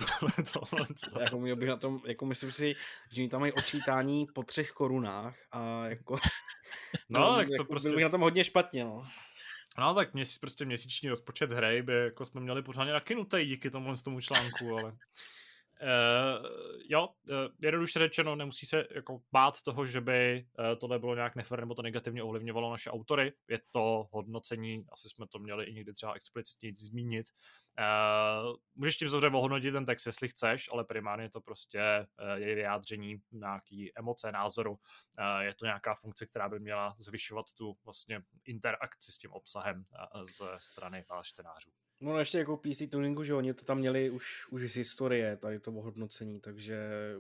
B: jako měl bych na tom, jako myslím si, že tam mají odčítání po třech korunách a jako...
A: No, no tak to jako prostě...
B: Byl bych na tom hodně špatně, no.
A: No tak měsíc, prostě měsíční rozpočet hry by jako jsme měli pořádně nakinutý díky tomu, tomu článku, ale... Uh, jo, uh, jednoduše řečeno, nemusí se jako bát toho, že by uh, tohle bylo nějak nefér nebo to negativně ovlivňovalo naše autory. Je to hodnocení, asi jsme to měli i někdy třeba explicitně zmínit. Uh, můžeš tím samozřejmě ohodnotit ten text, jestli chceš, ale primárně to prostě uh, je vyjádření nějaký emoce, názoru. Uh, je to nějaká funkce, která by měla zvyšovat tu vlastně interakci s tím obsahem uh, ze strany vás čtenářů.
B: No ještě jako PC tuningu, že oni to tam měli už, už z historie, tady to ohodnocení, takže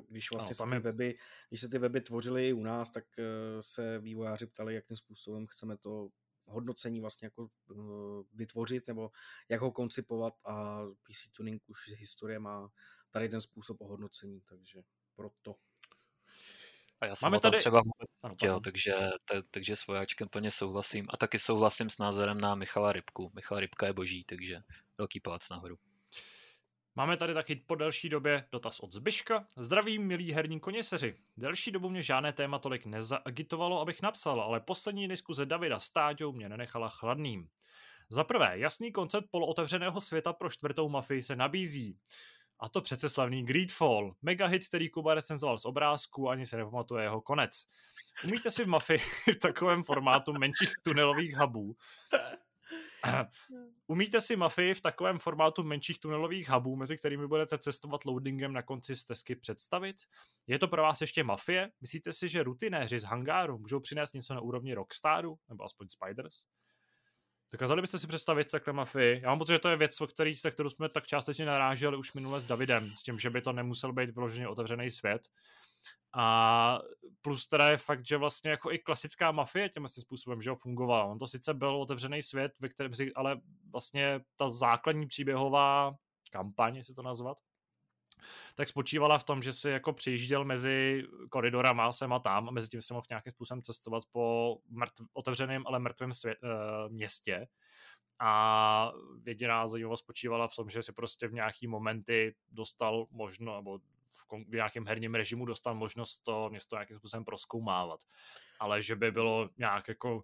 B: když vlastně no, se ty je... weby, když se ty weby tvořily i u nás, tak uh, se vývojáři ptali, jakým způsobem chceme to hodnocení vlastně jako uh, vytvořit, nebo jak ho koncipovat a PC tuning už z historie má tady ten způsob ohodnocení, takže proto.
C: A já jsem Máme tady... třeba ano, chtěl, takže, tak, takže s vojáčkem plně souhlasím. A taky souhlasím s názorem na Michala Rybku. Michal Rybka je boží, takže velký palec nahoru.
A: Máme tady taky po delší době dotaz od Zbyška. Zdravím, milí herní koněseři. Delší dobu mě žádné téma tolik nezaagitovalo, abych napsal, ale poslední diskuze Davida s Táďou mě nenechala chladným. Za prvé, jasný koncept polootevřeného světa pro čtvrtou mafii se nabízí. A to přece slavný Greedfall, megahit, který Kuba recenzoval z obrázku, ani se nepamatuje jeho konec. Umíte si v mafii v takovém formátu menších tunelových hubů Umíte si mafii v takovém formátu menších tunelových hubů, mezi kterými budete cestovat loadingem na konci stezky představit? Je to pro vás ještě mafie? Myslíte si, že rutinéři z hangáru můžou přinést něco na úrovni Rockstaru, nebo aspoň Spiders? Dokázali byste si představit takhle mafii? Já mám pocit, že to je věc, o který, se kterou jsme tak částečně naráželi už minule s Davidem, s tím, že by to nemusel být vyloženě otevřený svět. A plus teda je fakt, že vlastně jako i klasická mafie tím způsobem, že ho fungovala. On to sice byl otevřený svět, ve kterém si, ale vlastně ta základní příběhová kampaň, jestli to nazvat, tak spočívala v tom, že si jako přijížděl mezi koridorama sem a tam a mezi tím si mohl nějakým způsobem cestovat po mrtv, otevřeném, ale mrtvém svět, uh, městě. A jediná zajímavost spočívala v tom, že si prostě v nějaký momenty dostal možno, nebo v, v nějakém herním režimu dostal možnost to město nějakým způsobem proskoumávat. Ale že by bylo nějak jako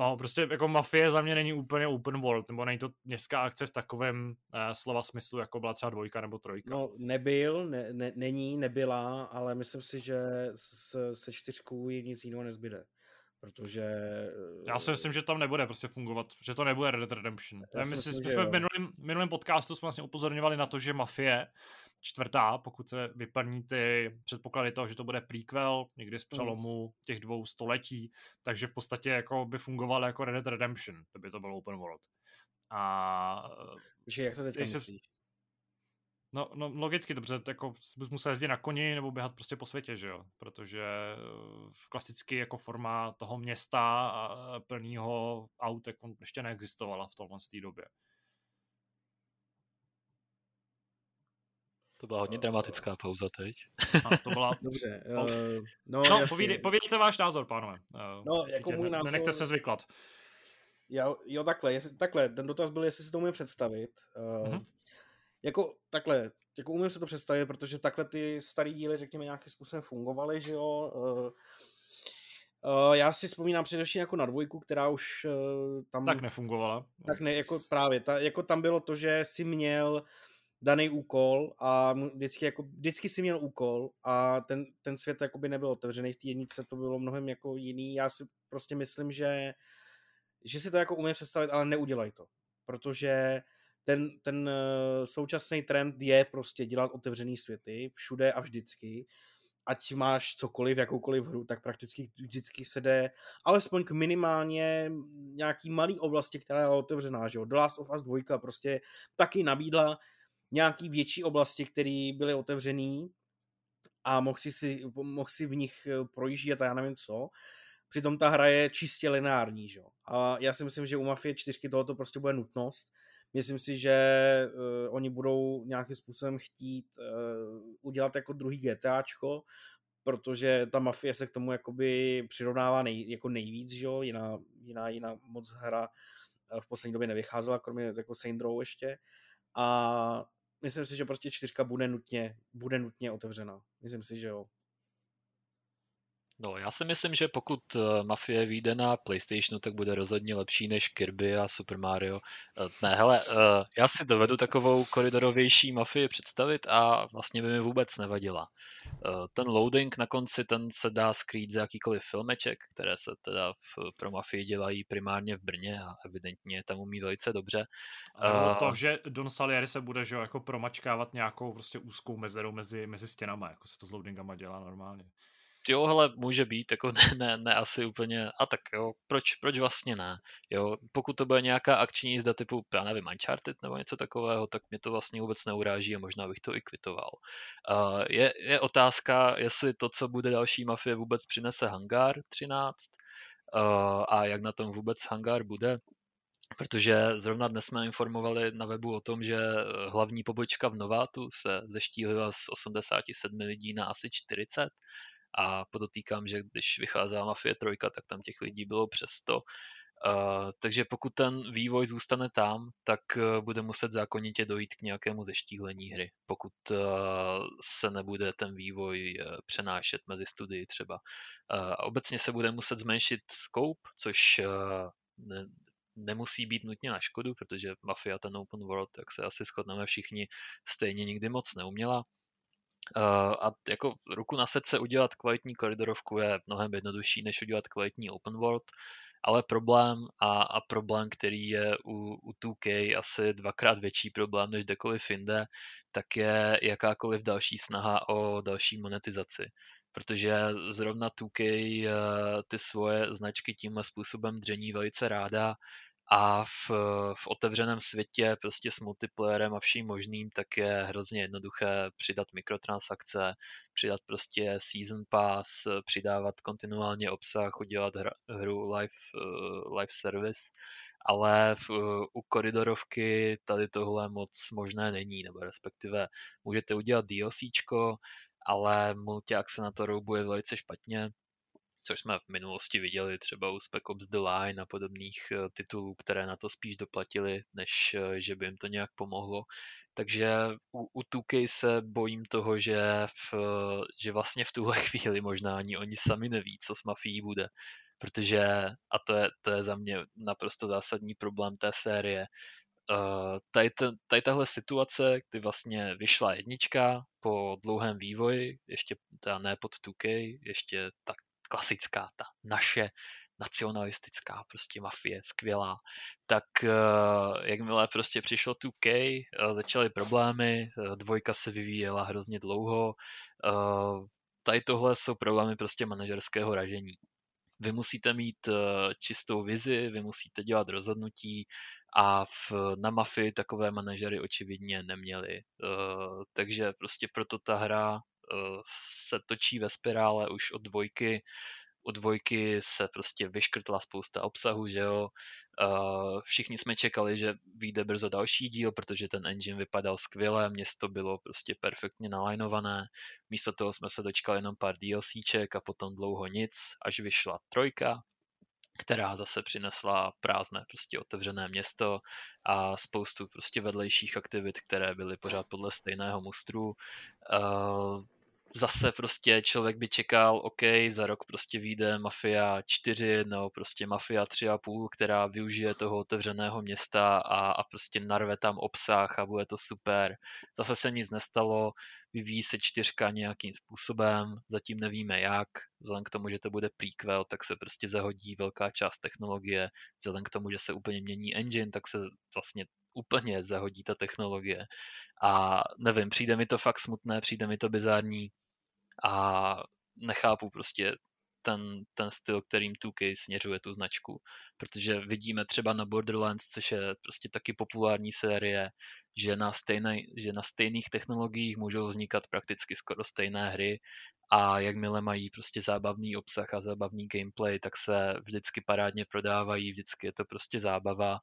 A: No, prostě jako mafie za mě není úplně open world, nebo není to městská akce v takovém uh, slova smyslu, jako byla třeba dvojka nebo trojka.
B: No, nebyl, ne, ne, není, nebyla, ale myslím si, že se, se čtyřkou nic jiného nezbyde. Protože...
A: Já si myslím, že tam nebude prostě fungovat, že to nebude Red Dead Redemption. Já myslím, myslím, že jsme v minulém, minulém podcastu jsme vlastně upozorňovali na to, že Mafie čtvrtá, pokud se vyplní ty předpoklady toho, že to bude prequel, někdy z hmm. přelomu těch dvou století, takže v podstatě jako by fungoval jako Red Dead Redemption, kdyby to bylo open world. A...
B: Že jak to teď myslíš?
A: No, no, logicky, dobře, jako bys musel jezdit na koni nebo běhat prostě po světě, že jo? Protože v klasicky jako forma toho města a plného aut jako ještě neexistovala v tomhle době.
C: To byla hodně dramatická pauza teď.
A: A to byla...
B: Dobře. Uh,
A: no, no povídej, povídejte váš názor, pánové.
B: Uh, no, jako můj názor...
A: Nenechte se zvyklat.
B: Jo, jo takhle, jestli, takhle, ten dotaz byl, jestli si to umím představit. Uh, uh-huh. Jako takhle, jako umím si to představit, protože takhle ty starý díly, řekněme, nějakým způsobem fungovaly, že jo. Uh, Uh, já si vzpomínám především jako na dvojku, která už uh, tam...
A: Tak nefungovala.
B: Tak ne, jako právě, ta, jako tam bylo to, že si měl daný úkol a vždycky, jako, vždycky si měl úkol a ten, ten svět jakoby nebyl otevřený. V té jednice to bylo mnohem jako jiný. Já si prostě myslím, že, že si to jako umím představit, ale neudělaj to. Protože ten, ten eh, současný trend je prostě dělat otevřený světy všude a vždycky. Ať máš cokoliv, jakoukoliv hru, tak prakticky vždycky se jde alespoň k minimálně nějaký malý oblasti, která je otevřená. Že jo? The Last of Us 2 prostě taky nabídla nějaký větší oblasti, které byly otevřené a mohl si, mohl si v nich eh, projíždět a já nevím co. Přitom ta hra je čistě lineární, že? A já si myslím, že u Mafie 4 tohoto prostě bude nutnost. Myslím si, že uh, oni budou nějakým způsobem chtít uh, udělat jako druhý GTAčko, protože ta mafie se k tomu jakoby přirovnává nej, jako nejvíc, že jo? Jiná, jiná, jiná moc hra v poslední době nevycházela, kromě jako Saint Row ještě. A myslím si, že prostě čtyřka bude nutně, bude nutně otevřená. Myslím si, že jo.
C: No, já si myslím, že pokud uh, Mafie vyjde na PlayStationu, tak bude rozhodně lepší než Kirby a Super Mario. Uh, ne, hele, uh, já si dovedu takovou koridorovější Mafii představit a vlastně by mi vůbec nevadila. Ten loading na konci, ten se dá skrýt za jakýkoliv filmeček, které se teda v, pro Mafii dělají primárně v Brně a evidentně tam umí velice dobře.
A: A to, že Don Salieri se bude že, jako promačkávat nějakou prostě úzkou mezeru mezi, mezi stěnama, jako se to s loadingama dělá normálně
C: jo, hele, může být, jako ne, ne, ne asi úplně, a tak jo, proč, proč vlastně ne, jo, pokud to bude nějaká akční jízda typu, já nevím, Uncharted nebo něco takového, tak mě to vlastně vůbec neuráží a možná bych to i kvitoval. Uh, je, je otázka, jestli to, co bude další mafie, vůbec přinese Hangar 13 uh, a jak na tom vůbec Hangar bude, protože zrovna dnes jsme informovali na webu o tom, že hlavní pobočka v Novátu se zeštílila z 87 lidí na asi 40 a podotýkám, že když vycházela Mafie 3, tak tam těch lidí bylo přes 100. Uh, takže pokud ten vývoj zůstane tam, tak uh, bude muset zákonitě dojít k nějakému zeštíhlení hry, pokud uh, se nebude ten vývoj uh, přenášet mezi studii třeba. Obecně se bude muset zmenšit scope, což ne, nemusí být nutně na škodu, protože Mafia ten open world, tak se asi shodneme všichni, stejně nikdy moc neuměla. Uh, a jako ruku na srdce udělat kvalitní koridorovku je mnohem jednodušší, než udělat kvalitní open world, ale problém a, a problém, který je u, u 2K asi dvakrát větší problém než kdekoliv jinde, tak je jakákoliv další snaha o další monetizaci. Protože zrovna 2K uh, eh, ty svoje značky tímhle způsobem dření velice ráda a v, v otevřeném světě prostě s multiplayerem a vším možným, tak je hrozně jednoduché přidat mikrotransakce, přidat prostě season pass, přidávat kontinuálně obsah, udělat hru live, uh, live service, ale v, u koridorovky tady tohle moc možné není, nebo respektive můžete udělat DLCčko, ale mulťák se na to roubuje velice špatně, což jsme v minulosti viděli třeba u Spec Ops The Line a podobných eh, titulů, které na to spíš doplatili, než eh, že by jim to nějak pomohlo. Takže u, u 2K se bojím toho, že, v, že vlastně v tuhle chvíli možná ani oni sami neví, co s mafií bude. Protože, a to je, to je za mě naprosto zásadní problém té série, Uh, tady, tady tahle situace, kdy vlastně vyšla jednička po dlouhém vývoji, ještě teda ne pod 2K, ještě tak klasická, ta naše nacionalistická prostě mafie, skvělá, tak uh, jakmile prostě přišlo 2K, uh, začaly problémy, uh, dvojka se vyvíjela hrozně dlouho, uh, tady tohle jsou problémy prostě manažerského ražení. Vy musíte mít čistou vizi, vy musíte dělat rozhodnutí a v, na mafii takové manažery očividně neměli. Takže prostě proto ta hra se točí ve spirále už od dvojky, u dvojky se prostě vyškrtla spousta obsahu, že jo. Všichni jsme čekali, že vyjde brzo další díl, protože ten engine vypadal skvěle, město bylo prostě perfektně nalajnované. Místo toho jsme se dočkali jenom pár DLCček a potom dlouho nic, až vyšla trojka, která zase přinesla prázdné prostě otevřené město a spoustu prostě vedlejších aktivit, které byly pořád podle stejného mustru. Uh, zase prostě člověk by čekal, OK, za rok prostě vyjde Mafia 4 nebo prostě Mafia 3,5, která využije toho otevřeného města a, a prostě narve tam obsah a bude to super. Zase se nic nestalo, vyvíjí se čtyřka nějakým způsobem, zatím nevíme jak, vzhledem k tomu, že to bude prequel, tak se prostě zahodí velká část technologie, vzhledem k tomu, že se úplně mění engine, tak se vlastně úplně zahodí ta technologie. A nevím, přijde mi to fakt smutné, přijde mi to bizární a nechápu prostě ten, ten styl, kterým 2K směřuje tu značku. Protože vidíme třeba na Borderlands, což je prostě taky populární série, že na, stejné, že na stejných technologiích můžou vznikat prakticky skoro stejné hry a jakmile mají prostě zábavný obsah a zábavný gameplay, tak se vždycky parádně prodávají, vždycky je to prostě zábava.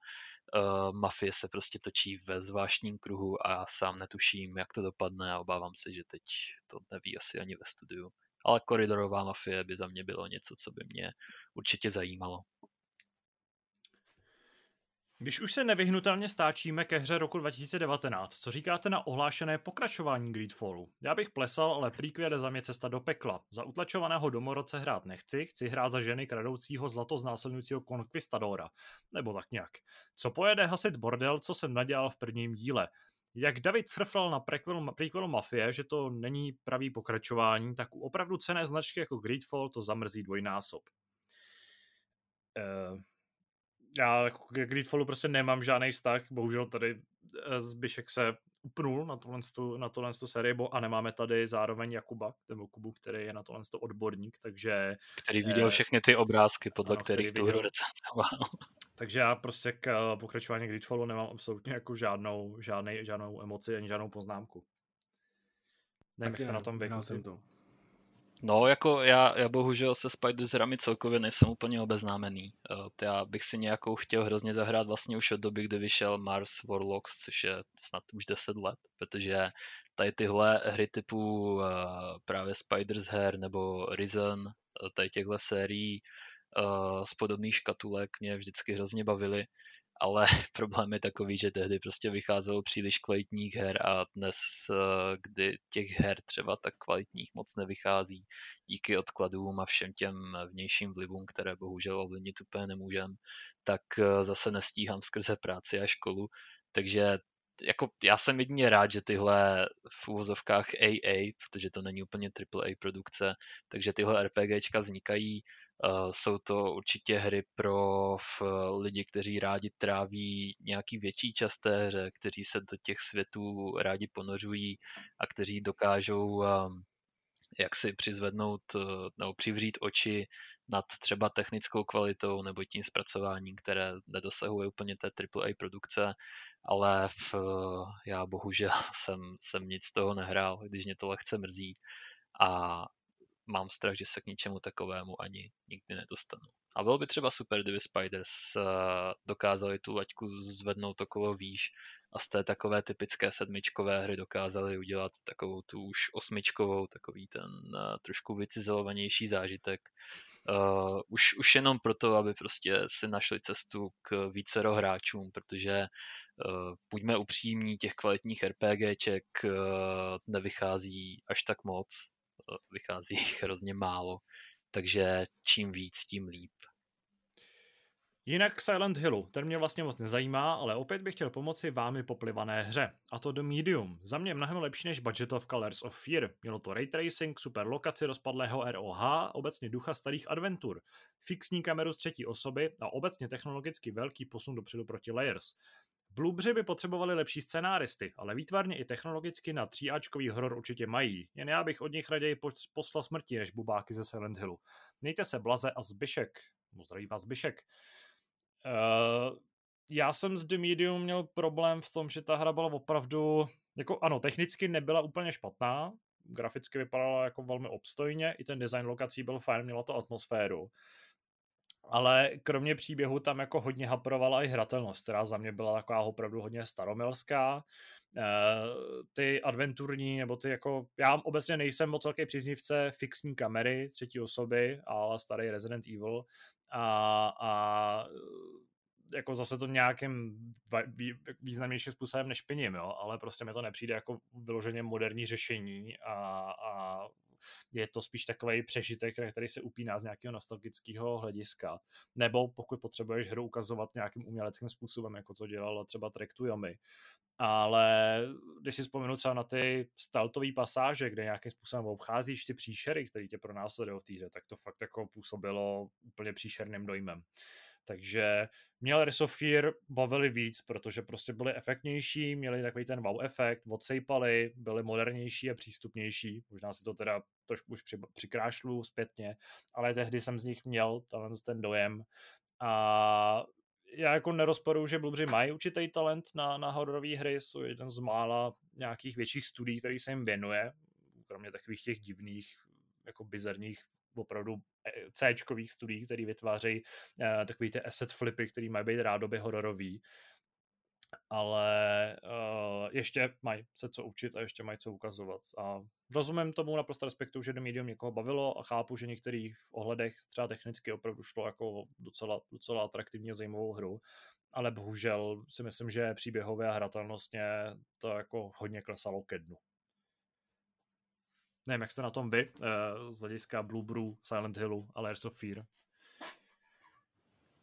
C: Uh, mafie se prostě točí ve zvláštním kruhu a sám netuším, jak to dopadne a obávám se, že teď to neví asi ani ve studiu. Ale koridorová mafie by za mě bylo něco, co by mě určitě zajímalo.
A: Když už se nevyhnutelně stáčíme ke hře roku 2019, co říkáte na ohlášené pokračování Greedfallu? Já bych plesal, ale prýkvěd je za mě cesta do pekla. Za utlačovaného domorodce hrát nechci, chci hrát za ženy kradoucího zlato znásilňujícího konquistadora. Nebo tak nějak. Co pojede hasit bordel, co jsem nadělal v prvním díle? Jak David frflal na prequel, prequel Mafie, že to není pravý pokračování, tak u opravdu cené značky jako Greedfall to zamrzí dvojnásob. Uh, já jako k Greedfallu prostě nemám žádný vztah, bohužel tady eh, Zbyšek se upnul na tohle, na tohle sérii, bo a nemáme tady zároveň Jakuba, nebo Kubu, který je na tohle odborník, takže...
C: Který viděl eh, všechny ty obrázky, podle ano, kterých tu hru recenzoval.
A: Takže já prostě k eh, pokračování Greedfallu nemám absolutně jako žádnou, žádnej, žádnou emoci ani žádnou poznámku. Nevím, jak jste na tom vy. Jsem to.
C: No, jako já, já bohužel se Spider hrami celkově nejsem úplně obeznámený. Uh, já bych si nějakou chtěl hrozně zahrát vlastně už od doby, kdy vyšel Mars Warlocks, což je snad už 10 let, protože tady tyhle hry typu uh, právě Spider's her nebo Risen, uh, tady těchto sérií z podobných škatulek mě vždycky hrozně bavily ale problém je takový, že tehdy prostě vycházelo příliš kvalitních her a dnes, eh, kdy těch her třeba tak kvalitních moc nevychází díky odkladům a všem těm vnějším vlivům, které bohužel ovlivnit úplně nemůžem, tak eh, zase nestíhám skrze práci a školu, takže jako já jsem jedině rád, že tyhle v úvozovkách AA, protože to není úplně AAA produkce, takže tyhle RPGčka vznikají. Uh, jsou to určitě hry pro lidi, kteří rádi tráví nějaký větší čas té hře, kteří se do těch světů rádi ponořují a kteří dokážou um, jak si přizvednout eh, nebo přivřít oči nad třeba technickou kvalitou nebo tím zpracováním, které nedosahuje úplně té AAA produkce, ale v, já bohužel jsem, jsem nic z toho nehrál, když mě to lehce mrzí. A mám strach, že se k ničemu takovému ani nikdy nedostanu. A bylo by třeba super, kdyby Spiders eh, dokázali tu laťku zvednout okolo výš a z té takové typické sedmičkové hry dokázali udělat takovou tu už osmičkovou, takový ten uh, trošku vycizelovanější zážitek. Uh, už, už jenom proto, aby prostě si našli cestu k vícero hráčům, protože uh, buďme upřímní, těch kvalitních RPGček uh, nevychází až tak moc, vychází jich hrozně málo, takže čím víc, tím líp.
A: Jinak Silent Hillu, ten mě vlastně moc nezajímá, ale opět bych chtěl pomoci vámi poplivané hře. A to do Medium. Za mě mnohem lepší než budgetovka Layers of Fear. Mělo to ray tracing, super lokaci rozpadlého ROH, obecně ducha starých adventur, fixní kameru z třetí osoby a obecně technologicky velký posun dopředu proti Layers. Blubři by potřebovali lepší scenáristy, ale výtvarně i technologicky na tříáčkový horor určitě mají. Jen já bych od nich raději poslal smrti než bubáky ze Silent Hillu. Mějte se Blaze a Zbyšek. Zdraví vás Zbyšek. Uh, já jsem s The Medium měl problém v tom, že ta hra byla opravdu, jako ano, technicky nebyla úplně špatná, graficky vypadala jako velmi obstojně, i ten design lokací byl fajn, měla to atmosféru. Ale kromě příběhu tam jako hodně haprovala i hratelnost, která za mě byla taková opravdu hodně staromilská. Uh, ty adventurní, nebo ty jako, já obecně nejsem moc velký příznivce fixní kamery třetí osoby, ale starý Resident Evil, a, a jako zase to nějakým významnějším způsobem nešpiním, jo, ale prostě mi to nepřijde jako vyloženě moderní řešení a, a je to spíš takový přežitek, který se upíná z nějakého nostalgického hlediska. Nebo pokud potřebuješ hru ukazovat nějakým uměleckým způsobem, jako to dělala třeba Trek to Yomi. Ale když si vzpomenu třeba na ty staltové pasáže, kde nějakým způsobem obcházíš ty příšery, které tě pronásledují v týře, tak to fakt jako působilo úplně příšerným dojmem. Takže mě Resofír bavili víc, protože prostě byli efektnější, měli takový ten wow efekt, odsejpali, byli modernější a přístupnější. Možná si to teda trošku už při, přikrášlu zpětně, ale tehdy jsem z nich měl ten dojem. A já jako nerozporuju, že blubři mají určitý talent na, na hororové hry, jsou jeden z mála nějakých větších studií, který se jim věnuje, kromě takových těch divných, jako bizarních opravdu eh, C-čkových studií, které vytvářejí uh, takový ty asset flipy, který mají být rádoby hororový ale uh, ještě mají se co učit a ještě mají co ukazovat. A rozumím tomu, naprosto respektuju, že do Medium někoho bavilo a chápu, že některých v ohledech třeba technicky opravdu šlo jako docela, docela atraktivně zajímavou hru, ale bohužel si myslím, že příběhově a hratelnostně to jako hodně klesalo ke dnu. Nevím, jak jste na tom vy, uh, z hlediska Blue Brew, Silent Hillu a Layers of Fear.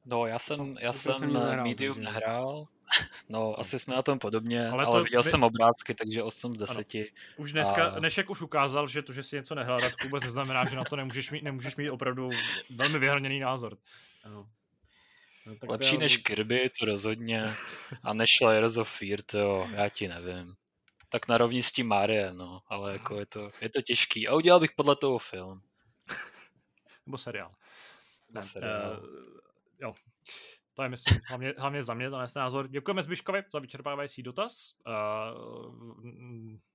C: No, já jsem, já jsem, jsem nehrál, Medium takže... nehrál, No, asi jsme na tom podobně, ale,
A: ale
C: viděl my... jsem obrázky, takže 8 z 10. Ano.
A: Už dneska, a... Nešek už ukázal, že to, že si něco nehrál, tak vůbec neznamená, že na to nemůžeš mít, nemůžeš mít opravdu velmi vyhrněný názor. Ano.
C: No, tak Lepší já... než Kirby, to rozhodně. A než Layers of Fear, to jo, já ti nevím. Tak na rovni s tím Marie, no, ale jako je to, je to těžký. A udělal bych podle toho film.
A: Nebo seriál. Ne, seriál. Uh, jo, to je, myslím, hlavně, hlavně za mě ten názor. Děkujeme Zbyškovi za vyčerpávající dotaz. Uh,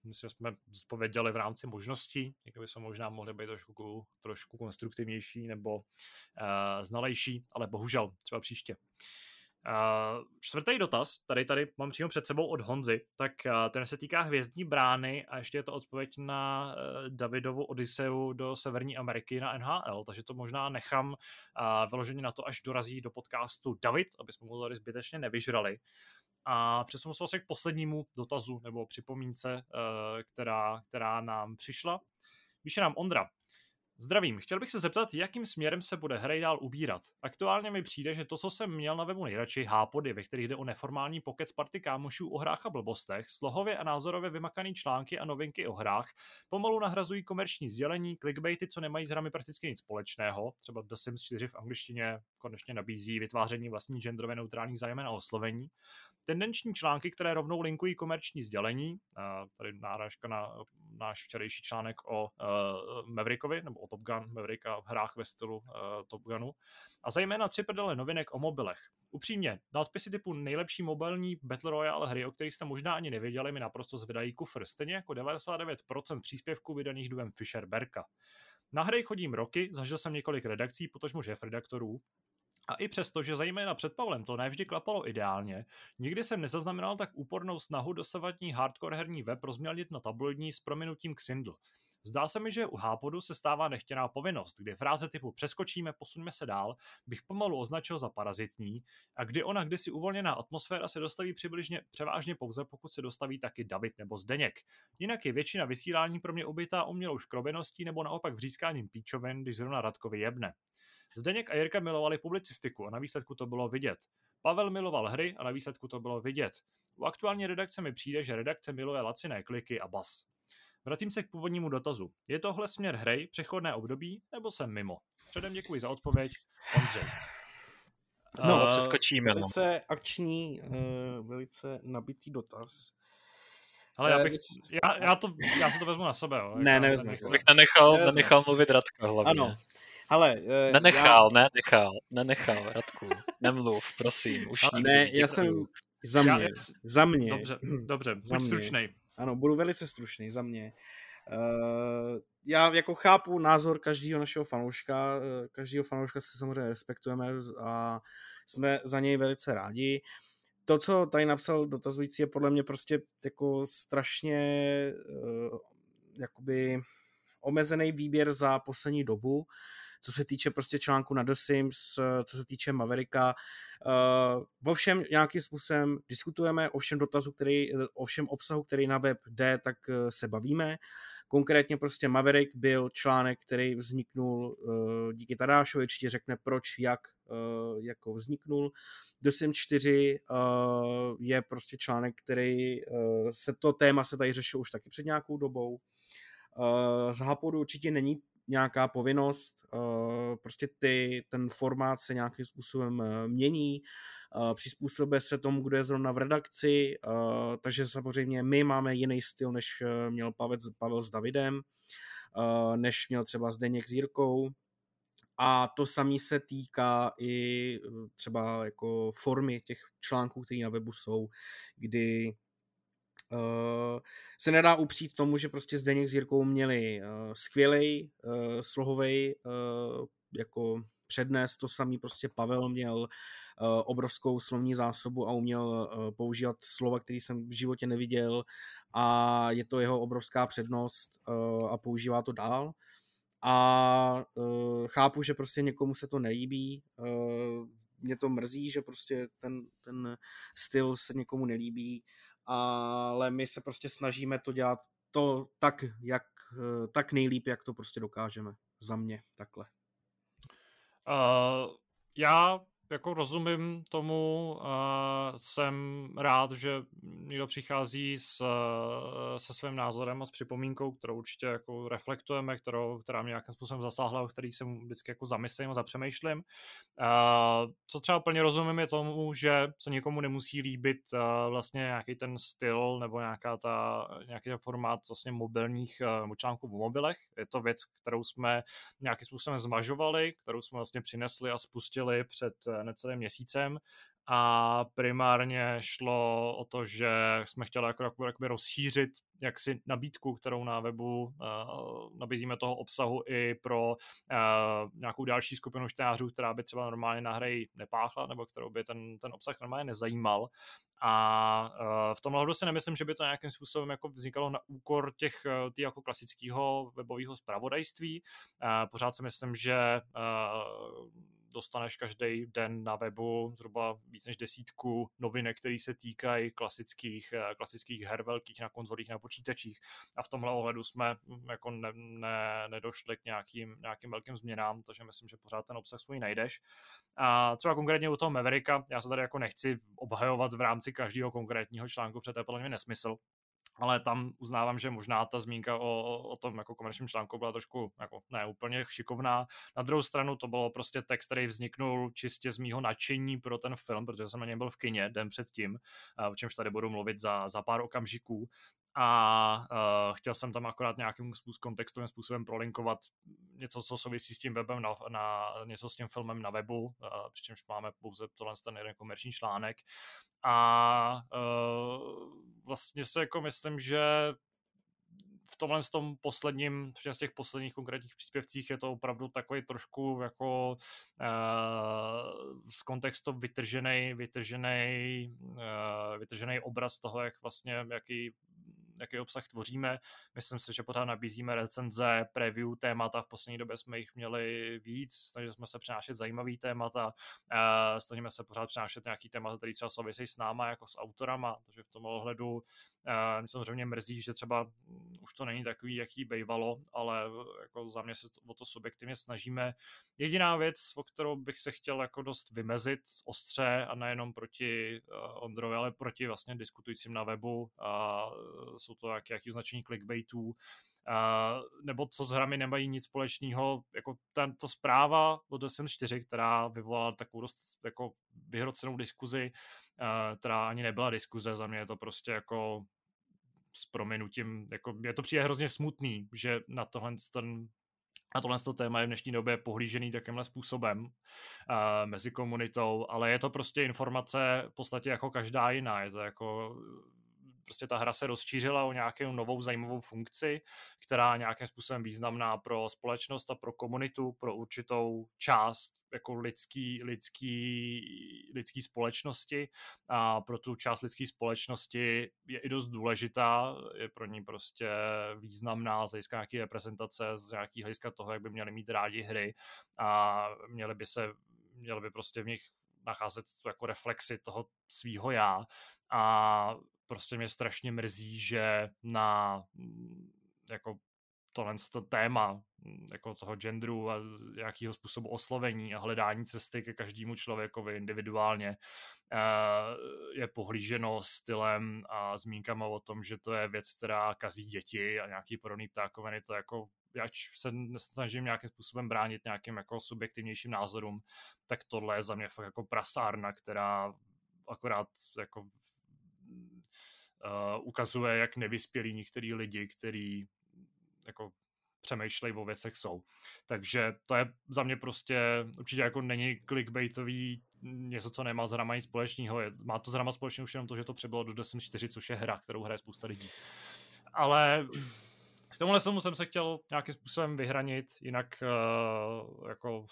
A: myslím, že jsme odpověděli v rámci možností. Někdo by jsme možná mohli být trošku, trošku konstruktivnější nebo uh, znalejší, ale bohužel, třeba příště. Čtvrtý dotaz, tady tady mám přímo před sebou od Honzy, tak ten se týká hvězdní brány a ještě je to odpověď na uh, Davidovu Odiseu do Severní Ameriky na NHL, takže to možná nechám vyloženě na to, až dorazí do podcastu David, aby jsme mu tady zbytečně nevyžrali. A přesunu se vlastně k poslednímu dotazu nebo připomínce, uh, která, která nám přišla. Píše nám Ondra, Zdravím, chtěl bych se zeptat, jakým směrem se bude hry dál ubírat. Aktuálně mi přijde, že to, co jsem měl na webu nejradši, hápody, ve kterých jde o neformální pokec party kámošů o hrách a blbostech, slohově a názorově vymakaný články a novinky o hrách, pomalu nahrazují komerční sdělení, clickbaity, co nemají s hrami prakticky nic společného. Třeba The Sims 4 v angličtině konečně nabízí vytváření vlastní genderově neutrálních zájemen a oslovení tendenční články, které rovnou linkují komerční sdělení, tady náražka na náš včerejší článek o uh, Maverickovi, nebo o Top Gun Mavericka v hrách ve stylu uh, Top Gunu, a zejména tři prdele novinek o mobilech. Upřímně, nadpisy typu nejlepší mobilní Battle Royale hry, o kterých jste možná ani nevěděli, mi naprosto zvedají kufr, stejně jako 99% příspěvků vydaných dům Fisher Berka. Na hry chodím roky, zažil jsem několik redakcí, potažmo šéf redaktorů, a i přesto, že zejména před Pavlem to nevždy klapalo ideálně, nikdy jsem nezaznamenal tak úpornou snahu dosavadní hardcore herní web rozmělnit na tabloidní s prominutím k Sindl. Zdá se mi, že u Hápodu se stává nechtěná povinnost, kdy fráze typu přeskočíme, posuneme se dál, bych pomalu označil za parazitní a kdy ona kdysi uvolněná atmosféra se dostaví přibližně převážně pouze, pokud se dostaví taky David nebo Zdeněk. Jinak je většina vysílání pro mě ubytá umělou škrobeností nebo naopak vřískáním píčovin, když zrovna Radkovi jebne. Zdeněk a Jirka milovali publicistiku a na výsledku to bylo vidět. Pavel miloval hry a na výsledku to bylo vidět. U aktuální redakce mi přijde, že redakce miluje laciné kliky a bas. Vracím se k původnímu dotazu. Je tohle směr hry, přechodné období, nebo jsem mimo? Předem děkuji za odpověď. Ondřej.
B: No, uh, přeskočíme. No. Velice no. akční, uh, velice nabitý dotaz.
A: Ale já, bych, já, já, to, já si to vezmu na sebe. Jo.
B: Ne, nevezmu.
C: Bych nenechal, nenechal mluvit Radka hlavně.
B: Ano, ale, uh,
C: nenechal, já... nenechal, nenechal, Radku, nemluv, prosím, už nikdy.
B: Ne, já jsem, za mě, já, za mě.
A: Dobře, dobře, buď stručnej.
B: Ano, budu velice stručný, za mě. Uh, já jako chápu názor každého našeho fanouška, uh, každého fanouška se samozřejmě respektujeme a jsme za něj velice rádi. To, co tady napsal dotazující, je podle mě prostě jako strašně uh, jakoby omezený výběr za poslední dobu. Uh, co se týče prostě článku na The Sims, eh, co se týče Mavericka. Uh, o všem nějakým způsobem diskutujeme, o všem dotazu, který, eh, o všem obsahu, který na web jde, tak se bavíme. Konkrétně prostě Maverick byl článek, který vzniknul uh, díky Tadášovi, určitě řekne proč, jak uh, jako vzniknul. The Sims 4 uh, je prostě článek, který uh, se to téma se tady řešilo už taky před nějakou dobou. Uh, z Hapodu určitě není nějaká povinnost, eh, prostě ty, ten formát se nějakým způsobem eh, mění, eh, přizpůsobuje se tomu, kdo je zrovna v redakci, takže samozřejmě my máme jiný styl, než měl Pavel, Pavel s Davidem, než měl třeba Zdeněk s Jirkou, a to samé se týká i třeba jako formy těch článků, které na webu jsou, kdy uh, se nedá upřít tomu, že prostě Zdeněk s Jirkou měli uh, skvělej uh, slohovej uh, jako přednes, to samý prostě Pavel měl uh, obrovskou slovní zásobu a uměl uh, používat slova, které jsem v životě neviděl a je to jeho obrovská přednost uh, a používá to dál. A uh, chápu, že prostě někomu se to nelíbí, uh, mě to mrzí, že prostě ten, ten styl se někomu nelíbí, ale my se prostě snažíme to dělat to tak, jak, eh, tak nejlíp, jak to prostě dokážeme. Za mě takhle.
A: Uh, já jako rozumím tomu, uh, jsem rád, že někdo přichází s, se svým názorem a s připomínkou, kterou určitě jako reflektujeme, kterou, která mě nějakým způsobem zasáhla, o který se vždycky jako zamyslím a zapřemýšlím. Uh, co třeba plně rozumím je tomu, že se někomu nemusí líbit uh, vlastně nějaký ten styl nebo nějaká ta, nějaký formát vlastně mobilních uh, článků v mobilech. Je to věc, kterou jsme nějakým způsobem zmažovali, kterou jsme vlastně přinesli a spustili před necelým měsícem a primárně šlo o to, že jsme chtěli jako, jako, jako rozšířit jaksi nabídku, kterou na webu uh, nabízíme toho obsahu i pro uh, nějakou další skupinu čtenářů, která by třeba normálně na hry nepáchla, nebo kterou by ten, ten obsah normálně nezajímal. A uh, v tom ohledu si nemyslím, že by to nějakým způsobem jako vznikalo na úkor těch tý jako klasického webového zpravodajství. Uh, pořád si myslím, že uh, dostaneš každý den na webu zhruba víc než desítku novinek, které se týkají klasických, eh, klasických her velkých na konzolích, na počítačích a v tomhle ohledu jsme hm, jako ne, ne, nedošli k nějakým, nějakým velkým změnám, takže myslím, že pořád ten obsah svůj najdeš. A třeba konkrétně u toho Mavericka, já se tady jako nechci obhajovat v rámci každého konkrétního článku, protože to je podle mě nesmysl, ale tam uznávám, že možná ta zmínka o, o tom jako komerčním článku byla trošku jako ne úplně šikovná. Na druhou stranu to bylo prostě text, který vzniknul čistě z mýho nadšení pro ten film, protože jsem na něm byl v kině den předtím, o čemž tady budu mluvit za, za pár okamžiků a uh, chtěl jsem tam akorát nějakým způsob, kontextovým způsobem prolinkovat něco, co souvisí s tím webem, na, na něco s tím filmem na webu, uh, přičemž máme pouze tohle ten jeden komerční článek. A uh, vlastně se jako myslím, že v tomhle z tom posledním, v těch posledních konkrétních příspěvcích je to opravdu takový trošku jako uh, z kontextu vytržený, vytržený, uh, vytržený obraz toho, jak vlastně, jaký jaký obsah tvoříme. Myslím si, že pořád nabízíme recenze, preview témata, v poslední době jsme jich měli víc, snažili jsme se přenášet zajímavý témata, snažíme se pořád přenášet nějaký témata, který třeba souvisí s náma, jako s autorama, takže v tom ohledu mě samozřejmě mrzí, že třeba mm, už to není takový, jaký bývalo, ale jako za mě se o to subjektivně snažíme. Jediná věc, o kterou bych se chtěl jako dost vymezit ostře a nejenom proti Ondrovi, ale proti vlastně diskutujícím na webu a jsou to jaký, jaký označení clickbaitů, uh, nebo co s hrami nemají nic společného, jako tento zpráva od SM4, která vyvolala takovou dost jako vyhrocenou diskuzi, uh, která ani nebyla diskuze, za mě je to prostě jako s prominutím, jako je to přijde hrozně smutný, že na tohle ten a tohle to téma je v dnešní době pohlížený takýmhle způsobem uh, mezi komunitou, ale je to prostě informace v podstatě jako každá jiná. Je to jako prostě ta hra se rozšířila o nějakou novou zajímavou funkci, která nějakým způsobem významná pro společnost a pro komunitu, pro určitou část jako lidský, lidský, lidský společnosti. A pro tu část lidské společnosti je i dost důležitá, je pro ní prostě významná z hlediska nějaké reprezentace, z nějaký hlediska toho, jak by měli mít rádi hry. A měli by se měli by prostě v nich nacházet jako reflexy toho svýho já. A prostě mě strašně mrzí, že na mm, jako tohle to téma mm, jako toho genderu a jakého způsobu oslovení a hledání cesty ke každému člověkovi individuálně eh, je pohlíženo stylem a zmínkama o tom, že to je věc, která kazí děti a nějaký podobný ptákoviny, to jako ač se nesnažím nějakým způsobem bránit nějakým jako subjektivnějším názorům, tak tohle je za mě fakt jako prasárna, která akorát jako uh, ukazuje, jak nevyspělí některý lidi, kteří jako přemýšlejí o věcech jsou. Takže to je za mě prostě určitě jako není clickbaitový něco, co nemá s hrama nic společného. Má to s hrama společného už jenom to, že to přebylo do Destiny 4, což je hra, kterou hraje spousta lidí. Ale k tomuhle jsem se chtěl nějakým způsobem vyhranit, jinak uh, jako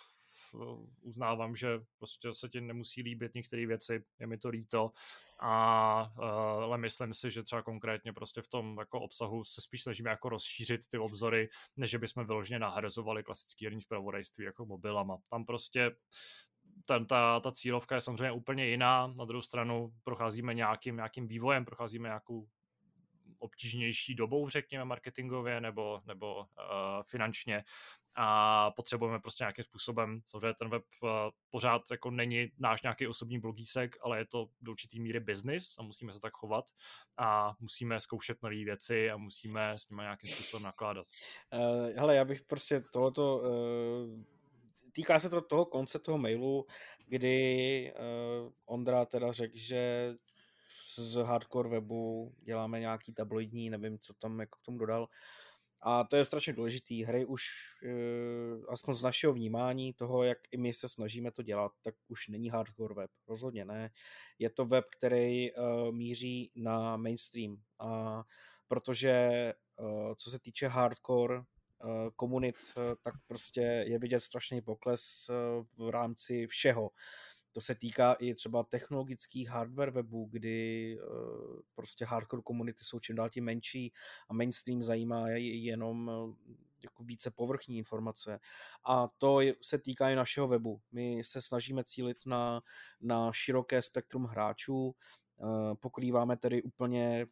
A: uznávám, že prostě se ti nemusí líbit některé věci, je mi to líto, a, uh, ale myslím si, že třeba konkrétně prostě v tom jako obsahu se spíš snažíme jako rozšířit ty obzory, než bychom vyloženě nahrazovali klasický herní zpravodajství jako mobilama. Tam prostě ten, ta, ta cílovka je samozřejmě úplně jiná, na druhou stranu procházíme nějakým, nějakým vývojem, procházíme nějakou obtížnější dobou, řekněme, marketingově nebo, nebo uh, finančně a potřebujeme prostě nějakým způsobem, samozřejmě ten web uh, pořád jako není náš nějaký osobní blogísek, ale je to do určitý míry business a musíme se tak chovat a musíme zkoušet nové věci a musíme s nimi nějakým způsobem nakládat.
B: Uh, hele, já bych prostě tohleto uh, týká se to toho konce toho mailu, kdy uh, Ondra teda řekl, že z hardcore webu děláme nějaký tabloidní, nevím, co tam jako k tomu dodal. A to je strašně důležitý. Hry už, uh, aspoň z našeho vnímání toho, jak i my se snažíme to dělat, tak už není hardcore web. Rozhodně ne. Je to web, který uh, míří na mainstream. A protože uh, co se týče hardcore komunit, tak prostě je vidět strašný pokles v rámci všeho. To se týká i třeba technologických hardware webů, kdy uh, prostě hardcore komunity jsou čím dál tím menší a mainstream zajímá jenom jako více povrchní informace. A to se týká i našeho webu. My se snažíme cílit na, na široké spektrum hráčů, uh, pokrýváme tedy úplně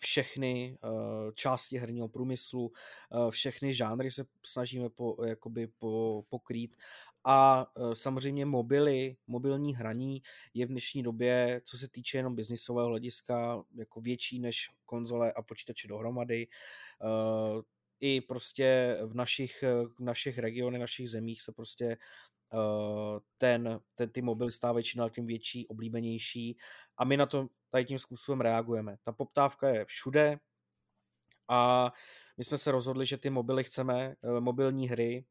B: všechny části herního průmyslu, všechny žánry se snažíme po, jakoby po, pokrýt a e, samozřejmě mobily, mobilní hraní je v dnešní době, co se týče jenom biznisového hlediska, jako větší než konzole a počítače dohromady. E, I prostě v našich, v našich regionech, našich zemích se prostě ten, ten, ty mobily stávají čím dál tím větší, oblíbenější a my na to tady tím způsobem reagujeme. Ta poptávka je všude a my jsme se rozhodli, že ty mobily chceme, mobilní hry,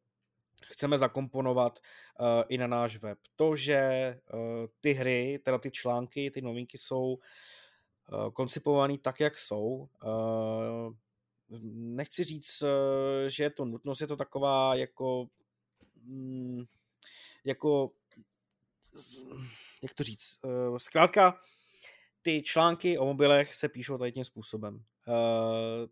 B: chceme zakomponovat uh, i na náš web. To, že uh, ty hry, teda ty články, ty novinky jsou uh, koncipované tak, jak jsou. Uh, nechci říct, uh, že je to nutnost, je to taková jako mm, jako jak to říct, uh, zkrátka ty články o mobilech se píšou tady tím způsobem. Uh,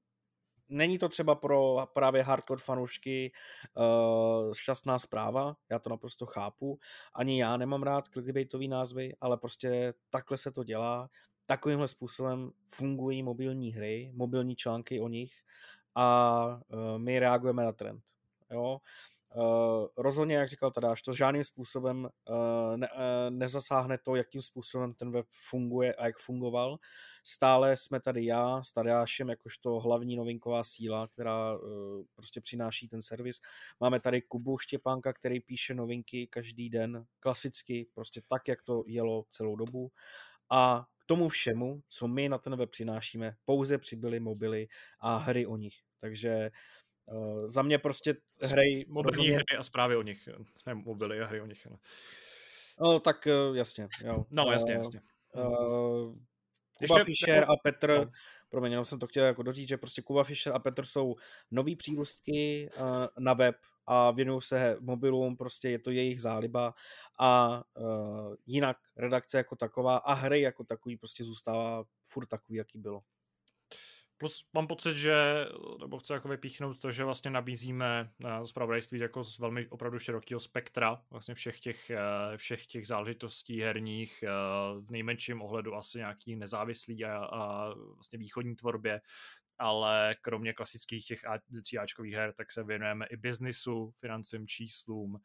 B: není to třeba pro právě hardcore fanoušky uh, šťastná zpráva, já to naprosto chápu, ani já nemám rád clickbaitový názvy, ale prostě takhle se to dělá, takovýmhle způsobem fungují mobilní hry, mobilní články o nich a uh, my reagujeme na trend. Jo? Uh, rozhodně, jak říkal Tadáš, to žádným způsobem uh, ne, uh, nezasáhne to, jakým způsobem ten web funguje a jak fungoval. Stále jsme tady já s Tadášem jakožto hlavní novinková síla, která uh, prostě přináší ten servis. Máme tady Kubu Štěpánka, který píše novinky každý den, klasicky, prostě tak, jak to jelo celou dobu. A k tomu všemu, co my na ten web přinášíme, pouze přibyly mobily a hry o nich. Takže Uh, za mě prostě hry...
A: Mobilní rozhodně... hry a zprávy o nich. Ne mobily a hry o nich. Ne.
B: No, tak uh, jasně, jo.
A: No, jasně, jasně.
B: Uh, Kuba Ještě, Fischer jako... a Petr, no. promiň, jenom jsem to chtěl jako doříct, že prostě Kuba Fischer a Petr jsou nový přírůstky uh, na web a věnují se mobilům, prostě je to jejich záliba a uh, jinak redakce jako taková a hry jako takový prostě zůstává furt takový, jaký bylo.
A: Plus mám pocit, že, nebo chci jako vypíchnout to, že vlastně nabízíme uh, zpravodajství jako z velmi opravdu širokého spektra vlastně všech těch, uh, všech těch záležitostí herních, uh, v nejmenším ohledu asi nějaký nezávislý a, a vlastně východní tvorbě, ale kromě klasických těch tříáčkových her, tak se věnujeme i biznisu, financím, číslům,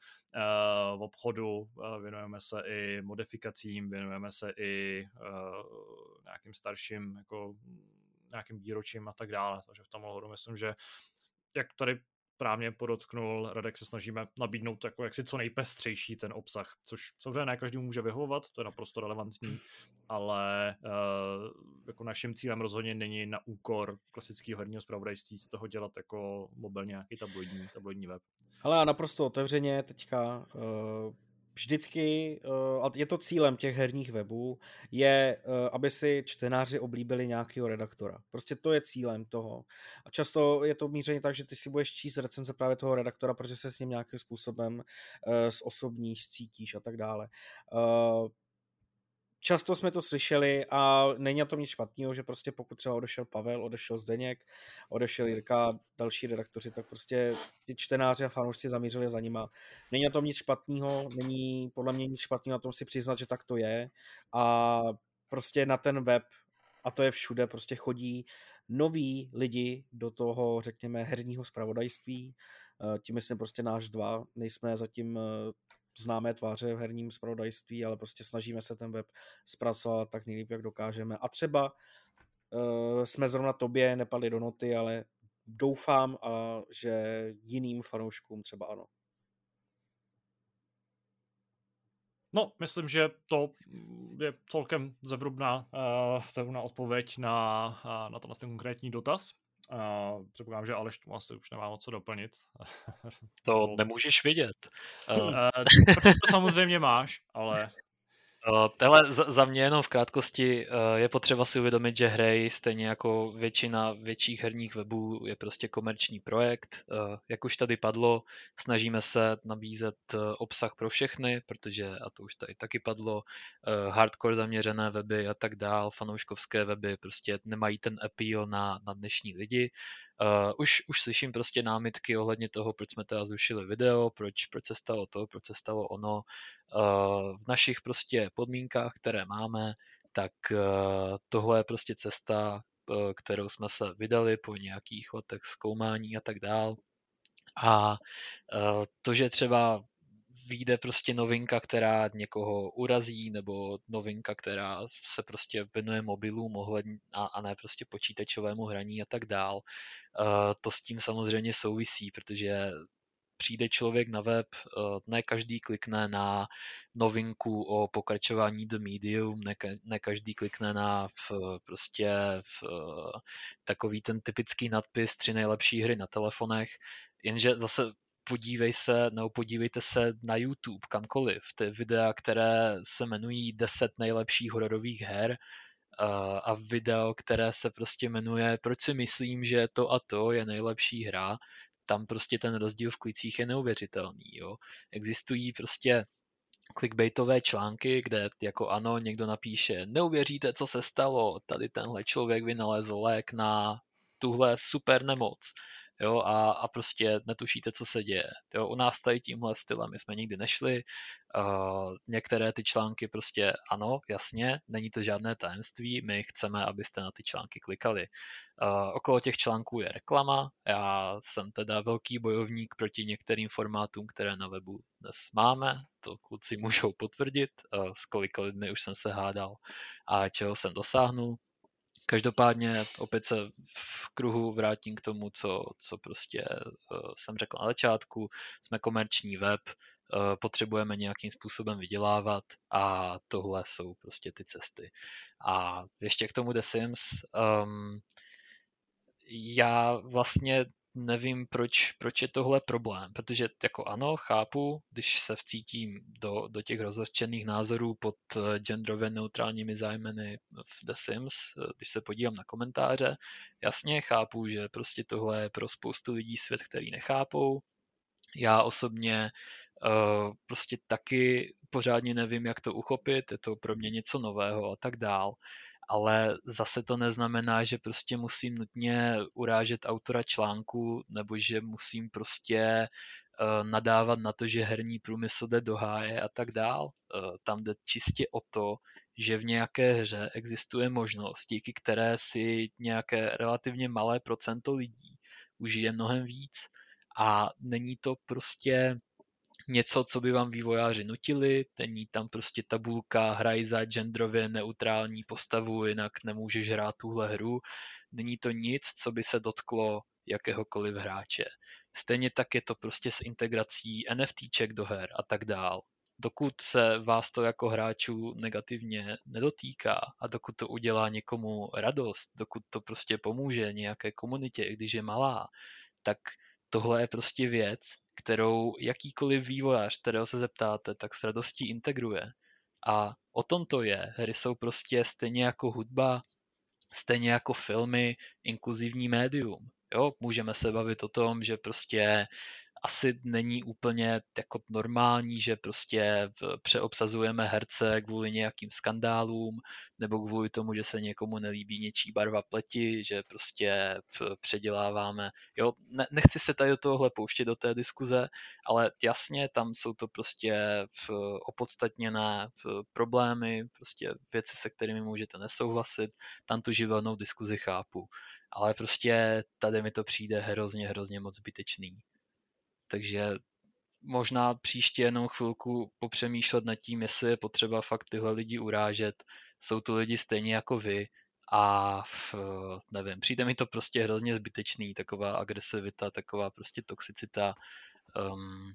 A: v obchodu, věnujeme se i modifikacím, věnujeme se i nějakým starším jako nějakým výročím a tak dále. Takže v tom ohledu myslím, že jak tady právě podotknul, Radek se snažíme nabídnout jako jaksi co nejpestřejší ten obsah, což samozřejmě ne každému může vyhovovat, to je naprosto relevantní, ale uh, jako naším cílem rozhodně není na úkor klasického herního zpravodajství z toho dělat jako mobilně nějaký tabloidní, tabloidní web.
B: Ale naprosto otevřeně teďka uh, vždycky, eh, a je to cílem těch herních webů, je, eh, aby si čtenáři oblíbili nějakého redaktora. Prostě to je cílem toho. A často je to mířeně tak, že ty si budeš číst recenze právě toho redaktora, protože se s ním nějakým způsobem eh, osobní cítíš a tak dále. Často jsme to slyšeli a není na tom nic špatného, že prostě pokud třeba odešel Pavel, odešel Zdeněk, odešel Jirka, další redaktoři, tak prostě ty čtenáři a fanoušci zamířili za nima. Není na tom nic špatného, není podle mě nic špatného na tom si přiznat, že tak to je. A prostě na ten web, a to je všude, prostě chodí noví lidi do toho, řekněme, herního zpravodajství, eh, tím myslím prostě náš dva, nejsme zatím eh, známé tváře v herním zpravodajství, ale prostě snažíme se ten web zpracovat tak nejlíp, jak dokážeme. A třeba uh, jsme zrovna tobě nepadli do noty, ale doufám, a, že jiným fanouškům třeba ano.
A: No, myslím, že to je celkem zevrubná, uh, zevrubná odpověď na, uh, na ten konkrétní dotaz. Uh, předpokládám, že Aleš tomu asi už nemá moc co doplnit.
C: To nemůžeš vidět.
A: Uh, to samozřejmě máš, ale
C: Eh, Tele za mě jenom v krátkosti eh, je potřeba si uvědomit, že hry stejně jako většina větších herních webů je prostě komerční projekt. Eh, jak už tady padlo, snažíme se nabízet obsah pro všechny, protože, a to už tady taky padlo, hardcore zaměřené weby a tak dál, fanouškovské weby prostě nemají ten appeal na, na dnešní lidi. Uh, už, už slyším prostě námitky ohledně toho, proč jsme teda zrušili video, proč, proč se stalo to, proč se stalo ono. Uh, v našich prostě podmínkách, které máme, tak uh, tohle je prostě cesta, uh, kterou jsme se vydali po nějakých letech zkoumání a tak dál. A to, že třeba vyjde prostě novinka, která někoho urazí, nebo novinka, která se prostě věnuje mobilům a, a ne prostě počítačovému hraní a tak dál. Uh, to s tím samozřejmě souvisí, protože přijde člověk na web, uh, ne každý klikne na novinku o pokračování The Medium, ne, ne každý klikne na v, prostě v, takový ten typický nadpis tři nejlepší hry na telefonech, jenže zase podívej se, nebo podívejte se na YouTube, kamkoliv, ty videa, které se jmenují 10 nejlepších hororových her a video, které se prostě jmenuje Proč si myslím, že to a to je nejlepší hra, tam prostě ten rozdíl v klicích je neuvěřitelný. Jo. Existují prostě clickbaitové články, kde jako ano, někdo napíše, neuvěříte, co se stalo, tady tenhle člověk vynalezl lék na tuhle super nemoc jo, a, a prostě netušíte, co se děje. Jo, u nás tady tímhle stylem jsme nikdy nešli, uh, některé ty články prostě ano, jasně, není to žádné tajemství, my chceme, abyste na ty články klikali. Uh, okolo těch článků je reklama, já jsem teda velký bojovník proti některým formátům, které na webu dnes máme, to kluci můžou potvrdit, uh, s kolika lidmi už jsem se hádal a čeho jsem dosáhnul. Každopádně opět se v kruhu vrátím k tomu, co, co prostě uh, jsem řekl na začátku. Jsme komerční web, uh, potřebujeme nějakým způsobem vydělávat a tohle jsou prostě ty cesty. A ještě k tomu The Sims. Um, já vlastně nevím, proč, proč je tohle problém, protože jako ano, chápu, když se vcítím do, do těch rozhořčených názorů pod eh, genderově neutrálními zájmeny v The Sims, eh, když se podívám na komentáře, jasně chápu, že prostě tohle je pro spoustu lidí svět, který nechápou. Já osobně uh, prostě taky pořádně nevím, jak to uchopit, je to pro mě něco nového a tak dál ale zase to neznamená, že prostě musím nutně urážet autora článku nebo že musím prostě uh, nadávat na to, že herní průmysl jde do háje a tak dál. Uh, tam jde čistě o to, že v nějaké hře existuje možnost, díky které si nějaké relativně malé procento lidí užije mnohem víc a není to prostě něco, co by vám vývojáři nutili, není tam prostě tabulka, hraj za genderově neutrální postavu, jinak nemůžeš hrát tuhle hru. Není to nic, co by se dotklo jakéhokoliv hráče. Stejně tak je to prostě s integrací NFTček do her a tak dál. Dokud se vás to jako hráčů negativně nedotýká a dokud to udělá někomu radost, dokud to prostě pomůže nějaké komunitě, i když je malá, tak tohle je prostě věc, kterou jakýkoliv vývojář, kterého se zeptáte, tak s radostí integruje. A o tom to je. Hry jsou prostě stejně jako hudba, stejně jako filmy, inkluzivní médium. Jo, můžeme se bavit o tom, že prostě asi není úplně jako normální, že prostě přeobsazujeme herce kvůli nějakým skandálům nebo kvůli tomu, že se někomu nelíbí něčí barva pleti, že prostě předěláváme. Jo, ne, nechci se tady do tohohle pouštět do té diskuze, ale jasně, tam jsou to prostě opodstatněné problémy, prostě věci, se kterými můžete nesouhlasit, tam tu živelnou diskuzi chápu. Ale prostě tady mi to přijde hrozně, hrozně moc zbytečný. Takže možná příště jenom chvilku popřemýšlet nad tím, jestli je potřeba fakt tyhle lidi urážet. Jsou to lidi stejně jako vy a v, nevím, přijde mi to prostě hrozně zbytečný, taková agresivita, taková prostě toxicita. Um,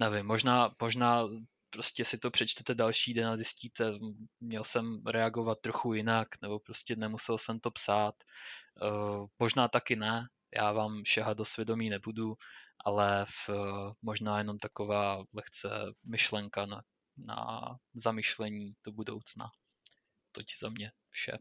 C: nevím, možná, možná prostě si to přečtete další den a zjistíte, měl jsem reagovat trochu jinak, nebo prostě nemusel jsem to psát. Uh, možná taky ne, já vám šahat do svědomí nebudu, ale v, možná jenom taková lehce myšlenka na, na zamyšlení do budoucna. Toť za mě vše.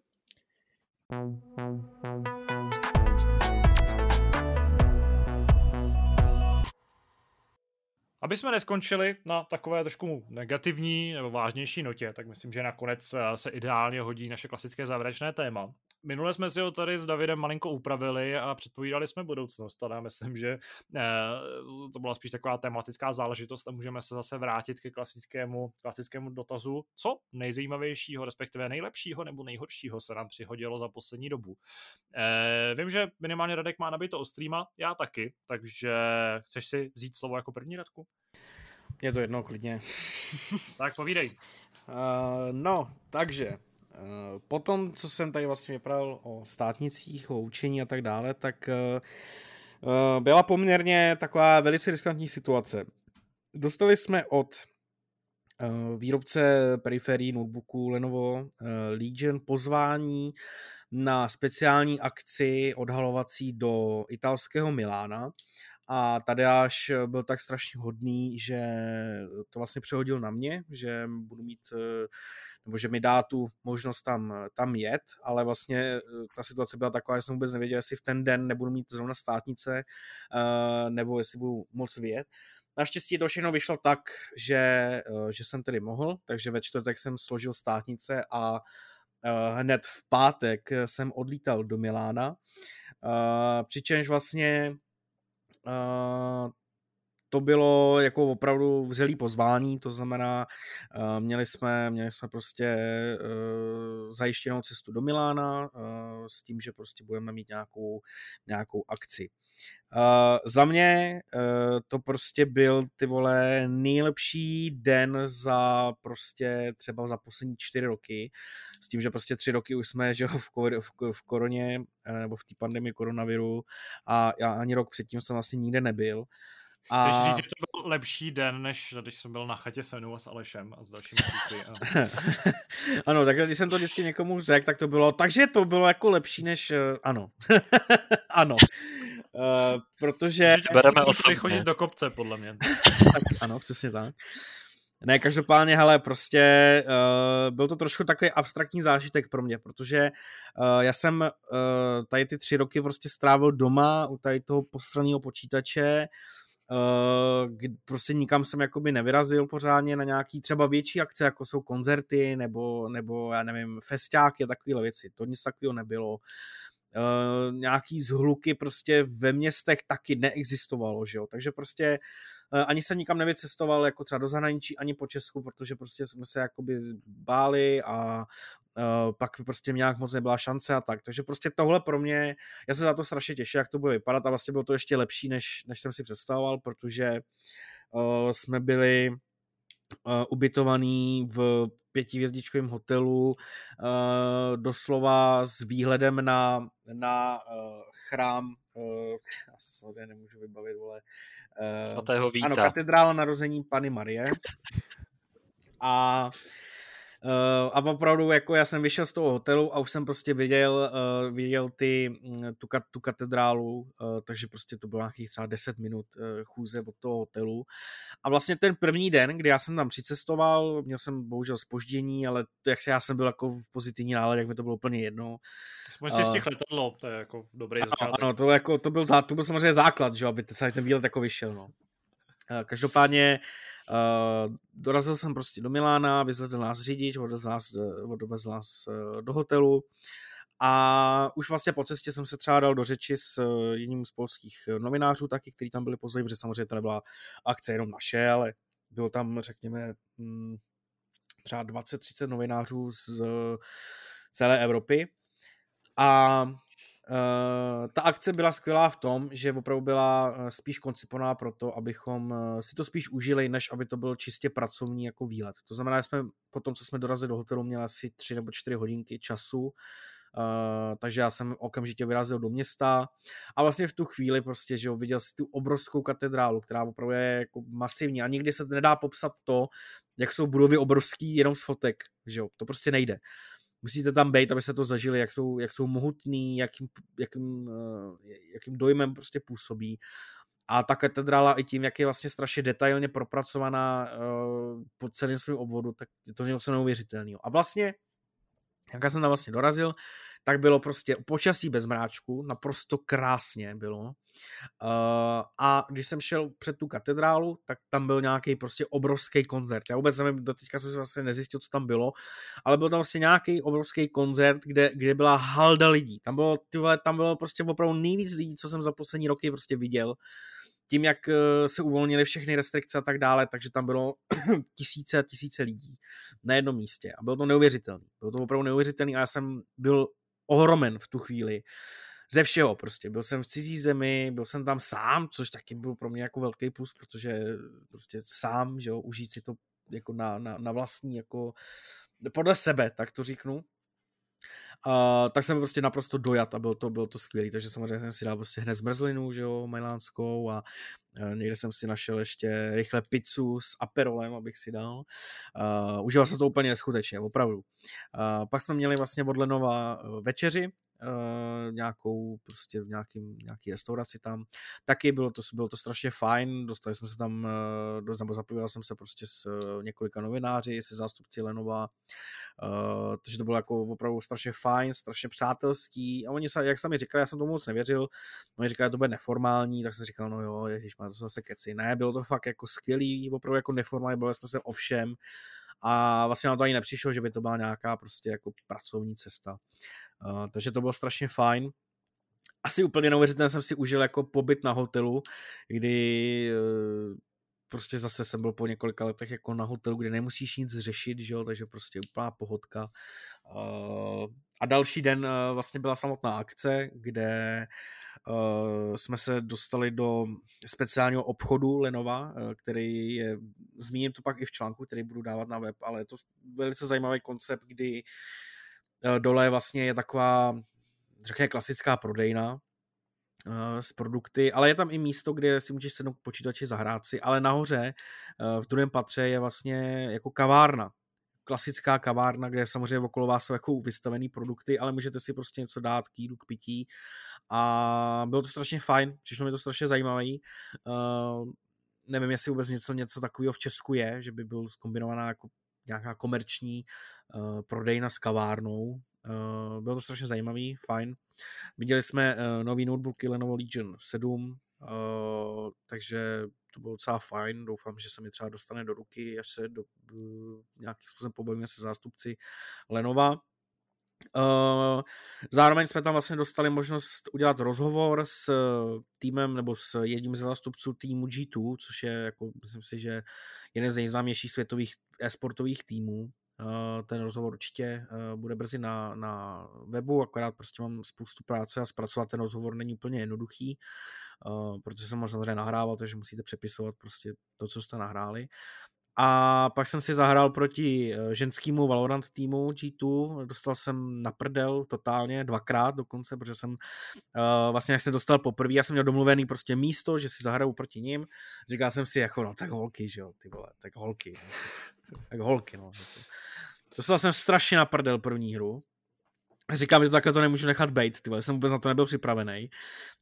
A: Aby jsme neskončili na takové trošku negativní nebo vážnější notě, tak myslím, že nakonec eh, se ideálně hodí naše klasické závěrečné téma. Minule jsme si ho tady s Davidem malinko upravili a předpovídali jsme budoucnost. A já myslím, že eh, to byla spíš taková tematická záležitost a můžeme se zase vrátit ke klasickému, klasickému dotazu, co nejzajímavějšího, respektive nejlepšího nebo nejhoršího se nám přihodilo za poslední dobu. Eh, vím, že minimálně Radek má nabito o streama, já taky, takže chceš si vzít slovo jako první Radku?
B: Je to jedno, klidně.
A: tak povídej.
B: Uh, no, takže potom, co jsem tady vlastně vyprávěl o státnicích, o učení a tak dále, tak uh, uh, byla poměrně taková velice riskantní situace. Dostali jsme od výrobce periferií notebooků Lenovo Legion pozvání na speciální akci odhalovací do italského Milána a Tadeáš byl tak strašně hodný, že to vlastně přehodil na mě, že budu mít nebo že mi dá tu možnost tam, tam jet, ale vlastně ta situace byla taková, že jsem vůbec nevěděl, jestli v ten den nebudu mít zrovna státnice, nebo jestli budu moc vyjet. Naštěstí to všechno vyšlo tak, že, že jsem tedy mohl, takže ve čtvrtek jsem složil státnice a hned v pátek jsem odlítal do Milána, přičemž vlastně to bylo jako opravdu vřelý pozvání, to znamená, uh, měli jsme, měli jsme prostě uh, zajištěnou cestu do Milána uh, s tím, že prostě budeme mít nějakou, nějakou akci. Za mě to prostě byl ty vole nejlepší den za prostě třeba za poslední čtyři roky, s tím, že prostě tři roky už jsme že v, kor- v, koroně nebo v té pandemii koronaviru a já ani rok předtím jsem vlastně nikde nebyl.
A: A... Chceš říct, že to byl lepší den, než když jsem byl na chatě se mnou a s Alešem a s dalšími kluky. A...
B: ano, tak když jsem to vždycky někomu řekl, tak to bylo, takže to bylo jako lepší než, ano. ano. Uh, protože...
C: Bereme osobně.
A: chodit do kopce, podle mě.
B: tak, ano, přesně tak. Ne, každopádně, hele, prostě uh, byl to trošku takový abstraktní zážitek pro mě, protože uh, já jsem uh, tady ty tři roky prostě strávil doma u tady toho posraného počítače, uh, prostě nikam jsem jakoby nevyrazil pořádně na nějaký třeba větší akce, jako jsou koncerty nebo, nebo já nevím, festiáky a takovéhle věci. To nic takového nebylo. Uh, nějaký zhluky prostě ve městech taky neexistovalo, že jo, takže prostě uh, ani jsem nikam nevycestoval jako třeba do zahraničí, ani po Česku, protože prostě jsme se jakoby báli a uh, pak prostě nějak moc nebyla šance a tak, takže prostě tohle pro mě, já se za to strašně těším, jak to bude vypadat a vlastně bylo to ještě lepší, než, než jsem si představoval, protože uh, jsme byli uh, ubytovaný v pětivězdičkovém hotelu, uh, doslova s výhledem na, na uh, chrám, uh, já se samozřejmě nemůžu vybavit, vole.
C: Uh, Svatého Víta.
B: Ano, katedrála narození Pany Marie. A Uh, a opravdu, jako já jsem vyšel z toho hotelu a už jsem prostě viděl, uh, viděl ty, mm, tu, tu katedrálu, uh, takže prostě to bylo nějakých třeba 10 minut uh, chůze od toho hotelu. A vlastně ten první den, kdy já jsem tam přicestoval, měl jsem bohužel spoždění, ale to, jak já jsem byl jako v pozitivní náladě, jak mi to bylo úplně jedno.
A: Aspoň si uh, stihl letadlo, to je jako dobrý ano, začátek.
B: Ano, to, jako, to, byl, to byl samozřejmě základ, že, aby ten výlet jako vyšel. No. Uh, každopádně Uh, dorazil jsem prostě do Milána, vyzvedl nás řidič, odvezl nás, odvezl nás uh, do hotelu a už vlastně po cestě jsem se třeba dal do řeči s jedním z polských novinářů taky, který tam byli později, protože samozřejmě to nebyla akce jenom naše, ale bylo tam, řekněme, um, třeba 20-30 novinářů z celé Evropy. A Uh, ta akce byla skvělá v tom, že opravdu byla uh, spíš koncipovaná pro to, abychom uh, si to spíš užili, než aby to byl čistě pracovní jako výlet. To znamená, že jsme po tom, co jsme dorazili do hotelu, měli asi tři nebo čtyři hodinky času uh, takže já jsem okamžitě vyrazil do města a vlastně v tu chvíli prostě, že jo, viděl si tu obrovskou katedrálu, která opravdu je jako masivní a nikdy se nedá popsat to, jak jsou budovy obrovský jenom z fotek, že jo, to prostě nejde. Musíte tam být, aby se to zažili, jak jsou, jak jsou mohutný, jakým, jakým, uh, jakým dojmem prostě působí. A ta katedrála i tím, jak je vlastně strašně detailně propracovaná uh, po celém svém obvodu, tak je to něco neuvěřitelného. A vlastně, jak já jsem tam vlastně dorazil, tak bylo prostě počasí bez mráčku, naprosto krásně bylo. Uh, a když jsem šel před tu katedrálu, tak tam byl nějaký prostě obrovský koncert. Já vůbec nevím, do teďka jsem si vlastně nezjistil, co tam bylo, ale byl tam prostě nějaký obrovský koncert, kde, kde byla halda lidí. Tam bylo, tyhle, tam bylo prostě opravdu nejvíc lidí, co jsem za poslední roky prostě viděl. Tím, jak eh, se uvolnili všechny restrikce a tak dále, takže tam bylo tisíce a tisíce lidí na jednom místě. A bylo to neuvěřitelné. Bylo to opravdu neuvěřitelné a já jsem byl ohromen v tu chvíli. Ze všeho prostě. Byl jsem v cizí zemi, byl jsem tam sám, což taky byl pro mě jako velký plus, protože prostě sám, že jo, užít si to jako na, na, na vlastní, jako podle sebe, tak to říknu. Uh, tak jsem prostě naprosto dojat a bylo to, bylo to skvělé, takže samozřejmě jsem si dal prostě hned zmrzlinu, že jo, majlánskou a uh, někde jsem si našel ještě rychle pizzu s aperolem, abych si dal. Uh, užíval jsem to úplně neskutečně, opravdu. Uh, pak jsme měli vlastně od Lenova večeři, uh, nějakou prostě v nějakým, nějaký restauraci tam. Taky bylo to, bylo to strašně fajn, dostali jsme se tam, uh, nebo zapojil jsem se prostě s uh, několika novináři, se zástupci Lenova, uh, takže to bylo jako opravdu strašně fajn, strašně přátelský a oni, se, jak sami říkali, já jsem tomu moc nevěřil, oni říkali, že to bude neformální, tak jsem říkal, no jo, ježiš, má to zase keci. Ne, bylo to fakt jako skvělý, opravdu jako neformální, bylo jsme se o všem a vlastně nám to ani nepřišlo, že by to byla nějaká prostě jako pracovní cesta. Uh, takže to bylo strašně fajn. Asi úplně neuvěřitelně jsem si užil jako pobyt na hotelu, kdy uh, prostě zase jsem byl po několika letech jako na hotelu, kde nemusíš nic řešit, že jo, takže prostě úplná pohodka. Uh, a další den vlastně byla samotná akce, kde jsme se dostali do speciálního obchodu Lenova, který je, zmíním to pak i v článku, který budu dávat na web, ale je to velice zajímavý koncept, kdy dole vlastně je taková, řekněme, klasická prodejna, s produkty, ale je tam i místo, kde si můžeš sednout k počítači zahrát si, ale nahoře v druhém patře je vlastně jako kavárna, klasická kavárna, kde samozřejmě okolo vás jsou jako vystavený produkty, ale můžete si prostě něco dát k jídlu, k pití a bylo to strašně fajn, přišlo mi to strašně zajímavý. Uh, nevím, jestli vůbec něco, něco takového v Česku je, že by byl zkombinovaná jako nějaká komerční uh, prodejna s kavárnou. Uh, bylo to strašně zajímavý, fajn. Viděli jsme uh, nový notebooky Lenovo Legion 7, uh, takže to bylo docela fajn, doufám, že se mi třeba dostane do ruky, až se do, uh, nějakým způsobem pobavíme se zástupci Lenova. Uh, zároveň jsme tam vlastně dostali možnost udělat rozhovor s týmem nebo s jedním z zástupců týmu G2, což je, jako, myslím si, že jeden z nejznámějších světových e-sportových týmů. Uh, ten rozhovor určitě bude brzy na, na webu, akorát prostě mám spoustu práce a zpracovat ten rozhovor není úplně jednoduchý. Protože jsem samozřejmě nahrával, takže musíte přepisovat prostě to, co jste nahráli. A pak jsem si zahrál proti eh, ženskému Valorant týmu G2, dostal jsem na prdel totálně, dvakrát dokonce, protože jsem uh, vlastně, jak jsem dostal poprvé, já jsem měl domluvený prostě místo, že si zahraju proti ním, říkal jsem si jako, no tak holky, že jo, ty vole, tak holky, tak holky, no. Dostal jsem strašně na prdel první hru, Říkám, že to takhle to nemůžu nechat být, ty jsem vůbec na to nebyl připravený.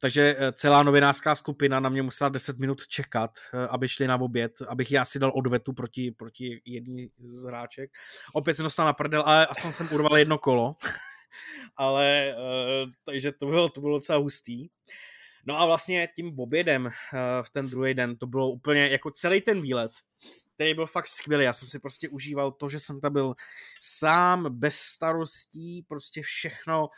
B: Takže eh, celá novinářská skupina na mě musela 10 minut čekat, eh, aby šli na oběd, abych já si dal odvetu proti, proti jedný z hráček. Opět jsem dostal na prdel, ale aspoň jsem urval jedno kolo. ale, uh, takže to bylo, to bylo docela hustý. No a vlastně tím obědem v ten druhý den, to bylo úplně jako celý ten výlet, který byl fakt skvělý. Já jsem si prostě užíval to, že jsem tam byl sám, bez starostí, prostě všechno.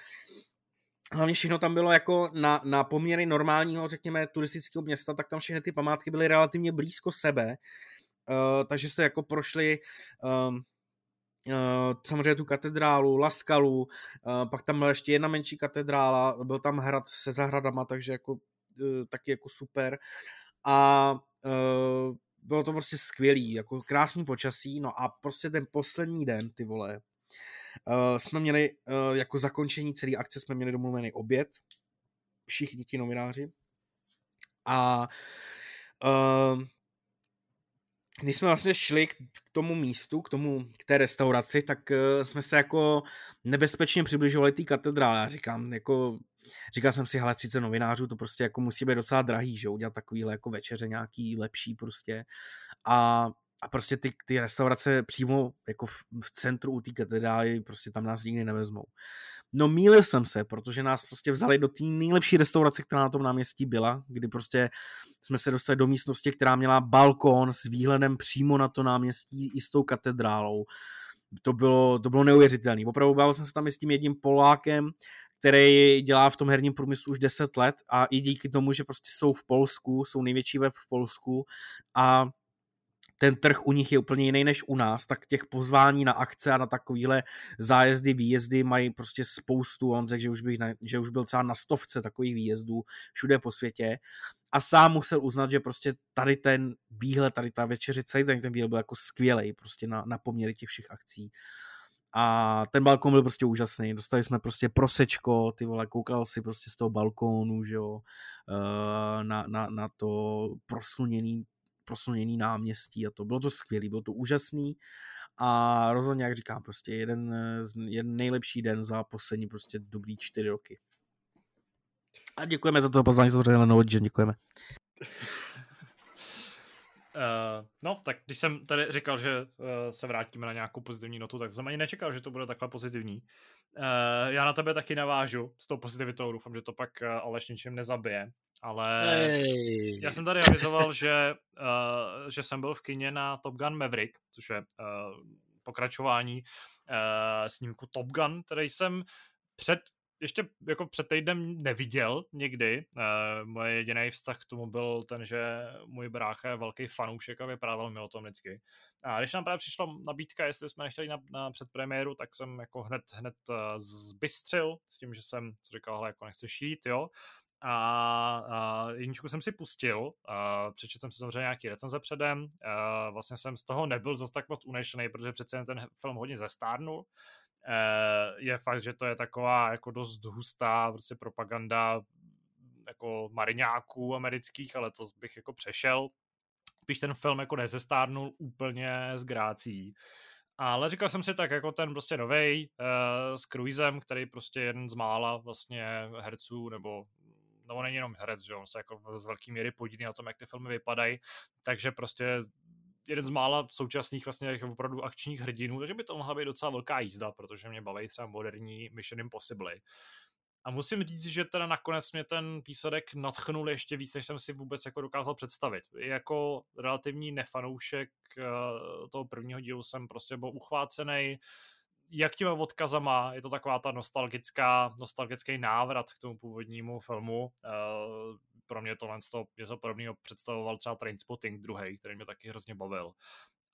B: Hlavně všechno tam bylo jako na, na poměry normálního, řekněme, turistického města, tak tam všechny ty památky byly relativně blízko sebe. Uh, takže jste jako prošli um, Uh, samozřejmě tu katedrálu, Laskalu, uh, pak tam byla ještě jedna menší katedrála, byl tam hrad se zahradama, takže jako uh, taky jako super. A uh, bylo to prostě skvělý, jako krásný počasí, no a prostě ten poslední den, ty vole, uh, jsme měli uh, jako zakončení celé akce jsme měli domluvený oběd, všichni ti novináři. A uh, když jsme vlastně šli k tomu místu, k tomu, k té restauraci, tak uh, jsme se jako nebezpečně přibližovali té katedrále. Já říkám, jako, říkal jsem si, hele, 30 novinářů, to prostě jako musí být docela drahý, že udělat takovýhle jako večeře nějaký lepší prostě. A a prostě ty, ty restaurace přímo jako v, v centru u té katedrály, prostě tam nás nikdy nevezmou. No mýlil jsem se, protože nás prostě vzali do té nejlepší restaurace, která na tom náměstí byla, kdy prostě jsme se dostali do místnosti, která měla balkon s výhledem přímo na to náměstí i s tou katedrálou. To bylo, to bylo neuvěřitelné. Opravdu bavil jsem se tam i s tím jedním Polákem, který dělá v tom herním průmyslu už 10 let a i díky tomu, že prostě jsou v Polsku, jsou největší web v Polsku a ten trh u nich je úplně jiný než u nás, tak těch pozvání na akce a na takovýhle zájezdy, výjezdy mají prostě spoustu, on řekl, že už, bych na, že už byl třeba na stovce takových výjezdů všude po světě a sám musel uznat, že prostě tady ten výhled, tady ta večeře, celý ten, ten výhled byl jako skvělý prostě na, na poměry těch všech akcí. A ten balkon byl prostě úžasný. Dostali jsme prostě prosečko, ty vole, koukal si prostě z toho balkónu, že jo, eh, na, na, na to prosluněný prosluněný náměstí a to bylo to skvělé, bylo to úžasný a rozhodně, jak říkám, prostě jeden, jeden nejlepší den za poslední prostě dobrý čtyři roky. A děkujeme za to pozvání, samozřejmě že děkujeme.
A: Uh, no, tak když jsem tady říkal, že uh, se vrátíme na nějakou pozitivní notu, tak jsem ani nečekal, že to bude takhle pozitivní. Uh, já na tebe taky navážu s tou pozitivitou, doufám, že to pak uh, Aleš ničím nezabije. Ale hey. já jsem tady avizoval, že, uh, že jsem byl v kině na Top Gun Maverick, což je uh, pokračování uh, snímku Top Gun, který jsem před ještě jako před týdnem neviděl nikdy. Uh, moje jediný vztah k tomu byl ten, že můj brácha je velký fanoušek a vyprávěl mi o tom vždycky. A když nám právě přišla nabídka, jestli jsme nechtěli na, na předpremiéru, tak jsem jako hned, hned uh, zbystřil s tím, že jsem říkal, hele, jako nechceš jít, jo a, a jedničku jsem si pustil, a přečetl jsem si samozřejmě nějaký recenze předem, a vlastně jsem z toho nebyl zase tak moc unešený, protože přece ten film hodně zestárnul. E, je fakt, že to je taková jako dost hustá prostě propaganda jako mariňáků amerických, ale to bych jako přešel. Když ten film jako nezestárnul úplně s grácí. Ale říkal jsem si tak, jako ten prostě novej uh, s Cruisem, který prostě jeden z mála vlastně herců nebo no on není jenom herec, že on se jako z velké míry podílí na tom, jak ty filmy vypadají, takže prostě jeden z mála současných vlastně opravdu akčních hrdinů, takže by to mohla být docela velká jízda, protože mě baví třeba moderní Mission Impossible. A musím říct, že teda nakonec mě ten výsledek nadchnul ještě víc, než jsem si vůbec jako dokázal představit. Jako relativní nefanoušek eh, toho prvního dílu jsem prostě byl uchvácený, jak těma odkazama, je to taková ta nostalgická, nostalgický návrat k tomu původnímu filmu. Pro mě tohle něco podobného představoval třeba Trainspotting druhý, který mě taky hrozně bavil.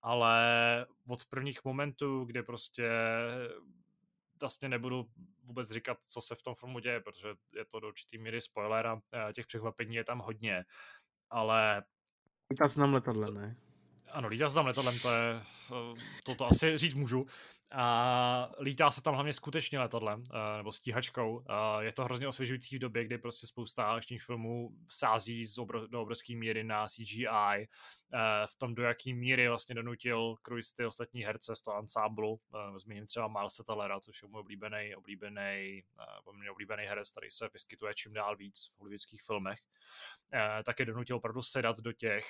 A: Ale od prvních momentů, kdy prostě vlastně nebudu vůbec říkat, co se v tom filmu děje, protože je to do určitý míry spoiler a těch překvapení je tam hodně. Ale...
B: Lítá se nám letadlem, ne?
A: Ano, lítá se tam letadlem, to je, eh, to, to asi říct můžu. A lítá se tam hlavně skutečně letadlem, eh, nebo stíhačkou. Je to hrozně osvěžující v době, kdy prostě spousta akčních filmů sází z obro, do obrovské míry na CGI. Eh, v tom, do jaký míry vlastně donutil Cruise ty ostatní herce z toho ansámblu. Eh, zmíním třeba Miles Tellera, což je můj oblíbený, oblíbený, poměrně oblíbený herec, který se vyskytuje čím dál víc v hollywoodských filmech. Taky donutil opravdu sedat do těch,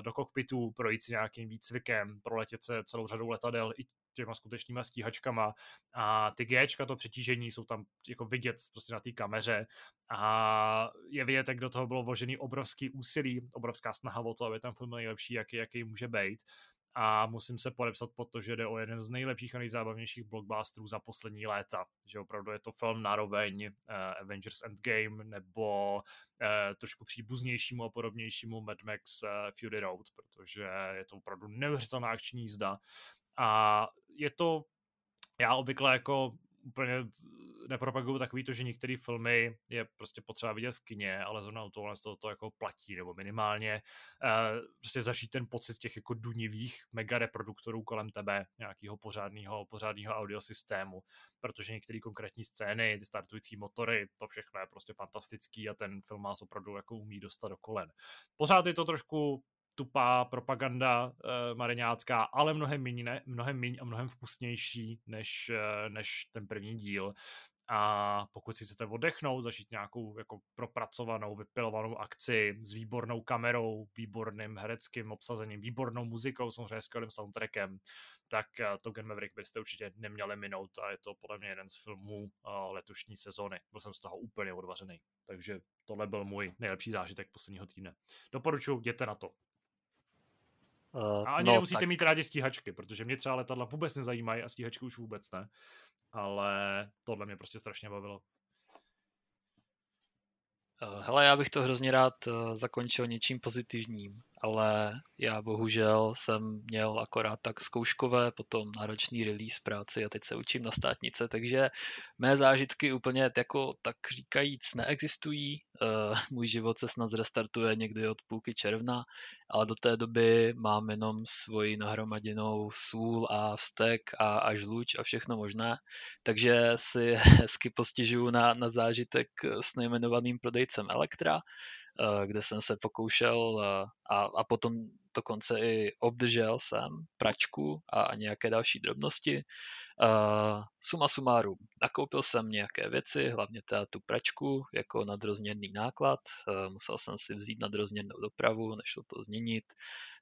A: do kokpitů, projít si nějakým výcvikem, proletět se celou řadou letadel, i těma skutečnýma stíhačkama. A ty Gčka, to přetížení jsou tam jako vidět prostě na té kameře. A je vidět, jak do toho bylo vložený obrovský úsilí, obrovská snaha o to, aby ten film byl nejlepší, jaký, jaký může být. A musím se podepsat pod to, že jde o jeden z nejlepších a nejzábavnějších blockbusterů za poslední léta. Že opravdu je to film naroveň uh, Avengers Endgame nebo uh, trošku příbuznějšímu a podobnějšímu Mad Max uh, Fury Road, protože je to opravdu neuvěřitelná akční jízda a je to, já obvykle jako úplně nepropaguju takový to, že některé filmy je prostě potřeba vidět v kině, ale zrovna u tohle to, to jako platí, nebo minimálně uh, prostě zažít ten pocit těch jako dunivých mega reproduktorů kolem tebe, nějakého pořádného, pořádného audiosystému, protože některé konkrétní scény, ty startující motory, to všechno je prostě fantastický a ten film má opravdu jako umí dostat do kolen. Pořád je to trošku tupá propaganda uh, mariňácká, ale mnohem méně, mnohem méně a mnohem vkusnější než, uh, než ten první díl. A pokud si chcete oddechnout, zažít nějakou jako propracovanou, vypilovanou akci s výbornou kamerou, výborným hereckým obsazením, výbornou muzikou, samozřejmě skvělým soundtrackem, tak uh, to Gen Maverick byste určitě neměli minout a je to podle mě jeden z filmů letošní sezony. Byl jsem z toho úplně odvařený. Takže tohle byl můj nejlepší zážitek posledního týdne. Doporučuji, jděte na to. Uh, a ani no, nemusíte tak... mít rádi stíhačky, protože mě třeba letadla vůbec nezajímají a stíhačky už vůbec ne. Ale tohle mě prostě strašně bavilo.
C: Eh, hele, já bych to hrozně rád eh, zakončil něčím pozitivním, ale já bohužel jsem měl akorát tak zkouškové, potom náročný release práci a teď se učím na státnice, takže mé zážitky úplně jako tak říkajíc neexistují. Eh, můj život se snad zrestartuje někdy od půlky června, ale do té doby mám jenom svoji nahromaděnou sůl a vztek a, a žluč a všechno možné, takže si hezky postěžuju na, na zážitek s nejmenovaným prodejcem Elektra, kde jsem se pokoušel eh, a, a potom dokonce i obdržel jsem pračku a, a nějaké další drobnosti. Uh, suma sumárum, nakoupil jsem nějaké věci, hlavně teda tu pračku jako nadrozměrný náklad, uh, musel jsem si vzít nadrozměrnou dopravu, nešlo to změnit,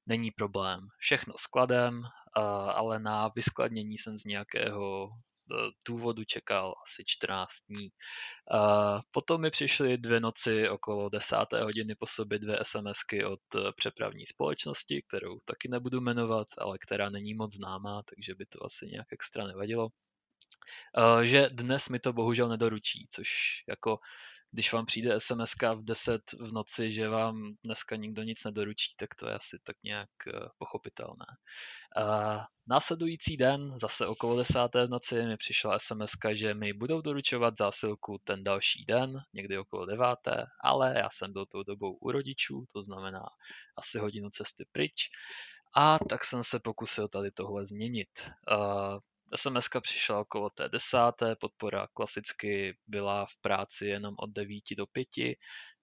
C: není problém. Všechno skladem, uh, ale na vyskladnění jsem z nějakého důvodu čekal asi 14 dní. Potom mi přišly dvě noci okolo desáté hodiny po sobě dvě SMSky od eh, přepravní společnosti, kterou taky nebudu jmenovat, ale která není moc známá, takže by to asi nějak extra nevadilo. Že dnes mi to bohužel nedoručí, což jako když vám přijde SMS v 10 v noci, že vám dneska nikdo nic nedoručí, tak to je asi tak nějak eh, pochopitelné. A následující den, zase okolo 10. v noci, mi přišla SMS, že mi budou doručovat zásilku ten další den, někdy okolo 9. Ale já jsem byl tou dobou u rodičů, to znamená asi hodinu cesty pryč. A tak jsem se pokusil tady tohle změnit. SMS přišla okolo té desáté, podpora klasicky byla v práci jenom od 9 do 5,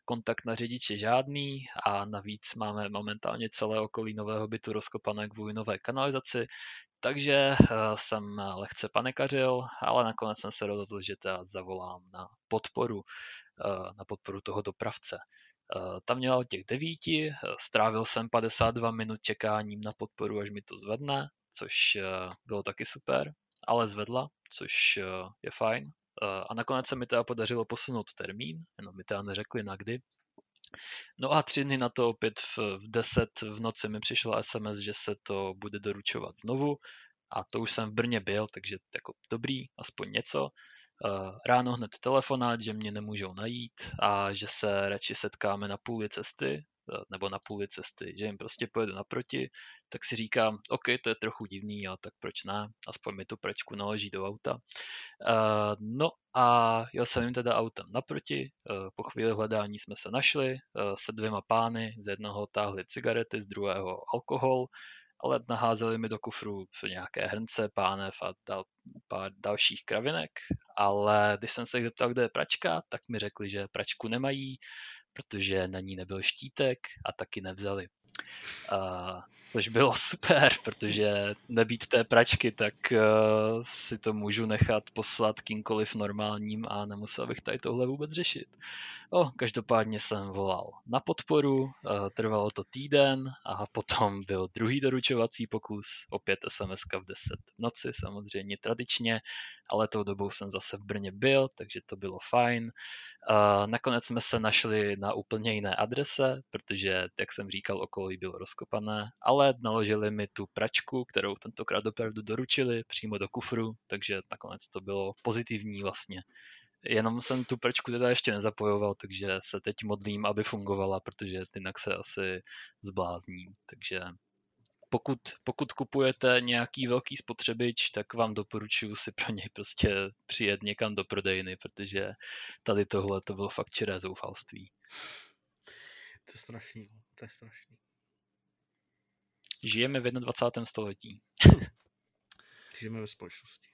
C: kontakt na řidiče žádný a navíc máme momentálně celé okolí nového bytu rozkopané kvůli nové kanalizaci, takže eh, jsem lehce panikařil, ale nakonec jsem se rozhodl, že teda zavolám na podporu, eh, na podporu toho dopravce. Eh, tam měl těch devíti, strávil jsem 52 minut čekáním na podporu, až mi to zvedne, což bylo taky super, ale zvedla, což je fajn. A nakonec se mi teda podařilo posunout termín, jenom mi teda neřekli na kdy. No a tři dny na to opět v, v 10 v noci mi přišla SMS, že se to bude doručovat znovu a to už jsem v Brně byl, takže jako dobrý, aspoň něco. Ráno hned telefonát, že mě nemůžou najít a že se radši setkáme na půli cesty, nebo na půli cesty, že jim prostě pojedu naproti, tak si říkám, OK, to je trochu divný, ale tak proč ne, aspoň mi tu pračku naloží do auta. Uh, no a jel jsem jim teda autem naproti, uh, po chvíli hledání jsme se našli se dvěma pány, z jednoho táhli cigarety, z druhého alkohol, ale naházeli mi do kufru nějaké hrnce, pánev a dal, pár dalších kravinek, ale když jsem se zeptal, kde je pračka, tak mi řekli, že pračku nemají, protože na ní nebyl štítek a taky nevzali. A, což bylo super, protože nebýt té pračky, tak uh, si to můžu nechat poslat kýmkoliv normálním a nemusel bych tady tohle vůbec řešit. O, každopádně jsem volal na podporu, uh, trvalo to týden a potom byl druhý doručovací pokus, opět SMS v 10 v noci, samozřejmě tradičně, ale tou dobou jsem zase v Brně byl, takže to bylo fajn. Uh, nakonec jsme se našli na úplně jiné adrese, protože, jak jsem říkal, okolí bylo rozkopané, ale naložili mi tu pračku, kterou tentokrát opravdu doručili přímo do kufru, takže nakonec to bylo pozitivní vlastně. Jenom jsem tu pračku teda ještě nezapojoval, takže se teď modlím, aby fungovala, protože jinak se asi zblázním. Takže pokud, pokud kupujete nějaký velký spotřebič, tak vám doporučuji si pro něj prostě přijet někam do prodejny, protože tady tohle to bylo fakt čiré zoufalství.
B: To je strašný, to je strašný.
C: Žijeme v 21. století.
B: Žijeme ve společnosti.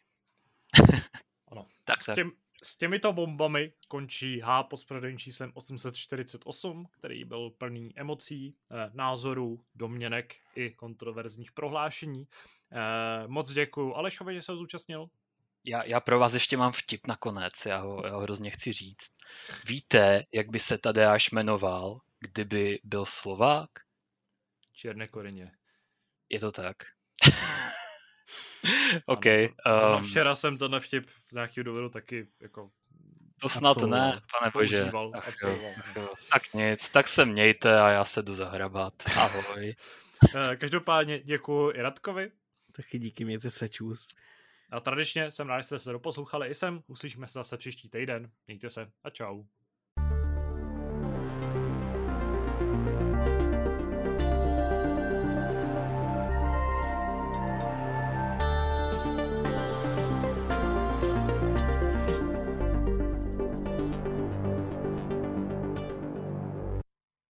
A: ano. Tak, s, těm, s těmito bombami končí H pořadovým číslem 848, který byl plný emocí, eh, názorů, domněnek i kontroverzních prohlášení. Eh, moc děkuji Alešovi, že se zúčastnil.
C: Já, já pro vás ještě mám vtip nakonec, já ho, já ho hrozně chci říct. Víte, jak by se Tadeáš jmenoval, kdyby byl Slovák?
A: Černé korině.
C: Je to tak.
A: OK. Ano, um, včera jsem to vtip z nějakého důvodu taky jako
C: to snad ne, pane bože. Ach, jo, ach, jo. Tak nic, tak se mějte a já se jdu zahrabat. Ahoj.
A: Eh, každopádně děkuji i Radkovi.
B: Taky díky, mějte se, čus.
A: A tradičně jsem rád, že jste se doposlouchali i sem. Uslyšíme se zase příští týden. Mějte se a čau.